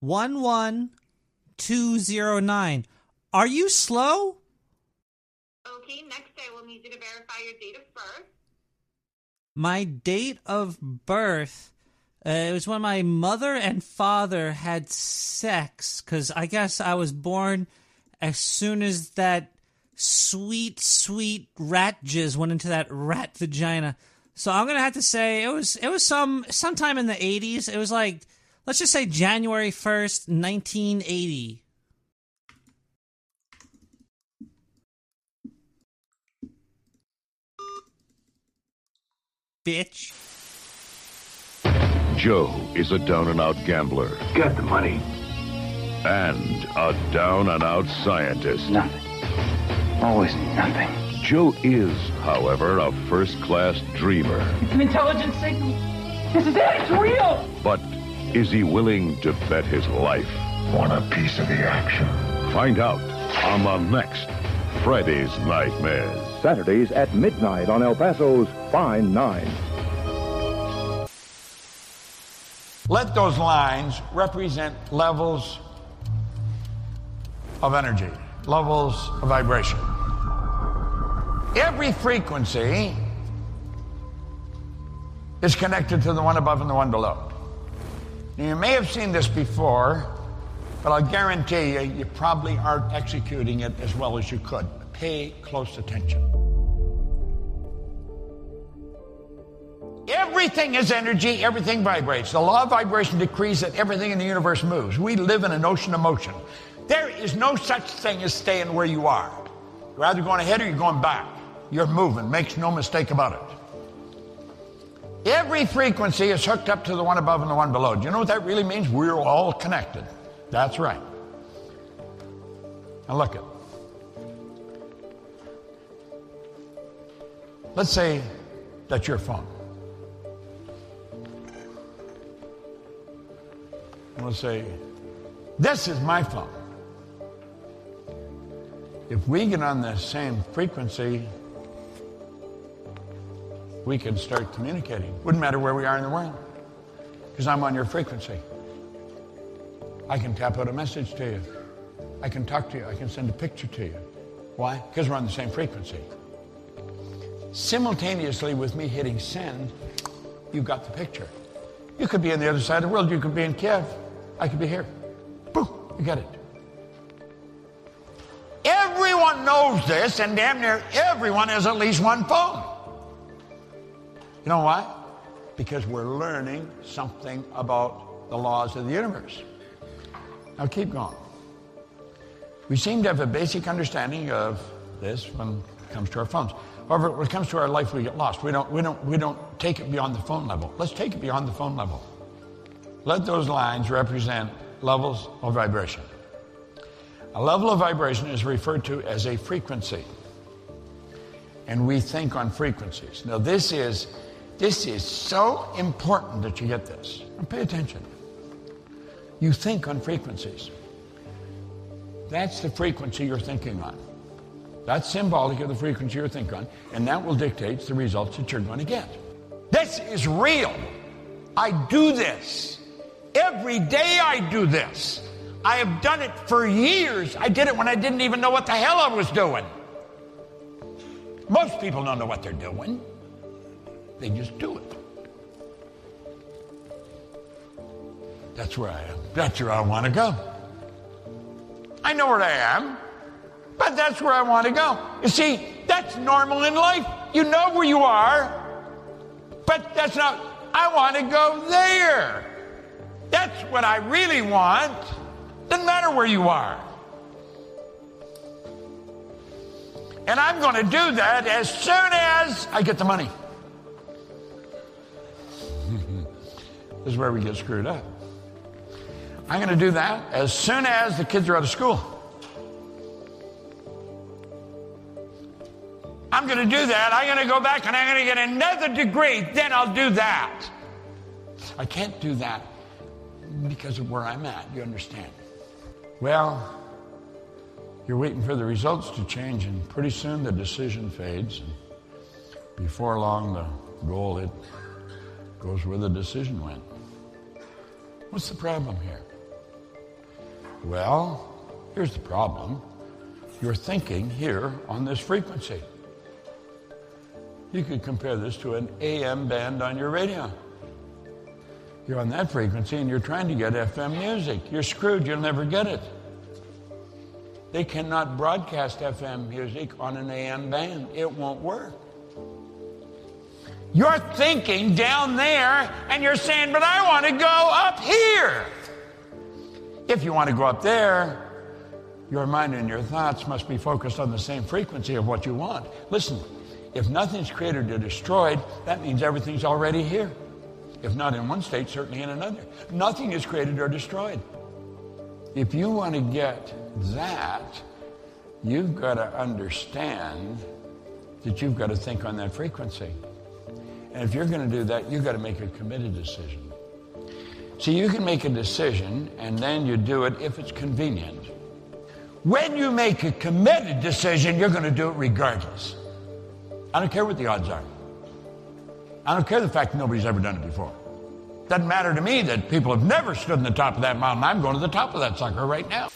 11209. Are you slow? Okay, next I will need you to verify your date of birth. My date of birth uh, it was when my mother and father had sex cuz I guess I was born as soon as that sweet sweet rat jizz went into that rat vagina. So I'm to have to say it was it was some sometime in the 80s. It was like let's just say January 1st, 1980. Bitch. Joe is a down and out gambler. Got the money. And a down and out scientist. Nothing. Always nothing. Joe is, however, a first class dreamer. It's an intelligence signal. This is it. It's real. But is he willing to bet his life? Want a piece of the action? Find out on the next Freddy's Nightmares. Saturdays at midnight on El Paso's Fine Nine. Let those lines represent levels of energy, levels of vibration. Every frequency is connected to the one above and the one below. Now, you may have seen this before, but I'll guarantee you, you probably aren't executing it as well as you could. Pay close attention. Everything is energy, everything vibrates. The law of vibration decrees that everything in the universe moves. We live in an ocean of motion. There is no such thing as staying where you are. You're either going ahead or you're going back. You're moving, makes no mistake about it. Every frequency is hooked up to the one above and the one below. Do you know what that really means? We're all connected. That's right. Now look at. Let's say that's your phone. And we'll say, This is my phone. If we get on the same frequency, we can start communicating. Wouldn't matter where we are in the world, because I'm on your frequency. I can tap out a message to you. I can talk to you. I can send a picture to you. Why? Because we're on the same frequency. Simultaneously with me hitting send, you got the picture. You could be on the other side of the world. You could be in Kiev. I could be here. Boom, you get it. Everyone knows this, and damn near everyone has at least one phone. You know why? Because we're learning something about the laws of the universe. Now keep going. We seem to have a basic understanding of this when it comes to our phones. However, when it comes to our life, we get lost. We don't, we don't, we don't take it beyond the phone level. Let's take it beyond the phone level. Let those lines represent levels of vibration. A level of vibration is referred to as a frequency. And we think on frequencies. Now this is this is so important that you get this. And pay attention. You think on frequencies. That's the frequency you're thinking on. That's symbolic of the frequency you're thinking on, and that will dictate the results that you're going to get. This is real. I do this. Every day I do this. I have done it for years. I did it when I didn't even know what the hell I was doing. Most people don't know what they're doing, they just do it. That's where I am. That's where I want to go. I know where I am, but that's where I want to go. You see, that's normal in life. You know where you are, but that's not, I want to go there. That's what I really want. Doesn't matter where you are. And I'm going to do that as soon as I get the money. this is where we get screwed up. I'm going to do that as soon as the kids are out of school. I'm going to do that. I'm going to go back and I'm going to get another degree. Then I'll do that. I can't do that because of where I'm at. You understand? Well, you're waiting for the results to change, and pretty soon the decision fades. And before long, the goal it goes where the decision went. What's the problem here? Well, here's the problem. You're thinking here on this frequency. You could compare this to an AM band on your radio. You're on that frequency and you're trying to get FM music. You're screwed. You'll never get it. They cannot broadcast FM music on an AM band. It won't work. You're thinking down there and you're saying, but I want to go up here. If you want to go up there, your mind and your thoughts must be focused on the same frequency of what you want. Listen, if nothing's created or destroyed, that means everything's already here. If not in one state, certainly in another. Nothing is created or destroyed. If you want to get that, you've got to understand that you've got to think on that frequency. And if you're going to do that, you've got to make a committed decision. See, you can make a decision and then you do it if it's convenient. When you make a committed decision, you're going to do it regardless. I don't care what the odds are. I don't care the fact that nobody's ever done it before. Doesn't matter to me that people have never stood on the top of that mountain. I'm going to the top of that sucker right now.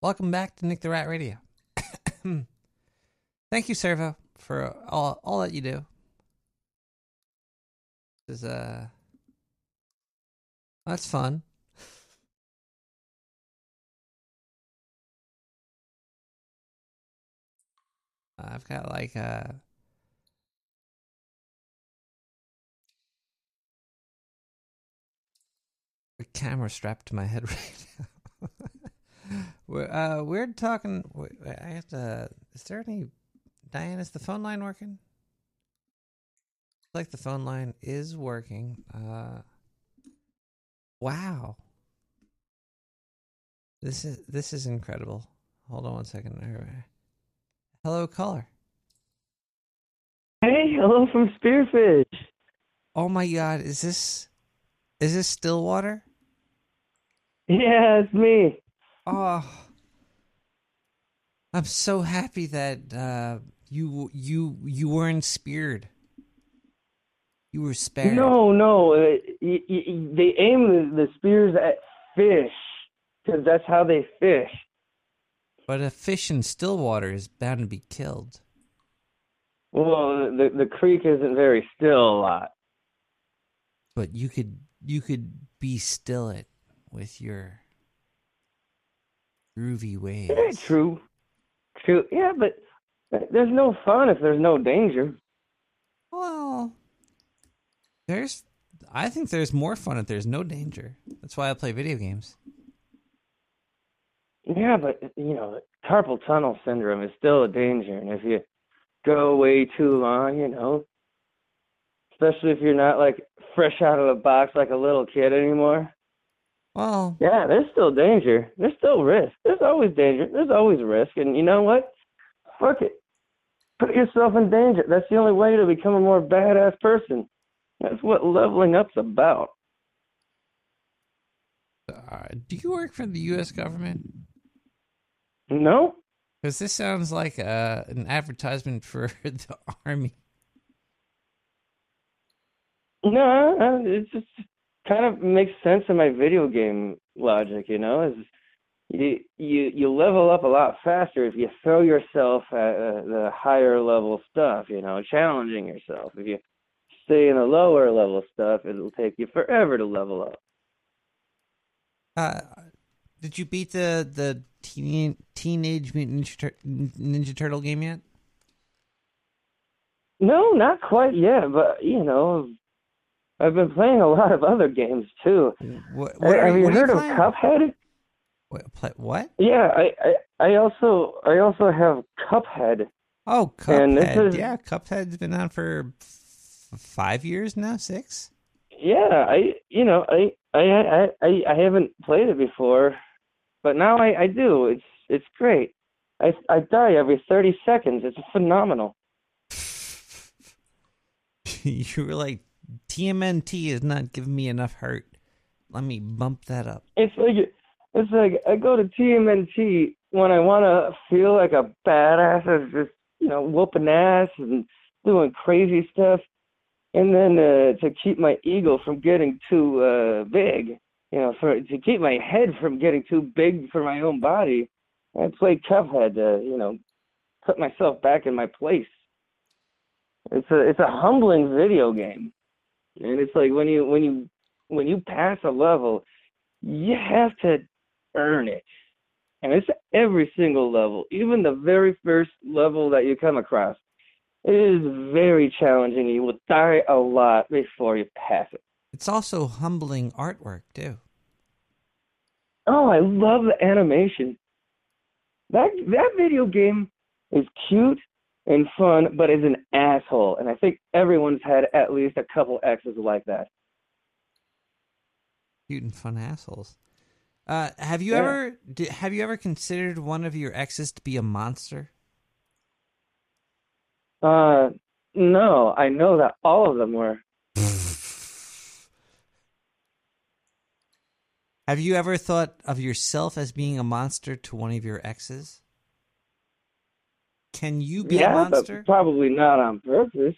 Welcome back to Nick the Rat Radio. Thank you, Servo, for all all that you do. This is uh that's fun. I've got like uh a camera strapped to my head right now. We're, uh, we're talking. I have to. Is there any? Diane, is the phone line working? Like the phone line is working. Uh, wow. This is this is incredible. Hold on one second. Hello, caller. Hey, hello from Spearfish. Oh my God! Is this is this Stillwater? Yeah, it's me. Oh, I'm so happy that uh, you you you weren't speared. You were spared. No, no, uh, they aim the, the spears at fish because that's how they fish. But a fish in Stillwater is bound to be killed. Well, the the creek isn't very still a lot. But you could you could be still it with your groovy waves. Yeah, true, true. Yeah, but there's no fun if there's no danger. Well, there's I think there's more fun if there's no danger. That's why I play video games. Yeah, but you know, carpal tunnel syndrome is still a danger, and if you go way too long, you know, especially if you're not like fresh out of the box like a little kid anymore. Well, yeah, there's still danger. There's still risk. There's always danger. There's always risk, and you know what? Fuck it. Put yourself in danger. That's the only way to become a more badass person. That's what leveling up's about. Uh, do you work for the U.S. government? No. Because this sounds like uh, an advertisement for the army. No, it's just kind of makes sense in my video game logic, you know. Is you you you level up a lot faster if you throw yourself at uh, the higher level stuff, you know, challenging yourself. If you stay in the lower level stuff, it'll take you forever to level up. Uh, did you beat the the teen, Teenage Mutant Ninja, Tur- Ninja Turtle game yet? No, not quite yet, but you know, I've been playing a lot of other games too. What, Uh, have you what heard of? Cuphead? What? Play, what? Yeah, I, I I also I also have Cuphead. Oh, Cuphead. is- Yeah, Cuphead's been on for f- five years now, six. Yeah, I you know I I I I, I haven't played it before, but now I, I do. It's it's great. I I die every thirty seconds. It's phenomenal. you were like, TMNT is not giving me enough hurt. Let me bump that up. It's like it's like I go to TMNT when I want to feel like a badass, just you know whooping ass and doing crazy stuff, and then uh, to keep my ego from getting too uh, big, you know, for to keep my head from getting too big for my own body, I play Cuphead to you know put myself back in my place. It's a it's a humbling video game, and it's like when you when you when you pass a level, you have to earn it. And it's every single level, even the very first level that you come across. It is very challenging. You will die a lot before you pass it. It's also humbling artwork too. Oh, I love the animation. That that video game is cute and fun, but is an asshole. And I think everyone's had at least a couple exes like that. Cute and fun assholes. Uh, have you Yeah. ever di- have you ever considered one of your exes to be a monster? Uh, no, I know that all of them were. Have you ever thought of yourself as being a monster to one of your exes? Can you be yeah, a monster? probably not on purpose.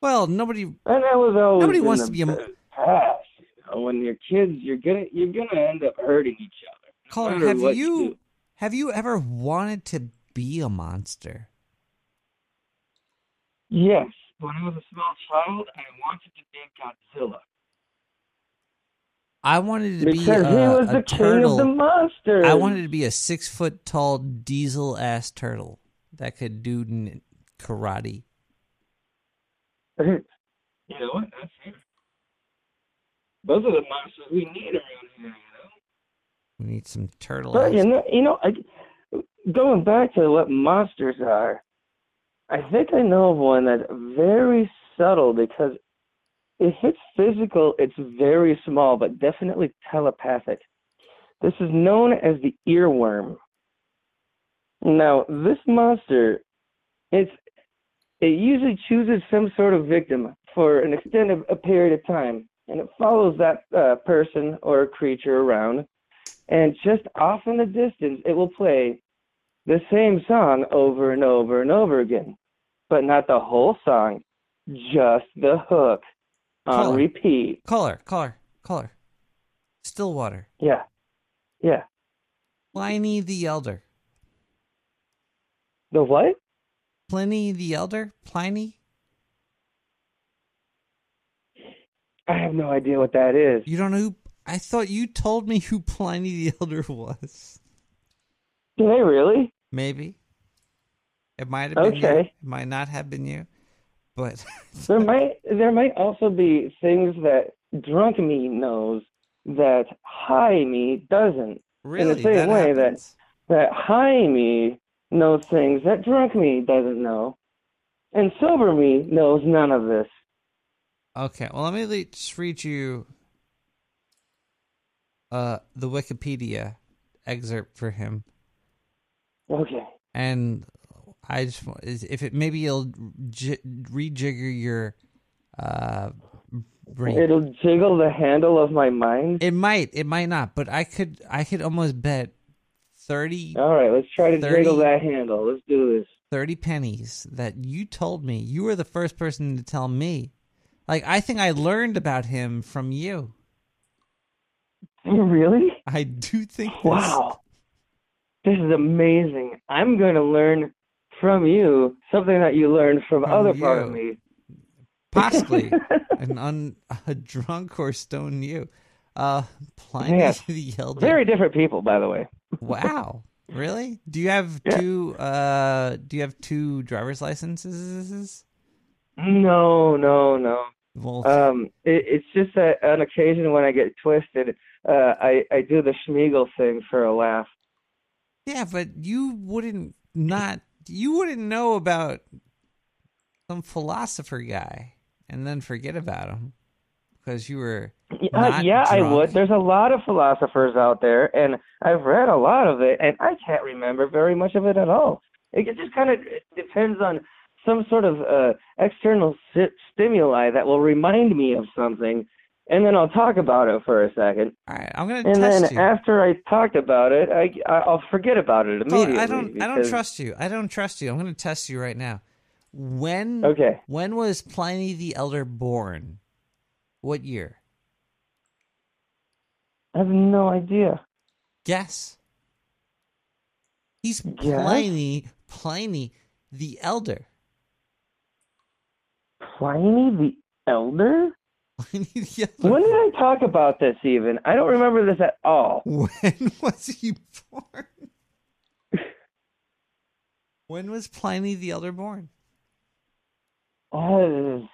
Well, nobody. And that was always Nobody wants to be a past. You know, when you're kids, you're gonna you're gonna end up hurting each other. no have what you. Have you ever wanted to be a monster? Yes. When I was a small child, I wanted to be Godzilla. I wanted to be Because a, he was a the king of the monsters. I wanted to be a six foot tall diesel ass turtle that could do n- karate. you know what? That's it. Those are the monsters we need around here, you know? We need some turtles. But you know, you know, I, going back to what monsters are, I think I know of one that's very subtle because if it's physical, it's very small, but definitely telepathic. This is known as the earworm. Now, this monster, it's it usually chooses some sort of victim for an extended a period of time, and it follows that uh, person or creature around and just off in the distance it will play the same song over and over and over again but not the whole song just the hook on Caller. repeat Caller, caller, caller. Stillwater. yeah yeah Pliny the Elder. The what Pliny the Elder? Pliny? i have no idea what that is You don't know who? I thought you told me who Pliny the Elder was. do they really Maybe. It might have been you. Okay. It might not have been you. But there might there might also be things that drunk me knows that high me doesn't in Really? the same That way happens? that that high me knows things that drunk me doesn't know, and sober me knows none of this. Okay, well, let me le- just read you uh, the Wikipedia excerpt for him. Okay. And I just, if it maybe it'll j- rejigger your uh, brain. It'll jiggle the handle of my mind. It might, it might not, but I could, I could almost bet 30, All right, let's try to 30 jiggle that handle. Let's do this. 30 pennies that you told me. You were the first person to tell me. Like, I think I learned about him from you. Really? I do think this. Wow. This is amazing. I'm going to learn from you something that you learned from, From other part of me. possibly an un a drunk or stone you. Uh, Pliny Yes. the Elder. Very different people, by the way. Wow, really? Do you have two? Uh, do you have two driver's licenses? No, no, no. Um, it, it's just that on occasion when I get twisted, uh, I I do the Sméagol thing for a laugh. yeah, but you wouldn't not you wouldn't know about some philosopher guy and then forget about him because you were Uh, yeah, I would. There's a lot of philosophers out there, and I've read a lot of it, and I can't remember very much of it at all. It just kind of depends on some sort of uh, external sti- stimuli that will remind me of something, and then I'll talk about it for a second. All right, I'm gonna And test then you. after I talked about it, I I'll forget about it immediately. I don't. I don't trust you. I don't trust you. I'm going to test you right now. When? Okay. When was Pliny the Elder born? What year? I have no idea. Guess. He's Guess? Pliny. Pliny the Elder. Pliny the Elder? Pliny the Elder. When did I talk about this even? I don't remember this at all. When was he born? when was Pliny the Elder born? Oh,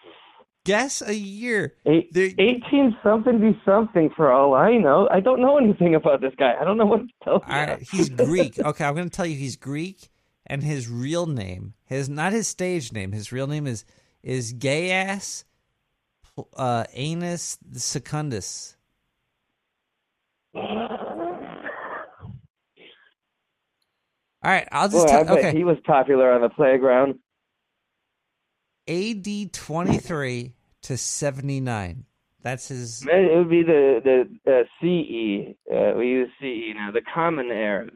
Guess a year. eight, 18 something be something for all I know. I don't know anything about this guy. I don't know what to tell you. Right, he's Greek. Okay, I'm going to tell you he's Greek, and his real name, his not his stage name, his real name is is Gaius uh, Anus Secundus. All right, I'll just Boy, Okay, he was popular on the playground. AD 23 to 79. That's his. It would be the the uh, CE. Uh, we use CE now, the Common Era.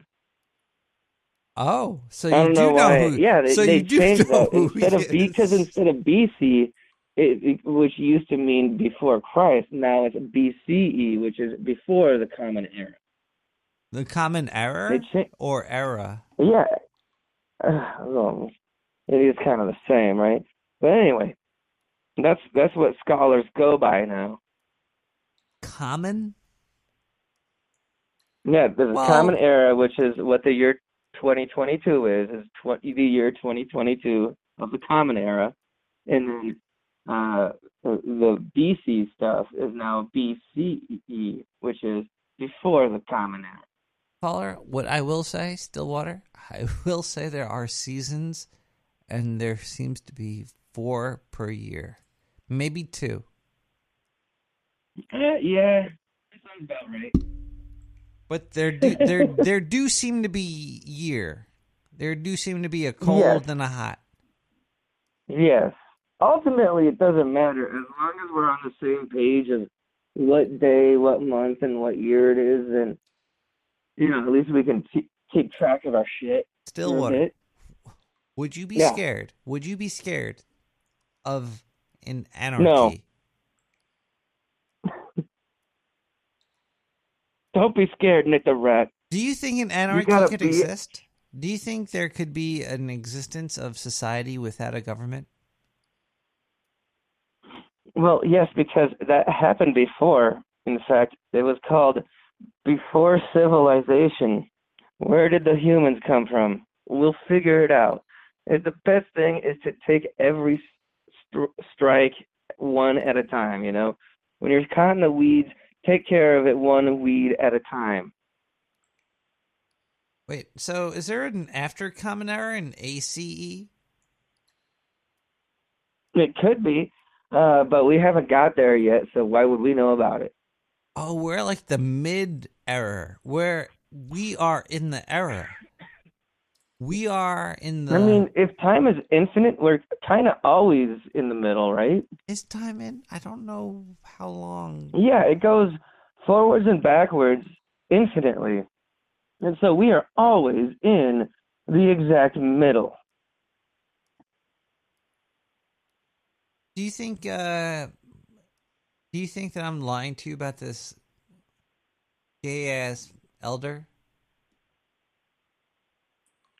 Oh, so you don't know, know, who. Yeah, they, so they you do changed that instead of B because instead of BC, it, it, which used to mean before Christ, now it's BCE, which is before the Common Era. The common error They cha- or era? Yeah. Uh, well, it is kind of the same, right? But anyway, that's that's what scholars go by now. Common? Yeah, there's Well- a common era, which is what the year 2022 is, is 20, the year 2022 of the common era, and then uh, the, the BC stuff is now BCE, which is before the common era. Caller, what I will say, Stillwater, I will say there are seasons, and there seems to be four per year, maybe two. Uh, yeah, that sounds about right. But there do there there do seem to be year. There do seem to be a cold Yes. and a hot. Yes. Ultimately, it doesn't matter as long as we're on the same page of what day, what month, and what year it is, and you know, at least we can t- keep track of our shit. for a Stillwater. Would you be Yeah. scared? Would you be scared of an No. Don't be scared, Nick the Rat. Do you think an anarchy could be- exist? Do you think there could be an existence of society without a government? Well, yes, because that happened before. In fact, it was called before civilization. Where did the humans come from? We'll figure it out. And the best thing is to take every str- strike one at a time, you know? When you're caught in the weeds, take care of it one weed at a time. Wait, so is there an after common era in? ACE? It could be, uh, but we haven't got there yet, so why would we know about it? Oh, we're like the mid era, where we are in the era. We are in the. I mean, if time is infinite, we're kind of always in the middle, right? is time in? I don't know how long. Yeah, it goes forwards and backwards infinitely. And so we are always in the exact middle. Do you think? uh Do you think that I'm lying to you about this gay ass elder?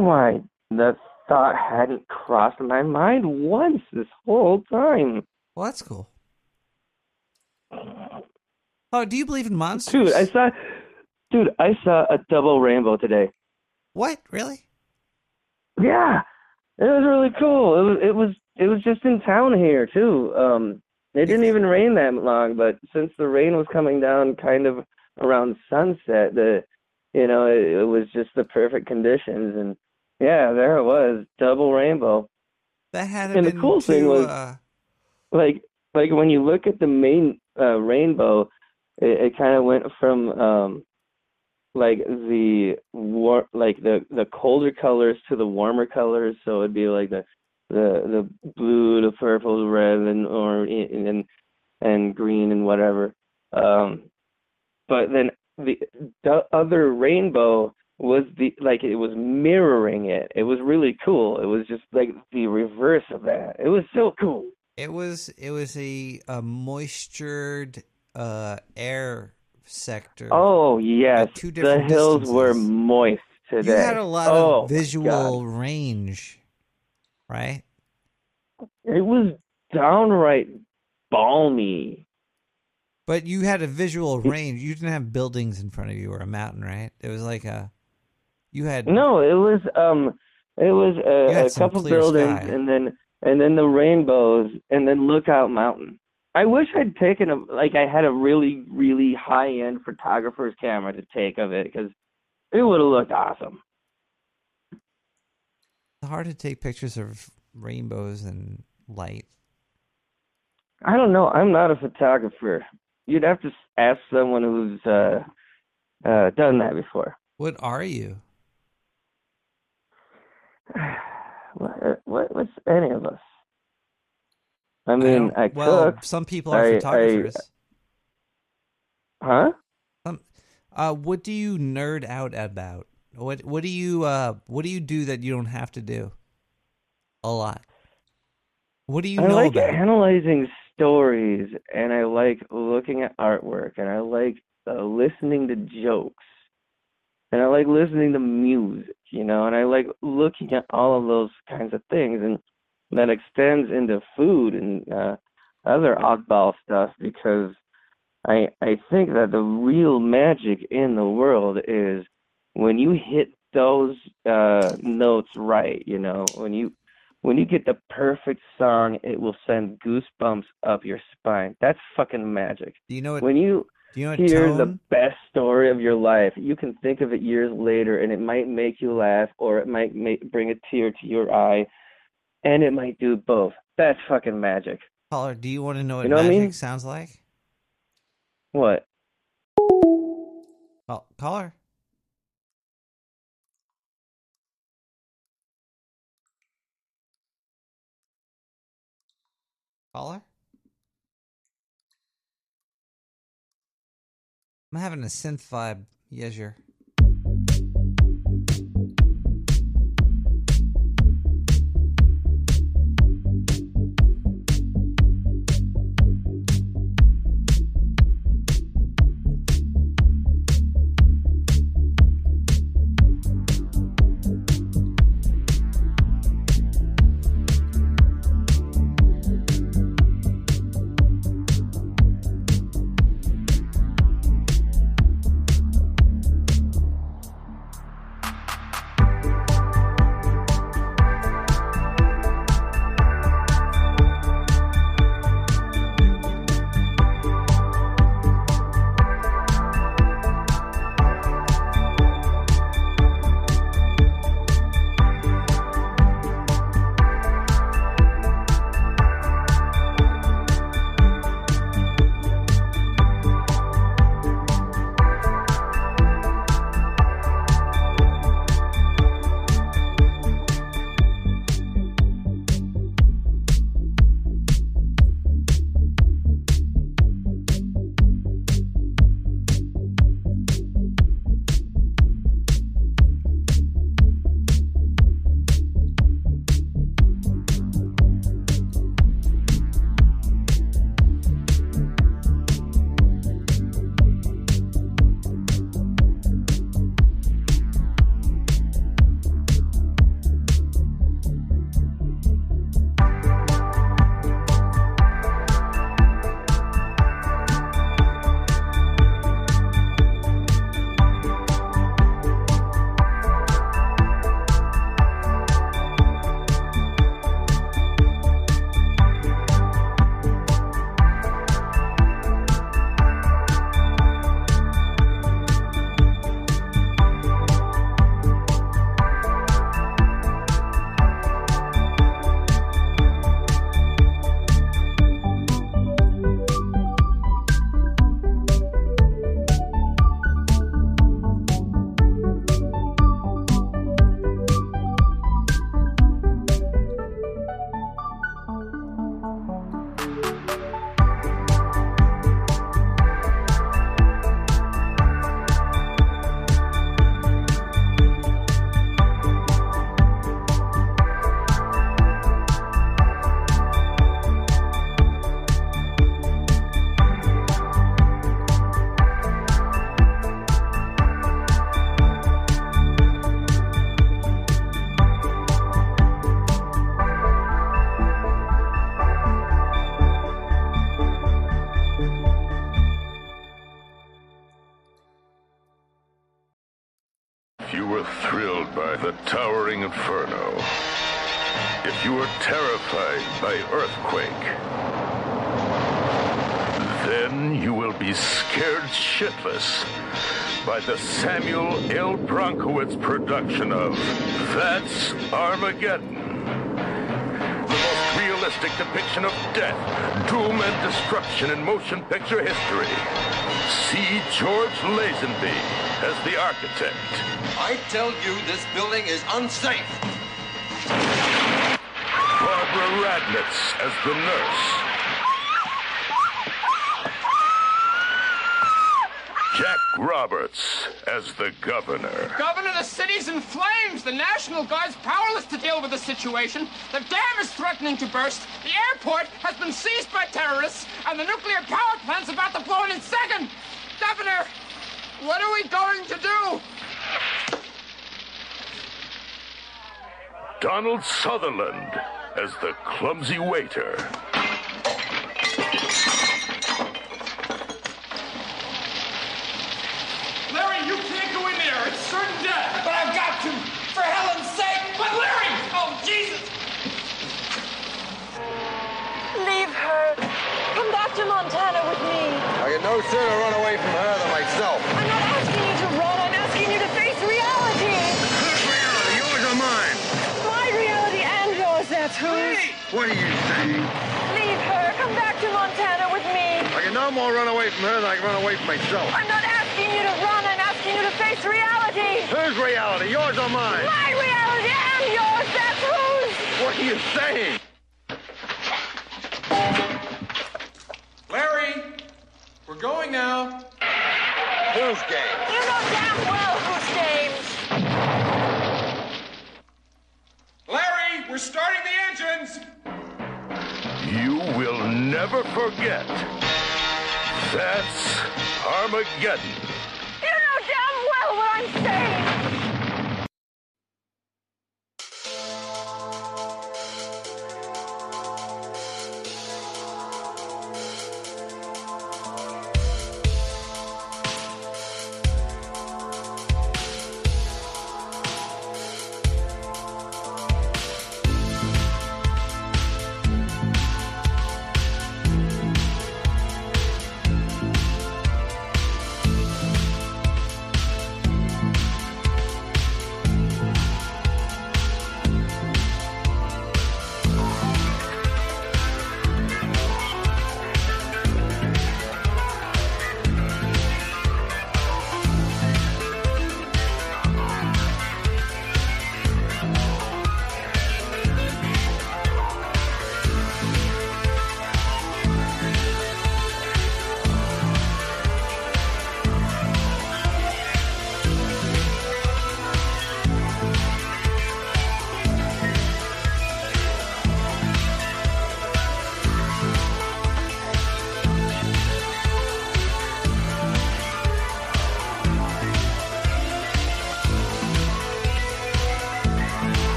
Why, the thought hadn't crossed my mind once this whole time. Well, that's cool. Oh, do you believe in monsters? Dude, I saw dude, I saw a double rainbow today. What? Really? Yeah. It was really cool. It was it was it was just in town here too. Um it didn't even rain that long, but since the rain was coming down kind of around sunset, the you know, it, it was just the perfect conditions and yeah, there it was, double rainbow. That had And the been cool thing was uh, like like when you look at the main uh rainbow, it, it kind of went from um like the war like the the colder colors to the warmer colors so it'd be like the the the blue the purple the red and or and and green and whatever um but then the the other rainbow was the like it was mirroring it it was really cool it was just like the reverse of that it was so cool It was it was a, a moistured uh, air sector. oh yes two different the hills were moist today You had a lot oh, of visual God. range, right? It was downright balmy. But you had a visual range. You didn't have buildings in front of you or a mountain, right? It was like a you had No, it was um, it was a, a couple buildings, sky. and then and then the rainbows, and then Lookout Mountain. I wish I'd taken a like I had a really really high end photographer's camera to take of it because it would have looked awesome. It's hard to take pictures of rainbows and light. I don't know. I'm not a photographer. You'd have to ask someone who's uh, uh, done that before. What are you? What, what what's any of us? I mean, I, well, cook. some people are I- I- photographers. huh? Um, uh, what do you nerd out about? What what do you uh what do you do that you don't have to do? A lot. What do you I know like about? analyzing stories, and I like looking at artwork, and I like uh, listening to jokes. and I like listening to music, you know, and I like looking at all of those kinds of things, and that extends into food and uh, other oddball stuff because I I think that the real magic in the world is when you hit those uh, notes right, you know, when you when you get the perfect song, it will send goosebumps up your spine. That's fucking magic. Do you know what? when you do you know hear the best story of your life, you can think of it years later, and it might make you laugh, or it might make, bring a tear to your eye, and it might do both. That's fucking magic. Caller, do you want to know what You know what I magic mean? sounds like? What? Call, caller. Caller? I'm having a synth vibe, Yezure. Motion picture history. See George Lazenby as the architect. I tell you, this building is unsafe. Barbara Radnitz as the nurse. Roberts as the governor. Governor, the city's in flames. The National Guard's powerless to deal with the situation. The dam is threatening to burst. The airport has been seized by terrorists, and the nuclear power plant's about to blow in a second. Governor, what are we going to do? Donald Sutherland as the clumsy waiter. It's certain death. But I've got to. For Helen's sake. But Larry! Oh, Jesus! Leave her. Come back to Montana with me. I can no sooner run away from her than myself. I'm not asking you to run. I'm asking you to face reality. reality? Yours or mine? My reality and yours, that's whose. What are you saying? Leave her. Come back to Montana with me. I can no more run away from her than I can run away from myself. I'm not asking you to run. I'm asking you to face reality. Whose reality? Yours or mine? My reality and yours, that's whose. What are you saying? Larry, we're going now. Whose game? You know damn well whose games. Larry, we're starting the engines. You will never forget. That's Armageddon. You know damn well what I'm saying.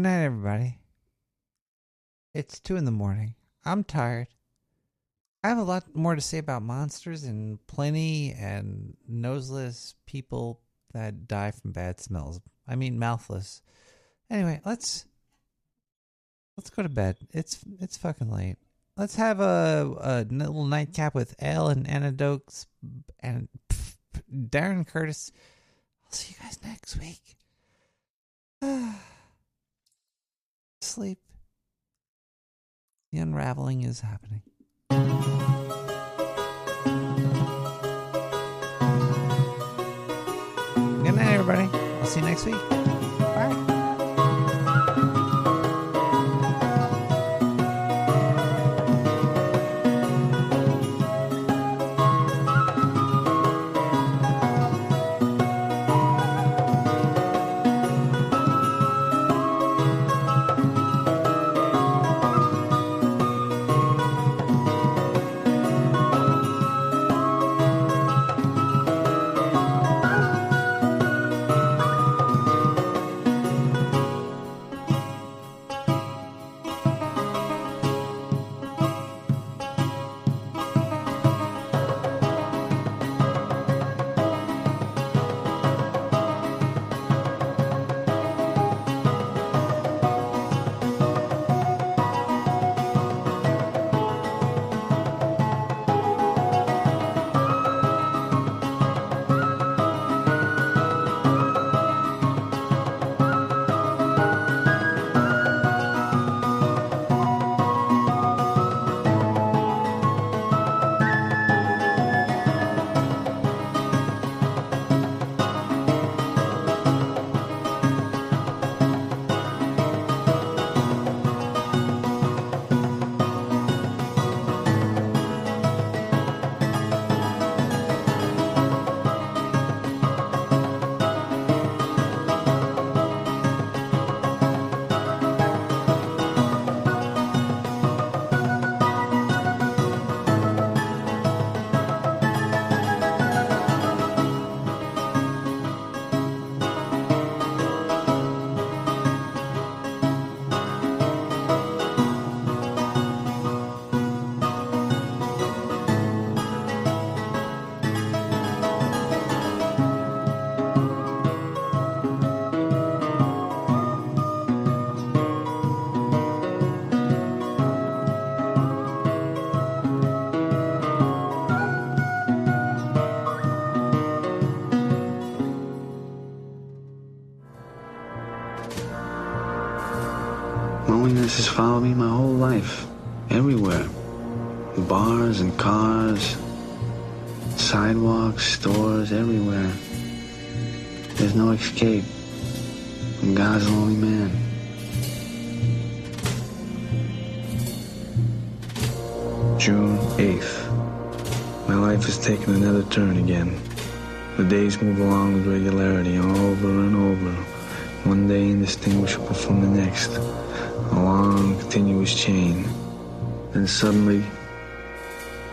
Good night, everybody. It's two in the morning. I'm tired. I have a lot more to say about monsters and Pliny and noseless people that die from bad smells. I mean, mouthless. Anyway, let's let's go to bed. It's it's fucking late. Let's have a, a little nightcap with Ale and anecdotes and pff, Darren Curtis. I'll see you guys next week. Sleep. The unraveling is happening. Good night, everybody. I'll see you next week. Bye. No escape. I'm God's lonely man. June 8th. My life has taken another turn again. The days move along with regularity, over and over, one day indistinguishable from the next, a long, continuous chain. Then suddenly,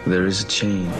there is a chain.